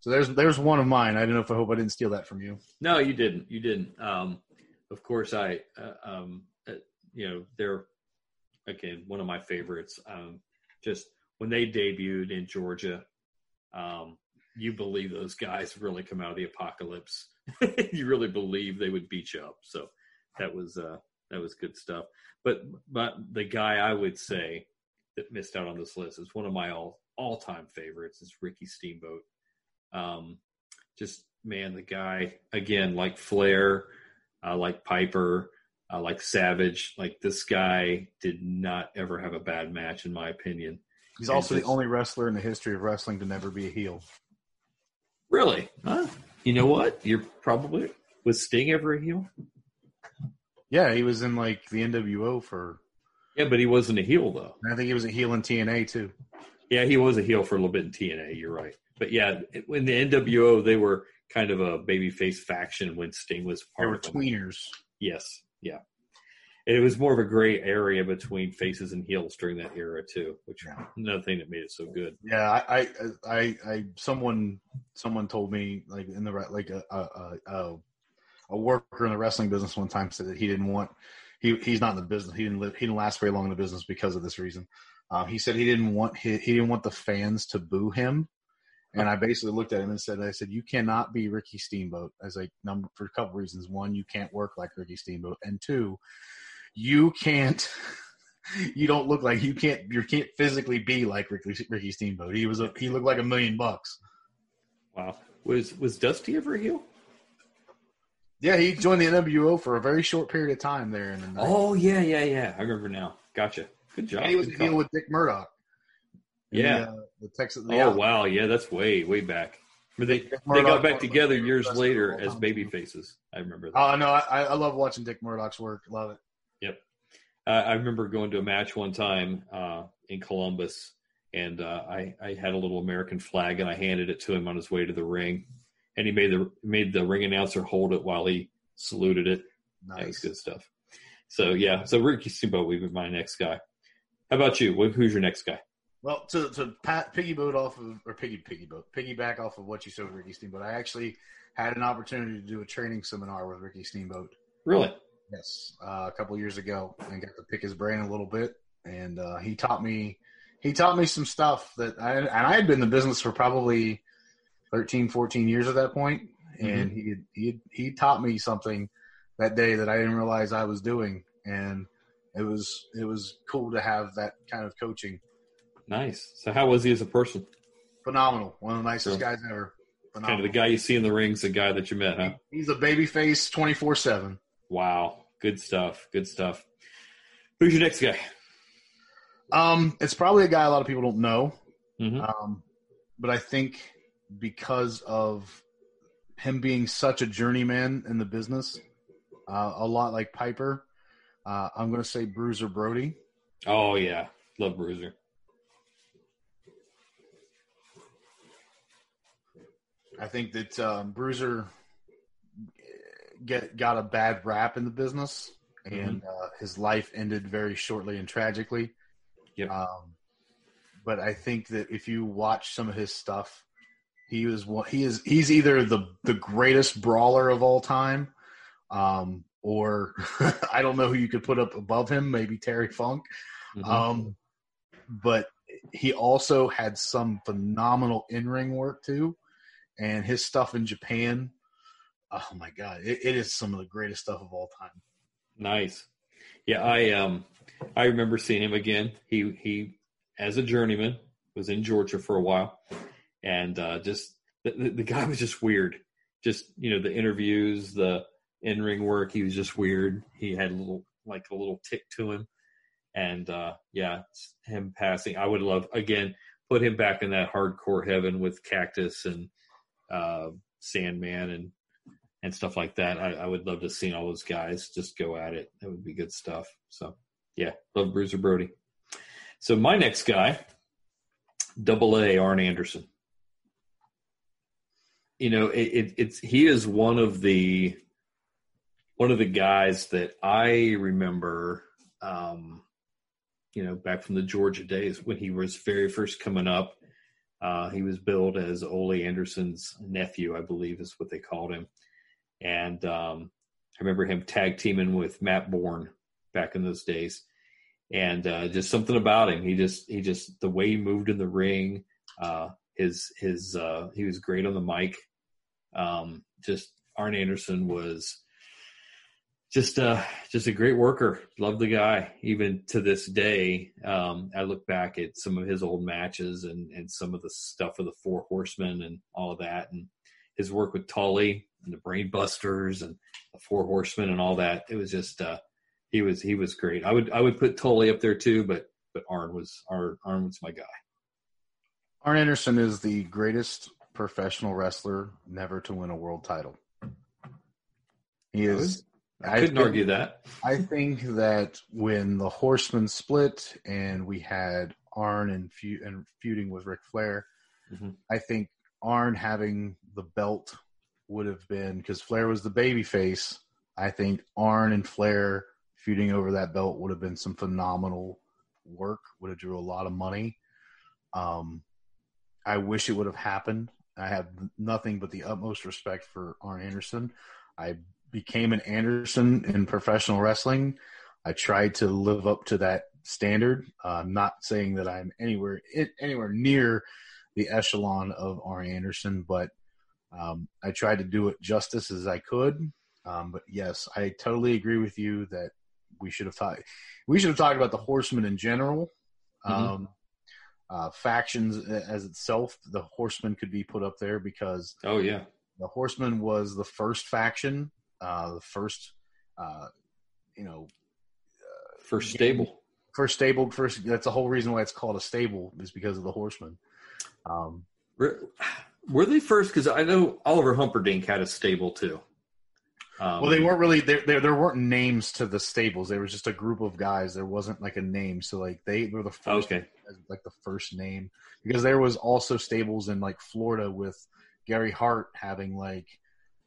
So there's there's one of mine. I don't know if I hope I didn't steal that from you. No, you didn't. You didn't. Um, of course, I uh, um, uh, you know they're again one of my favorites. Um, just when they debuted in Georgia, um, you believe those guys really come out of the apocalypse. you really believe they would beat you up. So that was uh, that was good stuff. But but the guy I would say that missed out on this list is one of my all all time favorites is Ricky Steamboat. Um, just man, the guy again, like Flair, uh, like Piper, uh, like Savage, like this guy did not ever have a bad match, in my opinion. He's also just, the only wrestler in the history of wrestling to never be a heel. Really? Huh? You know what? You're probably was Sting ever a heel? Yeah, he was in like the NWO for. Yeah, but he wasn't a heel though. I think he was a heel in TNA too. Yeah, he was a heel for a little bit in TNA. You're right, but yeah, in the NWO they were kind of a babyface faction when Sting was part. They were tweeners. Yes, yeah. It was more of a gray area between faces and heels during that era too, which yeah. another thing that made it so good. Yeah, I, I, I, I someone, someone told me like in the like a, a, a, a worker in the wrestling business one time said that he didn't want he he's not in the business. He didn't live. He didn't last very long in the business because of this reason. Uh, he said he didn't want he, he didn't want the fans to boo him, and I basically looked at him and said, I said you cannot be Ricky Steamboat as a number for a couple reasons. One, you can't work like Ricky Steamboat, and two, you can't. you don't look like you can't you can't physically be like Ricky, Ricky Steamboat. He was a he looked like a million bucks. Wow. Was was Dusty ever a heel? Yeah, he joined the NWO for a very short period of time there. In the oh yeah, yeah, yeah. I remember now. Gotcha. Good job. And he was dealing with Dick Murdoch. Yeah. The, uh, the Texas. The oh wow, yeah, that's way way back. But they they got back together years later as baby faces. I remember that. Oh no, I, I love watching Dick Murdoch's work. Love it. Yep. Uh, I remember going to a match one time uh, in Columbus, and uh, I I had a little American flag, and I handed it to him on his way to the ring, and he made the made the ring announcer hold it while he saluted it. Nice. That was good stuff. So yeah, so Ricky Steamboat would be my next guy. How about you? Who's your next guy? Well, to to pat, piggy boat off of or piggy piggy boat piggyback off of what you said with Ricky Steamboat, I actually had an opportunity to do a training seminar with Ricky Steamboat. Really? Yes, uh, a couple years ago, and got to pick his brain a little bit, and uh, he taught me he taught me some stuff that I and I had been in the business for probably 13, 14 years at that point, and he he he taught me something that day that I didn't realize I was doing, and it was it was cool to have that kind of coaching. Nice. So how was he as a person? Phenomenal, one of the nicest Sure. guys ever. Kind of the guy you see in the rings, the guy that you met, huh? He's a baby face, twenty four seven. Wow. Good stuff. Good stuff. Who's your next guy? Um, it's probably a guy a lot of people don't know, Mhm. um, but I think because of him being such a journeyman in the business, uh, a lot like Piper, uh, I'm going to say Bruiser Brody. Oh yeah, love Bruiser. I think that um, Bruiser get got a bad rap in the business, and uh, his life ended very shortly and tragically. Yep. Um, but I think that if you watch some of his stuff, he was one. He is. He's either the the greatest brawler of all time, um, or I don't know who you could put up above him. Maybe Terry Funk. Mhm. Um, but he also had some phenomenal in ring work too, and his stuff in Japan. Oh my god, it, it is some of the greatest stuff of all time. Nice. Yeah, I um I remember seeing him again. He he as a journeyman was in Georgia for a while, and uh, just the, the, guy was just weird. Just you know the interviews, the in ring work. He was just weird. He had a little like a little tick to him, and uh, yeah, him passing. I would love again put him back in that hardcore heaven with Cactus and uh, Sandman and and stuff like that. I, I would love to see all those guys just go at it. That would be good stuff. So yeah, love Bruiser Brody. So my next guy, Double A, Arn Anderson. You know, it, it, it's he is one of the one of the guys that I remember. Um, you know, back from the Georgia days when he was very first coming up. Uh, he was billed as Ole Anderson's nephew, I believe is what they called him and um, I remember him tag teaming with Matt Borne back in those days, and uh, just something about him. He just he just the way he moved in the ring, uh, his his uh, he was great on the mic. Um, just Arn Anderson was just uh just a great worker. Love the guy. Even to this day, um, I look back at some of his old matches and and some of the stuff of the Four Horsemen and all of that, and his work with Tully and the Brainbusters and the Four Horsemen and all that. It was just uh, he was he was great. I would I would put Tully up there too, but but Arn was Arn, Arn was my guy. Arn Anderson is the greatest professional wrestler never to win a world title. He is. I couldn't think- argue that. I think that when the Horsemen split and we had Arn and, and feuding with Ric Flair, Mhm. I think Arn having the belt would have been because Flair was the baby face. I think Arn and Flair feuding over that belt would have been some phenomenal work. Would have drew a lot of money. Um, I wish it would have happened. I have nothing but the utmost respect for Arn Anderson. I became an Anderson in professional wrestling. I tried to live up to that standard. Uh, I'm not saying that I'm anywhere anywhere near the echelon of Arn Anderson, but um, I tried to do it justice as I could. Um, but yes, I totally agree with you that we should have talked. We should have talked about the Horsemen in general. Mhm. Um, uh, factions as itself, the Horsemen could be put up there because Oh yeah, the Horsemen was the first faction, uh, the first, uh, you know, first stable. first stable. First, that's the whole reason why it's called a stable is because of the Horsemen. Um, Were, were they first? Because I know Oliver Humperdink had a stable too. Um, well, they weren't really there, there. There weren't names to the stables. There was just a group of guys. There wasn't like a name. So like they were the first, Okay. like the first name because there was also stables in like Florida with Gary Hart having like,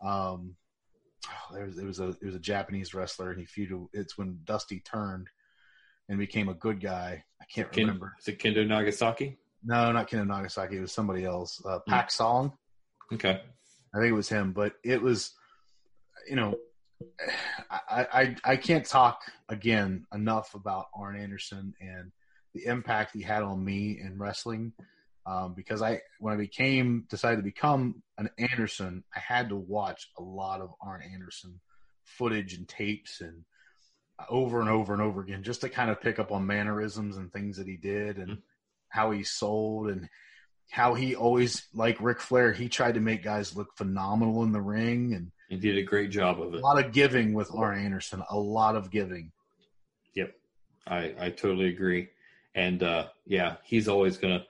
um, there was it was a it was a Japanese wrestler and he feuded. It's when Dusty turned, and became a good guy. I can't Ken, remember. Is it Kendo Nagasaki? No, not Ken Nagasaki. It was somebody else. Uh, Hmm. Pak Song. Okay. I think it was him, but it was, you know, I, I I can't talk again enough about Arn Anderson and the impact he had on me in wrestling. Um, because I when I became decided to become an Anderson, I had to watch a lot of Arn Anderson footage and tapes and over and over and over again just to kind of pick up on mannerisms and things that he did and how he sold and how he always like Ric Flair, he tried to make guys look phenomenal in the ring and He did a great job of it. a lot of giving with Arn Anderson, a lot of giving. Yep. I, I totally agree. And uh, yeah, he's always gonna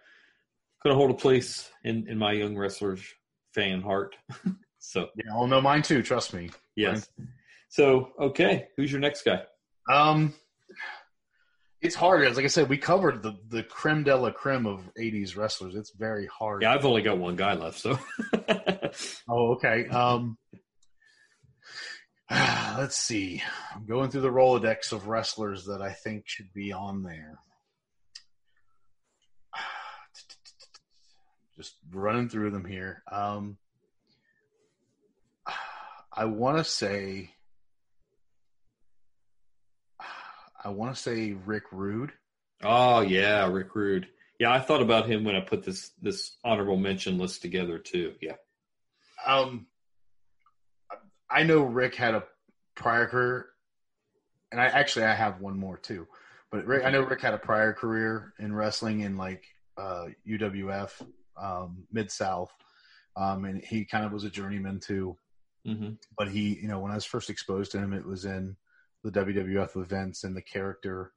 gonna hold a place in, in my young wrestlers fan heart. so Yeah, I'll know mine too. Trust me. yes. So okay, who's your next guy? Um, it's hard. As like I said, we covered the the creme de la creme of '80s wrestlers. It's very hard. Yeah, I've only got one guy left, so Oh, okay. Um, let's see. I'm going through the Rolodex of wrestlers that I think should be on there. Just running through them here. Um, I want to say, I want to say Rick Rude. Oh yeah, Rick Rude. Yeah, I thought about him when I put this this honorable mention list together too. Yeah. Um, I know Rick had a prior career, and I actually I have one more too. But Rick, I know Rick had a prior career in wrestling in like uh, UWF, um, Mid South, um, and he kind of was a journeyman too. Mm-hmm. But he, you know, when I was first exposed to him, it was in the WWF events, and the character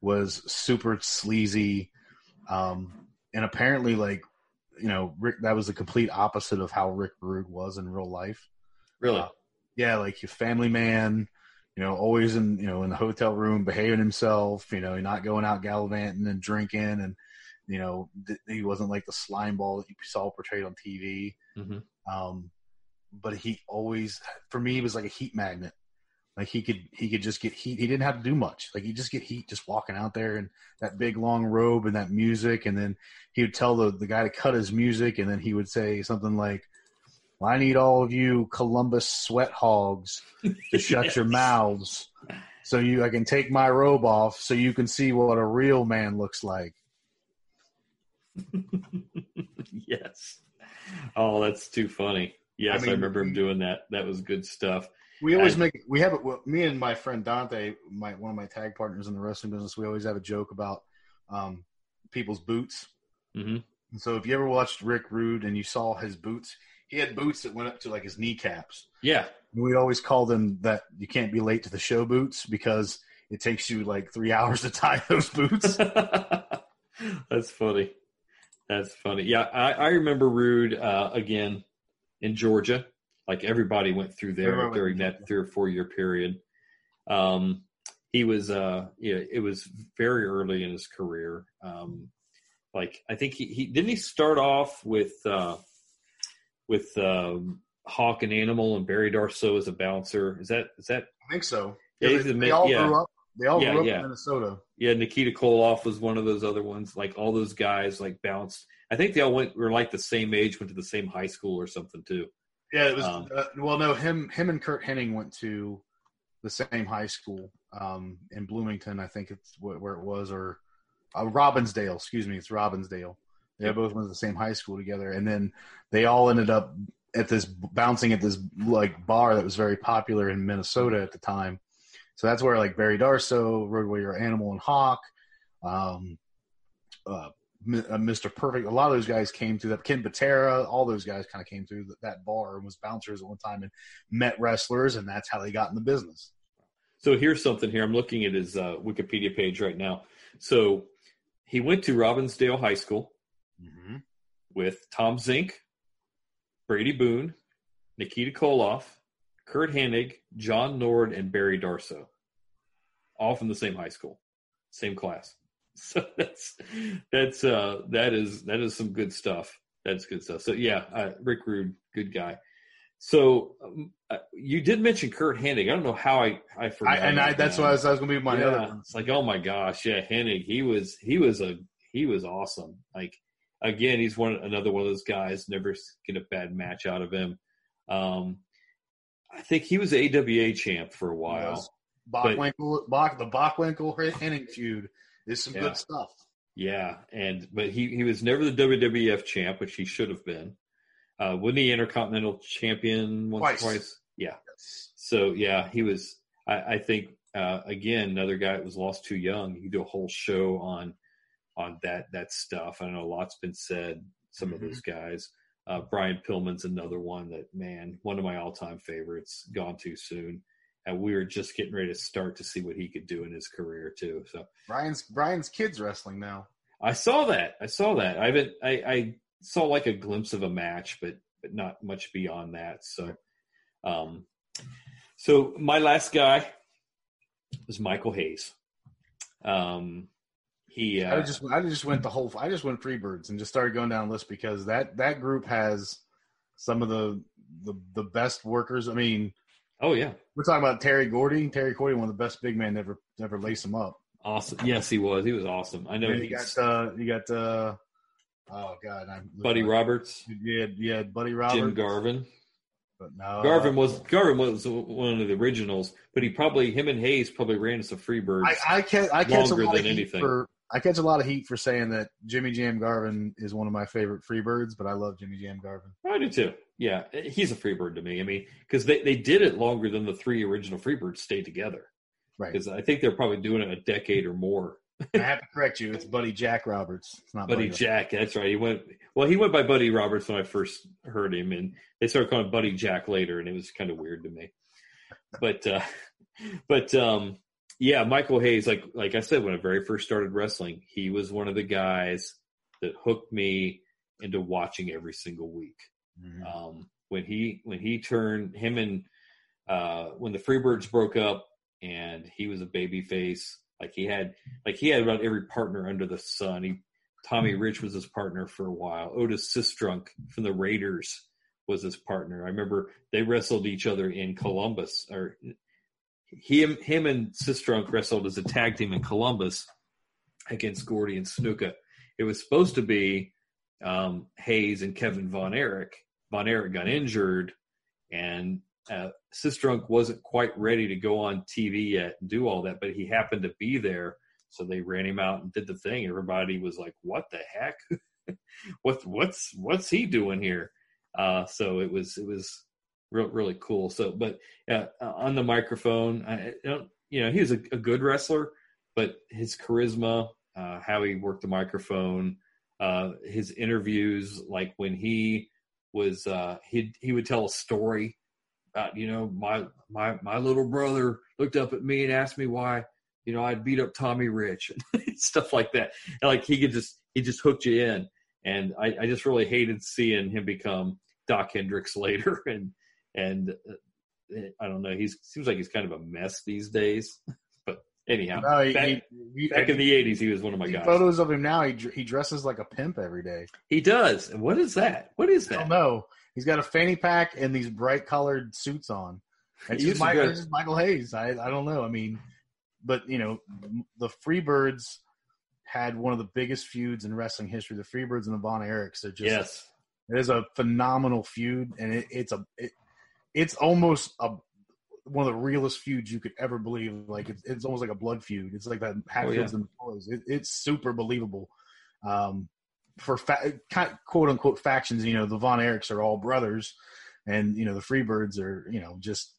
was super sleazy, um, and apparently like you know, Rick, that was the complete opposite of how Rick Rude was in real life. Really? Uh, yeah, like a family man, you know, always in, you know, in the hotel room, behaving himself, you know, not going out gallivanting and drinking. And, you know, th- he wasn't like the slime ball that you saw portrayed on TV. Mhm. Um, but he always, for me, was like a heat magnet. Like he could, he could just get heat. He didn't have to do much. Like he just get heat just walking out there and that big long robe and that music. And then he would tell the, the guy to cut his music. And then he would say something like, well, I need all of you Columbus sweat hogs to shut your mouths so you I can take my robe off so you can see what a real man looks like. yes. Oh, that's too funny. Yes, I, mean, remember him doing that. That was good stuff. We always I- make we have it. Well, me and my friend Dante, my one of my tag partners in the wrestling business, we always have a joke about um, people's boots. Mhm. And so, if you ever watched Rick Rude and you saw his boots, he had boots that went up to like his kneecaps. Yeah. We'd always call them that you can't be late to the show boots because it takes you like three hours to tie those boots. That's funny. That's funny. Yeah, I, I remember Rude uh, again in Georgia. Like everybody went through there during that three or four year period. Um, he was, uh, yeah, it was very early in his career. Um, like I think he, he didn't he start off with uh, with um, Hawk and Animal and Barry Darsow as a bouncer. Is that is that I think so. Yeah, they, they all yeah. grew up. They all Yeah, grew up yeah. in Minnesota. Yeah, Nikita Koloff was one of those other ones. Like all those guys, like bounced. I think they all went were like the same age, went to the same high school or something too. Yeah, it was. Um, uh, well, no, him, him, and Curt Hennig went to the same high school um, in Bloomington. I think it's wh- where it was, or uh, Robbinsdale. Excuse me, it's Robbinsdale. They both went to the same high school together, and then they all ended up at this bouncing at this like bar that was very popular in Minnesota at the time. So that's where like Barry Darsow, Road Warrior Animal, and Hawk, um, uh, Mr. Perfect. A lot of those guys came through that. Ken Patera, all those guys kind of came through that, that bar and was bouncers at one time and met wrestlers, and that's how they got in the business. So here's something here. I'm looking at his uh, Wikipedia page right now. So he went to Robbinsdale High School Mm-hmm. with Tom Zenk, Brady Boone, Nikita Koloff, Curt Hennig, John Nord, and Barry Darsow, all from the same high school, same class. So that's that's uh that is that is some good stuff. That's good stuff. So yeah, uh, Rick Rude, good guy. So um, uh, you did mention Curt Hennig. I don't know how I I I, forgot. and I, that's why I was, was going to be my other yeah, one. it's like oh my gosh, yeah, Hennig. He was he was a he was awesome. Like again, he's one another one of those guys. Never get a bad match out of him. Um, I think he was AWA champ for a while. Yes. Bockwinkel, Bach, the Bockwinkel Hennig feud is some Yeah. good stuff. Yeah, and but he he was never the WWF champ, which he should have been. Uh, wasn't he Intercontinental Champion once Twice. twice? Yeah. So yeah, he was. I, I think uh, again another guy that was lost too young. You do a whole show on on that that stuff. I know a lot's been said. Some of Mhm. those guys. Uh, Brian Pillman's another one that man, one of my all time favorites. Gone too soon. And we were just getting ready to start to see what he could do in his career too. So Brian's Brian's kids wrestling now. I saw that. I saw that. I haven't. I, I saw like a glimpse of a match, but but not much beyond that. So, um, so my last guy was Michael Hayes. Um, he. Uh, I just I just went the whole I just went Freebirds and just started going down the list because that that group has some of the the the best workers. I mean, oh yeah, we're talking about Terry Gordy. Terry Gordy, one of the best big men ever ever lace him up. awesome. Yes, he was. He was awesome. I know. And you got uh, you got uh, oh god, I'm Buddy Roberts, You had, you had Buddy Roberts. Jim Garvin. But no, Garvin was Garvin was one of the originals, but he probably him and Hayes probably ran some Freebirds. I, I catch I catch a longer lot than anything. for I catch a lot of heat for saying that Jimmy Jam Garvin is one of my favorite Freebirds, but I love Jimmy Jam Garvin. I do too. Yeah, he's a Freebird to me. I mean, because they, they did it longer than the three original Freebirds stayed together. Right. Because I think they're probably doing it a decade or more. I have to correct you. It's Buddy Jack Roberts. It's not Buddy Buddy Jack, that's right. He went well. He went by Buddy Roberts when I first heard him, and they started calling him Buddy Jack later, and it was kind of weird to me. But uh, but um, yeah, Michael Hayes, like like I said, when I very first started wrestling, he was one of the guys that hooked me into watching every single week. Mhm. um, when he when he turned him and uh, when the Freebirds broke up and he was a baby face like he had like he had about every partner under the sun. He Tommy Rich was his partner for a while. Otis Sistrunk from the Raiders was his partner. I remember they wrestled each other in Columbus or him him and Sistrunk wrestled as a tag team in Columbus against Gordy and Snuka. It was supposed to be um, Hayes and Kevin Von Erich. Von Erich got injured, and uh, Sistrunk wasn't quite ready to go on TV yet and do all that, but he happened to be there, so they ran him out and did the thing. Everybody was like, "What the heck? what what's what's he doing here?" Uh, so it was it was real really cool. So, but uh, on the microphone, I, you know, he was a, a good wrestler, but his charisma, uh, how he worked the microphone, uh, his interviews, like when he was, uh, he he would tell a story about, you know, my my my little brother looked up at me and asked me why, you know, I'd beat up Tommy Rich and stuff like that. And like he could just he just hooked you in, and I, I just really hated seeing him become Dok Hendrix later, and and uh, I don't know, He seems like he's kind of a mess these days. Anyhow, No, he, back, he, he- back in the '80s, he was one of my guys. photos of him now. He he dresses like a pimp every day. He does. And what is that? What is I that? don't know. He's got a fanny pack and these bright colored suits on. It's just, Michael, it's just Michael Hayes. I I don't know. I mean, but you know, the Freebirds had one of the biggest feuds in wrestling history. The Freebirds and the Von Erichs are just yes. It is a phenomenal feud, and it, it's a it, it's almost a one of the realest feuds you could ever believe. Like it's, it's almost like a blood feud. It's like that Hatfields and McCoys. It, it's super believable. Um, for fa- quote unquote factions, you know, the Von Erichs are all brothers, and you know the Freebirds are you know just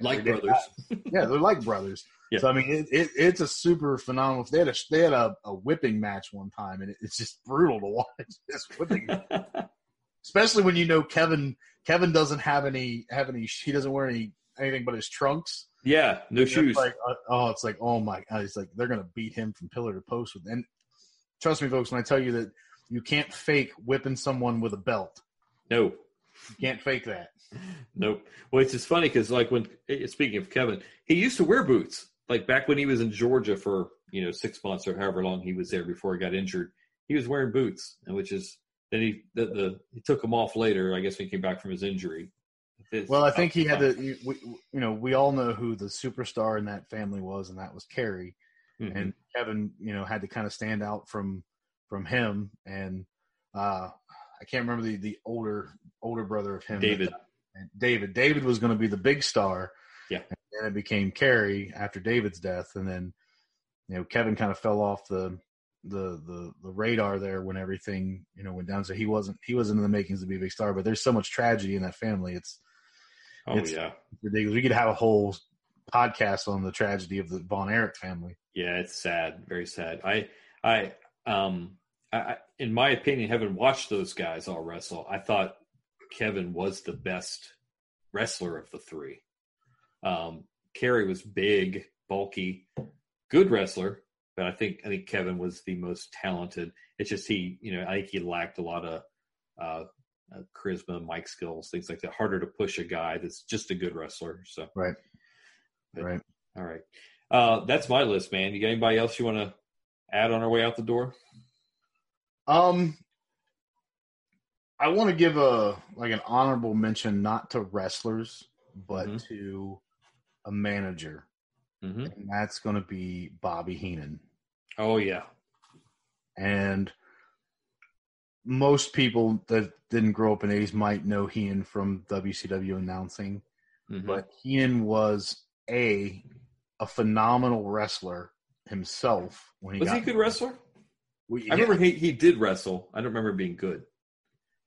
Like everyday brothers. guys. yeah, they're like brothers. Yeah. So I mean, it, it, it's a super phenomenal. They had a they had a, a whipping match one time, and it, it's just brutal to watch this whipping especially when you know Kevin Kevin doesn't have any have any he doesn't wear any anything but his trunks. yeah, no It's shoes. Like uh, oh, it's like oh my god, it's like they're gonna beat him from pillar to post with. And trust me, folks, when I tell you that you can't fake whipping someone with a belt. no, You can't fake that. nope. Well, it's just funny because, like, when eh, speaking of Kevin, he used to wear boots. Like back when he was in Georgia for you know six months or however long he was there before he got injured, he was wearing boots, and which is then he the, the he took them off later. I guess when he came back from his injury. Well, I think he had to. We, you know, we all know who the superstar in that family was, and that was Kerry. Mhm. And Kevin, you know, had to kind of stand out from from him. And uh, I can't remember the the older older brother of him, David. And David. David was going to be the big star. Yeah. And then it became Kerry after David's death, and then you know Kevin kind of fell off the the the the radar there when everything you know went down. So he wasn't he wasn't in the makings to be a big star. But there's so much tragedy in that family. It's Oh it's- yeah, ridiculous. We could have a whole podcast on the tragedy of the Von Erich family. yeah. It's sad, very sad. I, I, um, I, in my opinion, having watched those guys all wrestle, I thought Kevin was the best wrestler of the three. Um, Kerry was big, bulky, good wrestler, but I think I think Kevin was the most talented. It's just he, you know, I think he lacked a lot of uh, uh, charisma, mic skills, things like that. Harder to push a guy that's just a good wrestler. So Right. But- Right. all right, uh, that's my list, man. You got anybody else you want to add on our way out the door? Um, I want to give a like an honorable mention not to wrestlers, but Mhm. to a manager, Mm-hmm. and that's going to be Bobby Heenan. Oh yeah, And most people that didn't grow up in the 80s might know Heenan from WCW announcing. Mhm. but Heenan was a a phenomenal wrestler himself when he was he a good wrestler? We- I remember he, he did wrestle. I don't remember being good.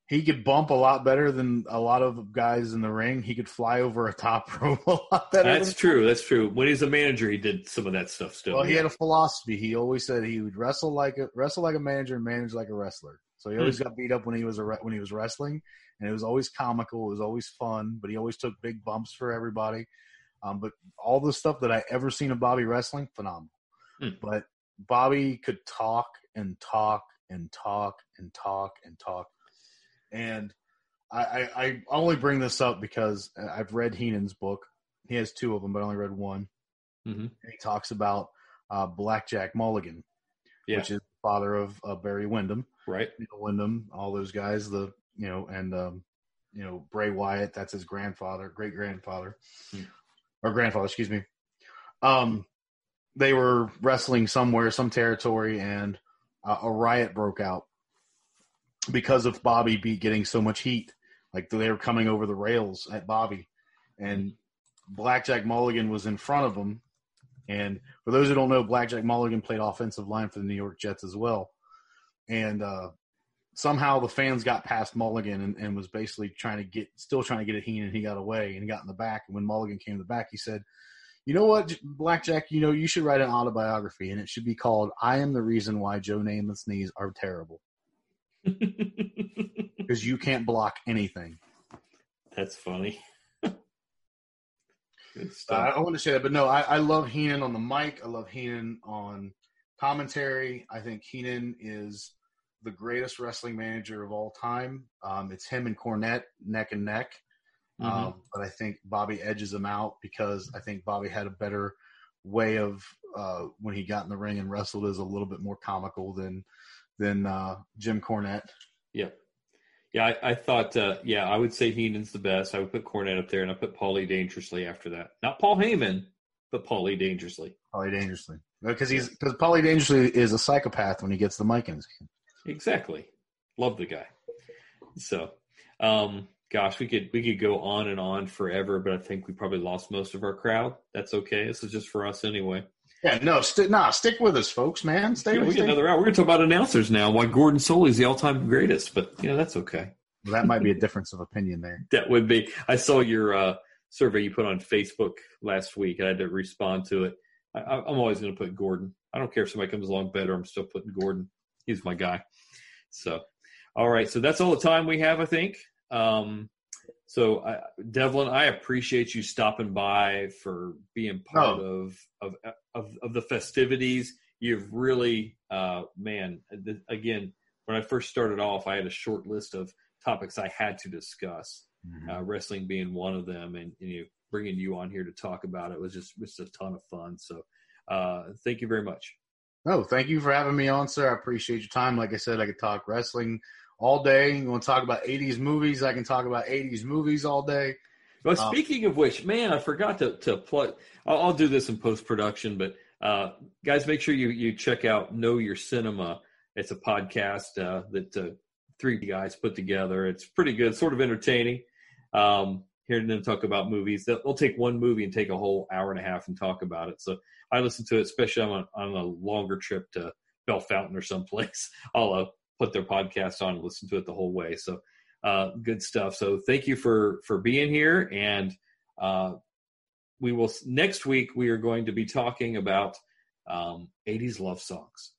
he could bump a lot better than a lot of guys in the ring. He could fly over a top rope a lot better. That's true. That's true. When he's a manager, he did some of that stuff still. Well, he yeah. had a philosophy. He always said he would wrestle like a wrestle like a manager and manage like a wrestler. So he always got beat up when he was a, re- when he was wrestling, and it was always comical. It was always fun, but he always took big bumps for everybody. Um, but all the stuff that I ever seen of Bobby wrestling, phenomenal. Hmm. But Bobby could talk and talk and talk and talk and talk, and I, I, I only bring this up because I've read Heenan's book. He has two of them, but I only read one. Mhm. And he talks about uh, Blackjack Mulligan, Yeah. which is father of uh, Barry Windham, right. Neil Windham, all those guys. The you know, and um, you know Bray Wyatt. That's his grandfather, great grandfather, Hmm. or grandfather, excuse me. Um, they were wrestling somewhere, some territory, and uh, a riot broke out because of Bobby be getting so much heat. Like they were coming over the rails at Bobby, and Blackjack Mulligan was in front of him. And for those who don't know, Blackjack Mulligan played offensive line for the New York Jets as well. And uh, somehow the fans got past Mulligan and, and was basically trying to get, still trying to get at Heenan. He got away and got in the back. And when Mulligan came to the back, he said, "You know what, Blackjack? You know you should write an autobiography, and it should be called "I Am the Reason Why Joe Namath's Knees Are Terrible." because you can't block anything. That's funny. Uh, stuff. I want to say that, but no, I, I love Heenan on the mic. I love Heenan on commentary. I think Heenan is the greatest wrestling manager of all time. Um, it's him and Cornette neck and neck. Um, but I think Bobby edges him out because I think Bobby had a better way of uh, when he got in the ring and wrestled is a little bit more comical than than uh, Jim Cornette. Yeah. Yeah, I, I thought, uh, yeah, I would say Heenan's the best. I would put Cornette up there, and I put Paulie dangerously after that. Not Paul Heyman, but Paulie dangerously. Paulie Dangerously because he's because Paulie Dangerously is a psychopath when he gets the mic in his hand. Exactly. Love the guy. So, um, gosh, we could we could go on and on forever, but I think we probably lost most of our crowd. That's okay. This is just for us anyway. Yeah, no, st- nah, stick with us, folks, man. Stay with we get another hour. We're going to talk about announcers now. Why Gordon Solie's the all-time greatest, but you know that's okay. Well, that might be a difference of opinion there. That would be. I saw your uh, survey you put on Facebook last week, and I had to respond to it. I- I'm always going to put Gordon. I don't care if somebody comes along better. I'm still putting Gordon. He's my guy. So, all right. So that's all the time we have, I think. Um, so, I, Devlin, I appreciate you stopping by for being part of, of of of the festivities. You've really, uh, man. th- Again, when I first started off, I had a short list of topics I had to discuss uh, wrestling being one of them, and, and you know, bringing you on here to talk about it was just just a ton of fun. So, uh, thank you very much. No, thank you for having me on, sir. I appreciate your time. Like I said, I could talk wrestling all day. You want to talk about 80s movies? I can talk about 80s movies all day. Well, speaking um, of which, man, I forgot to to plug. I'll, I'll do this in post production, but uh, guys, make sure you you check out Know Your Cinema. It's a podcast uh, that uh, three guys put together. It's pretty good, sort of entertaining. Um, hearing them talk about movies, they'll, they'll, take one movie and take a whole hour and a half and talk about it. So I listen to it, especially on a, on a longer trip to Bellefontaine or someplace. I'll put their podcast on and listen to it the whole way. So uh, good stuff. So thank you for for being here, and uh, we will next week. We are going to be talking about um, 80s love songs.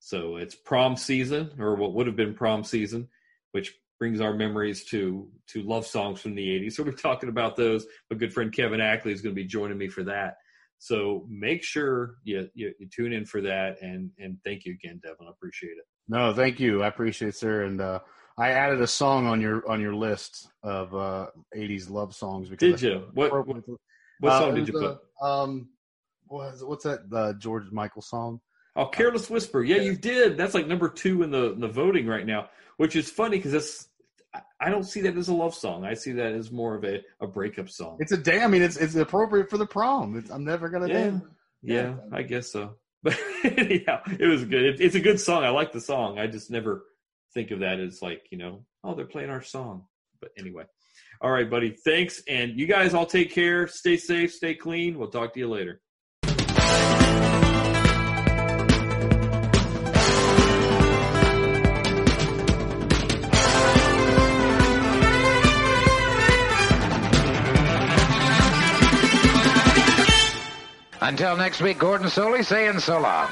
So it's prom season, or what would have been prom season, which brings our memories to to love songs from the 80s. So we're talking about those. My good friend Kevin Ackley is going to be joining me for that. So make sure you, you, you tune in for that. And and thank you again, Devin. I appreciate it. No, thank you. I appreciate it, sir. And uh, I added a song on your on your list of uh, '80s love songs. Because did you? What what, what uh, song did you put? um, what's what's that uh, George Michael song? Oh, "Careless Whisper." Yeah, you did. That's like number two in the in the voting right now, which is funny because that's I don't see that as a love song. I see that as more of a, a breakup song. It's a day. I mean, it's it's appropriate for the prom. It's, I'm never gonna yeah. dance. Yeah, yeah, I guess so. But yeah, it was good. It, it's a good song. I like the song. I just never think of that as like you know, oh, they're playing our song. But anyway, all right, buddy. Thanks, and you guys all take care. Stay safe. Stay clean. We'll talk to you later. Until next week, Gordon Solie saying so long.